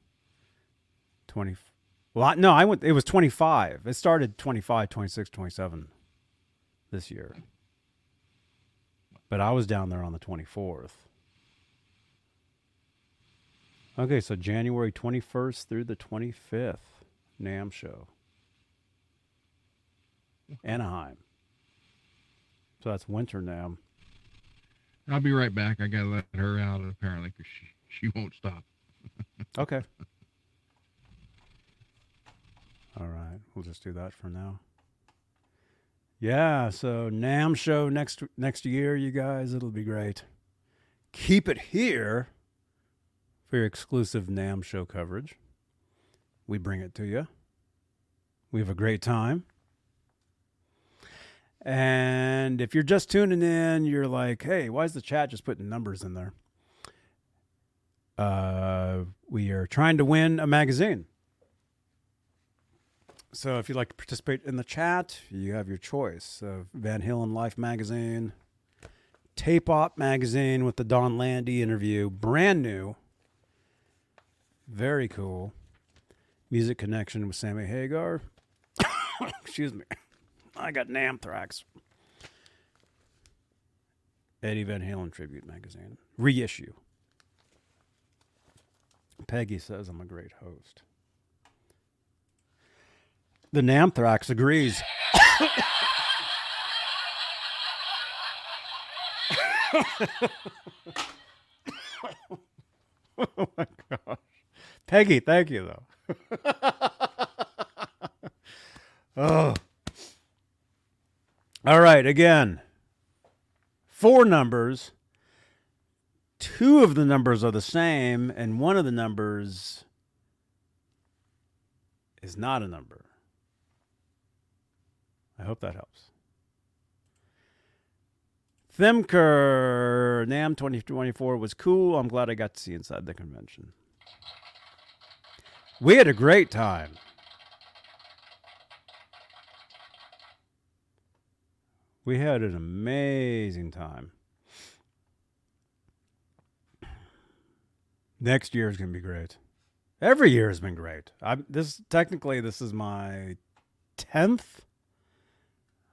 20 Well, I, no, I went it was 25. It started 25, 26, 27 this year. But I was down there on the 24th. Okay, so January 21st through the 25th, NAMM show. Anaheim. So that's winter NAMM. I'll be right back. I gotta let her out apparently because she she won't stop. Okay. All right, we'll just do that for now. Yeah, so NAMM show next next year, you guys, it'll be great. Keep it here for your exclusive NAMM show coverage. We bring it to you. We have a great time. And if you're just tuning in, you're like, hey, why is the chat just putting numbers in there? Uh, we are trying to win a magazine. So if you'd like to participate in the chat, you have your choice of Van Halen Life magazine, Tape Op magazine with the Don Landee interview, brand new, very cool. Music Connection with Sammy Hagar. Excuse me. I got an anthrax. Eddie Van Halen tribute magazine reissue. Peggy says I'm a great host. The Namthrax agrees. oh my gosh. Peggy, thank you though. oh. All right, again. Four numbers. Two of the numbers are the same, and one of the numbers is not a number. I hope that helps. Thimker NAMM 2024 was cool. I'm glad I got to see inside the convention. We had a great time. We had an amazing time. Next year is going to be great. Every year has been great. I this technically this is my 10th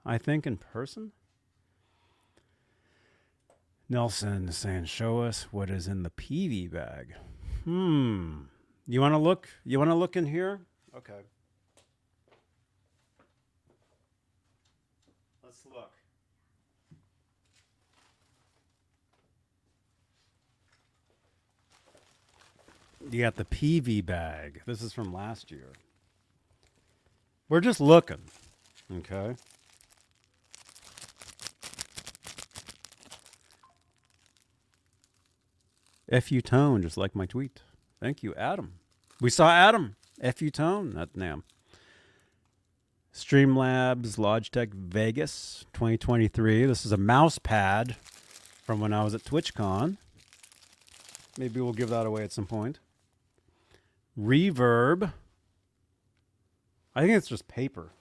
I think in person. Nelson is saying, "Show us what is in the PV bag." Hmm. You want to look? You want to look in here? Okay. Let's look. You got the PV bag. This is from last year. We're just looking. Okay. FU Tone, just like my tweet. Thank you, Adam. We saw Adam. FU Tone, not NAMM. Streamlabs Logitech Vegas 2023. This is a mouse pad from when I was at TwitchCon. Maybe we'll give that away at some point. Reverb. I think it's just paper.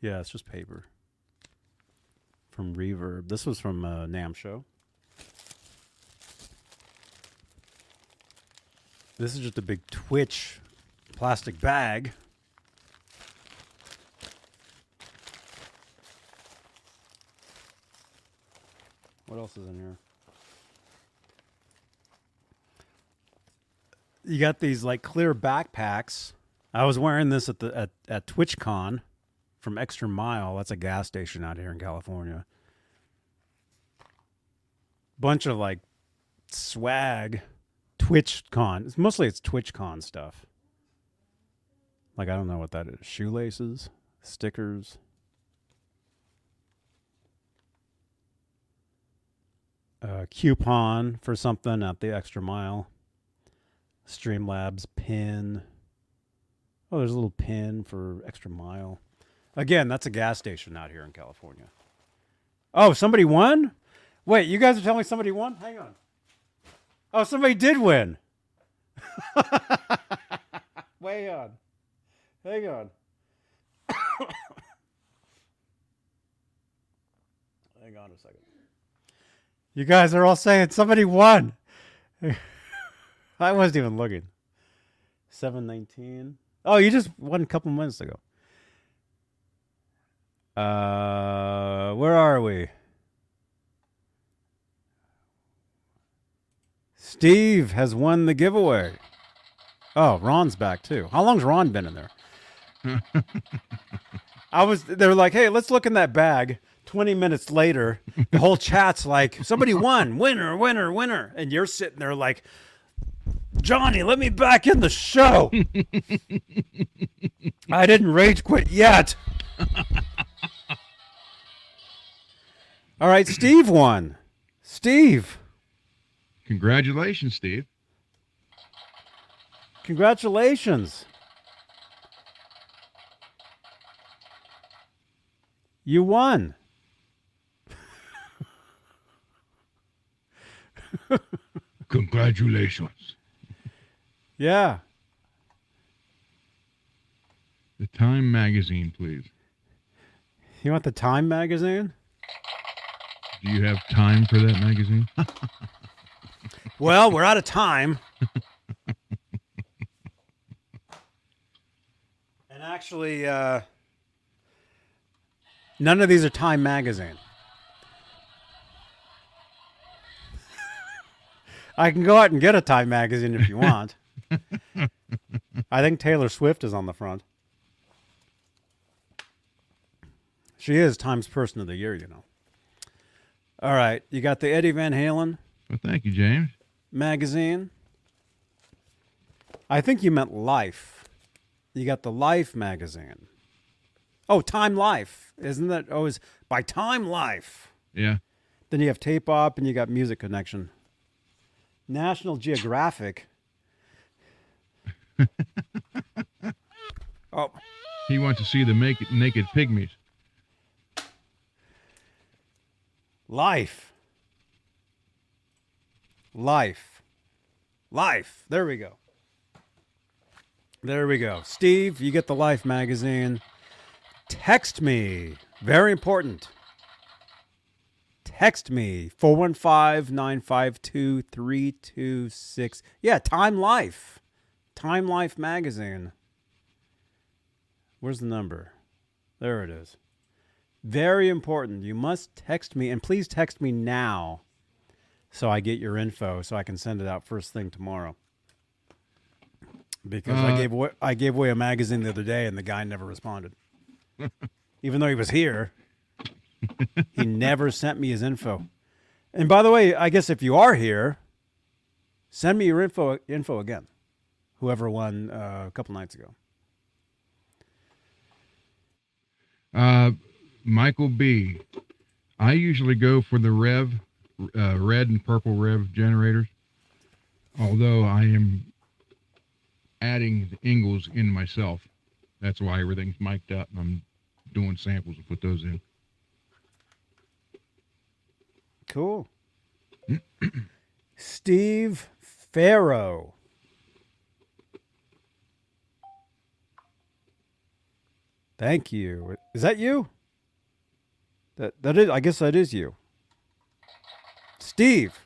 Yeah, it's just paper. From Reverb. This was from uh, NAMM Show. This is just a big Twitch plastic bag. What else is in here? You got these like clear backpacks. I was wearing this at the at, at TwitchCon from Extra Mile. That's a gas station out here in California. Bunch of like swag TwitchCon. Mostly it's TwitchCon stuff. Like I don't know what that is. Shoelaces, stickers. A coupon for something at the extra mile. Streamlabs pin. Oh, there's a little pin for extra mile. Again, that's a gas station out here in California. Oh, somebody won? Wait, you guys are telling me somebody won? Hang on. Oh, somebody did win. Way on. Hang on. Hang on a second. You guys are all saying somebody won. I wasn't even looking. 719. Oh, you just won a couple minutes ago. Uh, where are we? Steve has won the giveaway. Oh, Ron's back too. How long's Ron been in there? I was. They were like, "Hey, let's look in that bag." Twenty minutes later, the whole chat's like, "Somebody won, winner, winner, winner," and you're sitting there like, "Johnny, let me back in the show." I didn't rage quit yet. All right, Steve won. Steve. Congratulations, Steve. Congratulations. You won. Congratulations. Yeah. The Time magazine, please. You want the Time magazine? Do you have time for that magazine? Well, we're out of time. and actually, uh, none of these are Time magazine. I can go out and get a Time magazine if you want. I think Taylor Swift is on the front. She is Times Person of the Year, you know. All right, you got the Eddie Van Halen well, thank you, James. Magazine. I think you meant Life. You got the Life magazine. Oh, Time Life. Isn't that oh, always by Time Life? Yeah. Then you have Tape Op and you got Music Connection. National Geographic. oh, He wants to see the make, naked pygmies. Life. Life. Life. There we go. There we go. Steve, you get the Life magazine. Text me. Very important. Text me 415 952 326. Yeah, Time Life. Time Life magazine. Where's the number? There it is. Very important. You must text me, and please text me now so I get your info so I can send it out first thing tomorrow. Because I Uh, gave away, I gave away a magazine the other day, and the guy never responded. Even though he was here, he never sent me his info. And by the way, I guess if you are here, send me your info info again. Whoever won uh, a couple nights ago. Uh, Michael B. I usually go for the Rev, uh, red and purple Rev generators. Although I am adding the Ingles in myself. That's why everything's mic'd up and I'm doing samples to put those in. Cool. Steve Farrow. Thank you. Is that you? That that is I guess that is you. Steve.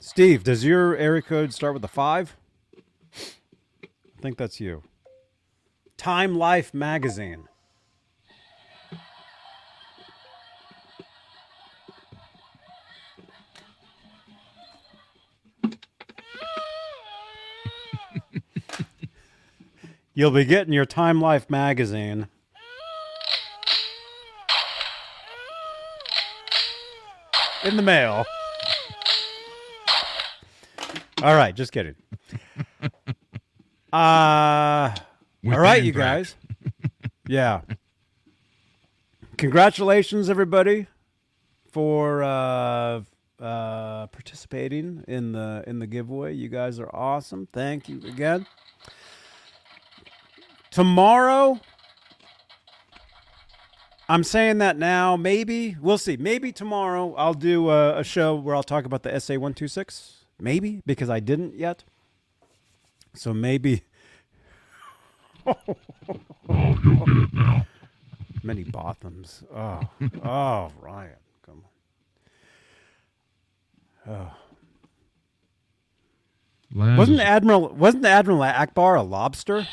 Steve, does your area code start with a 5? I think that's you. Time Life magazine. You'll be getting your Time Life magazine. In the mail. All right, just kidding. Uh all right, you guys. Yeah. Congratulations, everybody, for uh, uh, participating in the in the giveaway. You guys are awesome. Thank you again. Tomorrow, I'm saying that now. Maybe we'll see. Maybe tomorrow I'll do a, a show where I'll talk about the SA one two six. Maybe because I didn't yet. So maybe. Many Bothans. Oh, oh, Ryan, come on. Laz Wasn't Admiral wasn't Admiral Ackbar a lobster?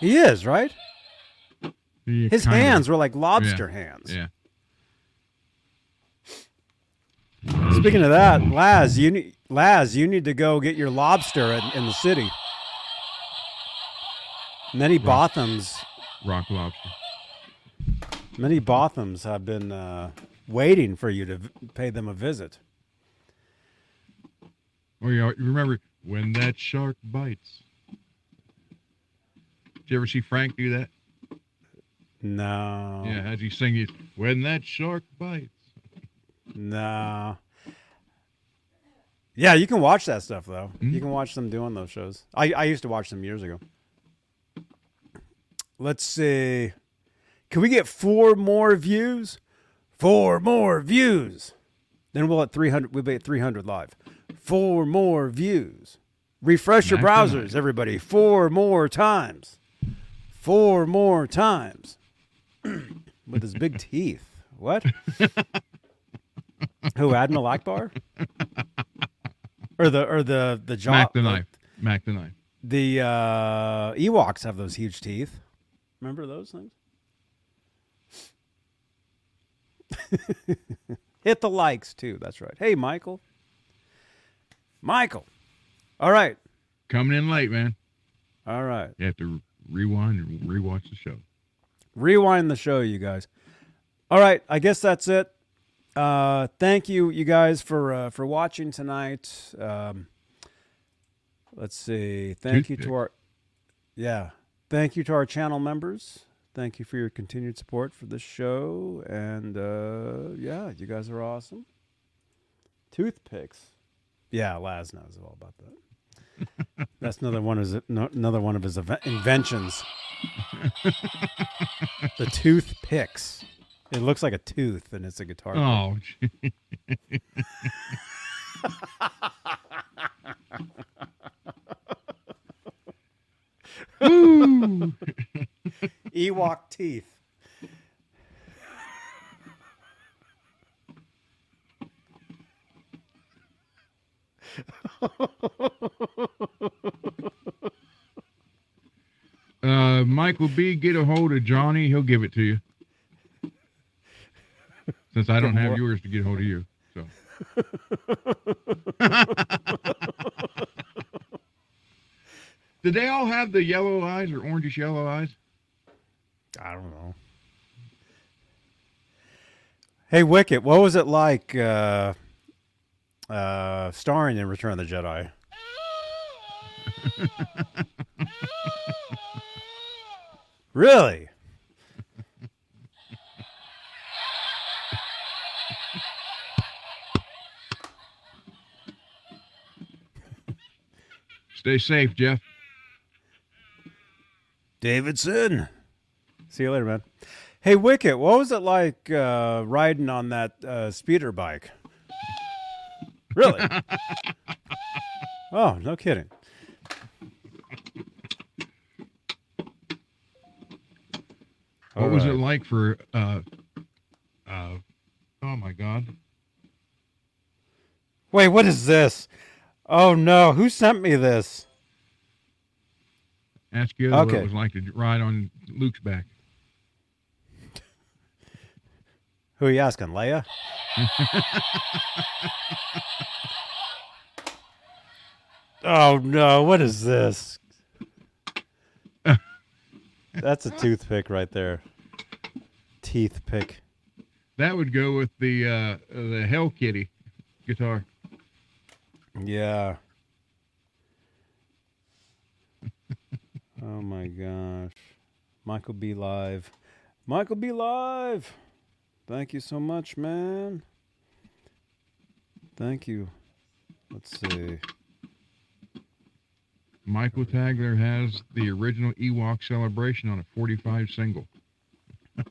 He is right. Yeah, His kind of. hands were like lobster hands. Yeah. Speaking of that, Laz, you need Laz, you need to go get your lobster in, in the city. Many Bothans, Rock lobster. many Bothans have been uh, waiting for you to v- pay them a visit. Oh yeah, you remember when that shark bites? Did you ever see Frank do that? No, Yeah, how'd he sing it? When that shark bites. no. Yeah, you can watch that stuff though. Hmm? You can watch them doing those shows. I, I used to watch them years ago. Let's see. Can we get four more views? Four more views. Then we'll at 300. We'll be at 300 live. Four more views. Refresh your browsers, everybody. Four more times. Four more times. With his big teeth. What? Who? Admiral Ackbar? Or the or the the jaw? Mac the knife. Mac the knife. The uh, Ewoks have those huge teeth. Remember those things? Hit the likes too. That's right. Hey, Michael. Michael. All right. Coming in late, man. All right. You have to rewind and rewatch the show. Rewind the show, you guys. All right. I guess that's it. Uh, thank you, you guys, for uh, for watching tonight. Um, let's see. Thank you to our yeah. Thank you to our channel members. Thank you for your continued support for this show. And uh, yeah, you guys are awesome. Toothpicks. Yeah, Laz knows all about that. That's another one of his another one of his inventions. the toothpicks. It looks like a tooth, and it's a guitar. Oh, Ewok teeth. uh, Michael B, get a hold of Johnny. He'll give it to you. Since I don't have yours to get a hold of you, so. Did they all have the yellow eyes or orangish yellow eyes? I don't know. Hey, Wicket, what was it like uh, uh, starring in Return of the Jedi? really? Stay safe, Jeff. Davidson. See you later, man. Hey, Wicket, what was it like uh, riding on that uh, speeder bike? Really? oh, no kidding. What was it like for uh uh oh my god. Wait, what is this? Oh no, who sent me this? Ask Yoda what it was like to ride on Luke's back. Who are you asking, Leia? oh no, what is this? That's a toothpick right there. Teeth pick. That would go with the uh the Hell Kitty guitar. Yeah. oh my gosh. Michael B. Live. Michael B. Live. Thank you so much, man. Thank you. Let's see. Michael Tagler has the original Ewok celebration on a 45 single.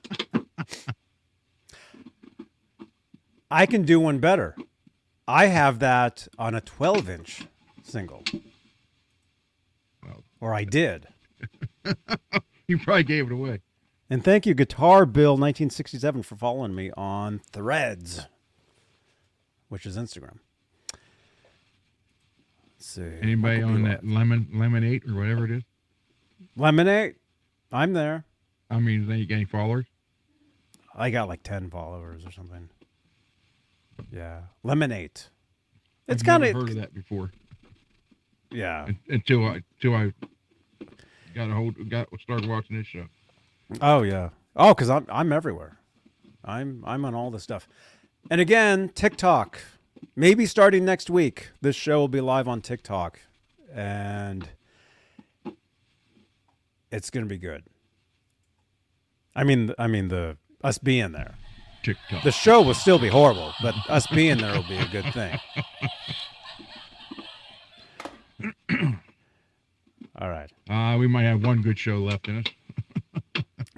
I can do one better. I have that on a 12 inch single. Well. Or I did. You probably gave it away. And thank you, Guitar Bill 1967, for following me on Threads, which is Instagram. Let's see. Anybody on that lemon lemonade or whatever it is? Lemonade? I'm there. I mean, they got any followers? I got like 10 followers or something. Yeah. Lemonade. It's kind of. heard of that before Yeah. un- until I until I got a hold got started watching this show. Oh yeah. Oh, because I'm I'm everywhere. I'm I'm on all the stuff. And again, TikTok. Maybe starting next week, this show will be live on TikTok, and it's gonna be good. I mean, I mean the us being there. TikTok. The show will still be horrible, but us being there will be a good thing. All right. Uh, we might have one good show left in us.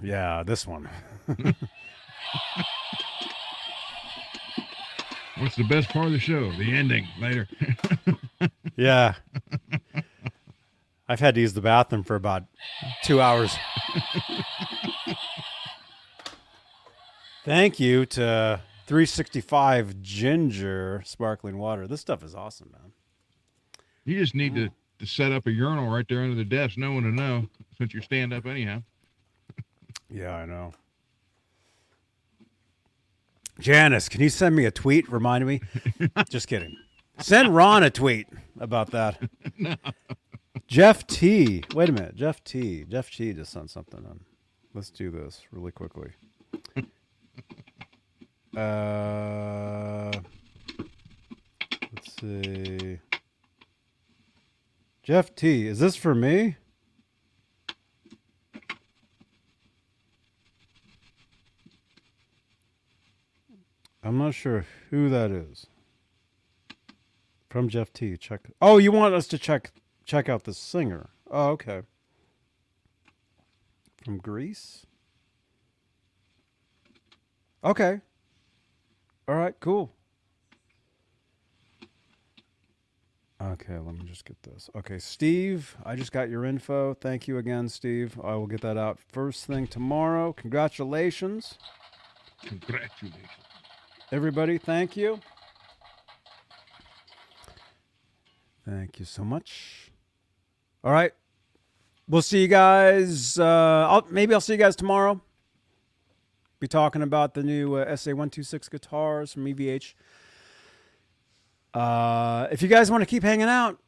Yeah, this one. What's the best part of the show? The ending later. Yeah. I've had to use the bathroom for about two hours. Thank you to 365 Ginger Sparkling Water. This stuff is awesome, man. you just need to, to set up a urinal right there under the desk. No one to know since you're stand up anyhow. Yeah, I know. Janice, can you send me a tweet reminding me? Just kidding. Send Ron a tweet about that. Jeff T. Wait a minute. Jeff T. Jeff T just sent something in. Let's do this really quickly. Uh, let's see. Jeff T, is this for me? I'm not sure who that is. From Jeff T. Check. Oh, you want us to check check out the singer? Oh, okay. From Greece. Okay. All right. Cool. Okay, let me just get this. Okay, Steve, I just got your info. Thank you again, Steve. I will get that out first thing tomorrow. Congratulations, Congratulations. Everybody. Thank you. Thank you so much. All right. We'll see you guys. Uh, I'll, maybe I'll see you guys tomorrow. Be talking about the new uh, SA126 guitars from EVH. Uh, if you guys want to keep hanging out,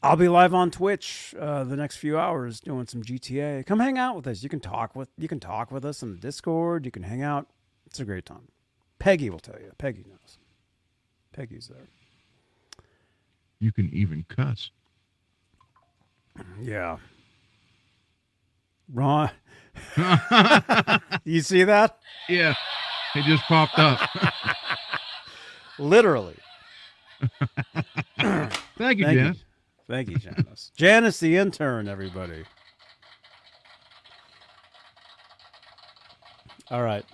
I'll be live on Twitch uh, the next few hours doing some GTA. Come hang out with us. You can talk with you can talk with us on the Discord. You can hang out. It's a great time. Peggy will tell you. Peggy knows. Peggy's there. You can even cuss. Yeah. Ron, you see that? Yeah. It just popped up. Literally. Thank you, Thank Jess. you. Thank you, Janice. Janice, the intern, everybody. All right.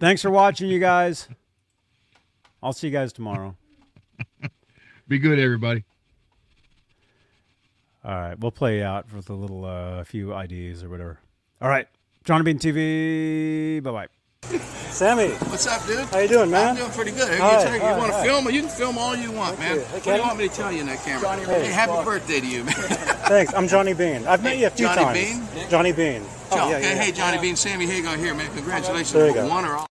Thanks for watching, you guys. I'll see you guys tomorrow. Be good, everybody. All right. We'll play out with a little, uh, few IDs or whatever. All right. Johnny Bean TV. Bye bye. Sammy, What's up, dude? how you doing, man? I'm doing pretty good. Hi, you, take- you hi, want to film? You can film all you want, man. you. Hey, what do you want me to tell you in that camera? Hey, hey, happy Bob. birthday to you, man. Thanks. I'm Johnny Bean. I've met you a few Johnny times. Bean? Johnny Bean. Oh, John, yeah, hey, yeah, yeah. hey, Johnny Bean, Sammy Hagar here, man. Congratulations. There you go. One or all.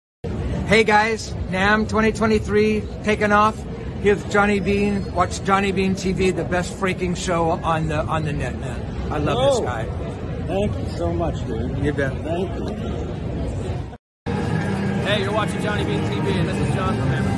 Hey guys, NAMM 2023 taking off. Here's Johnny Bean. Watch Johnny Bean TV, the best freaking show on the on the net, man. I love this Whoa. guy. Thank you so much, dude. You bet. Thank you. Hey, you're watching Johnny Bean TV, and this is John from Amazon.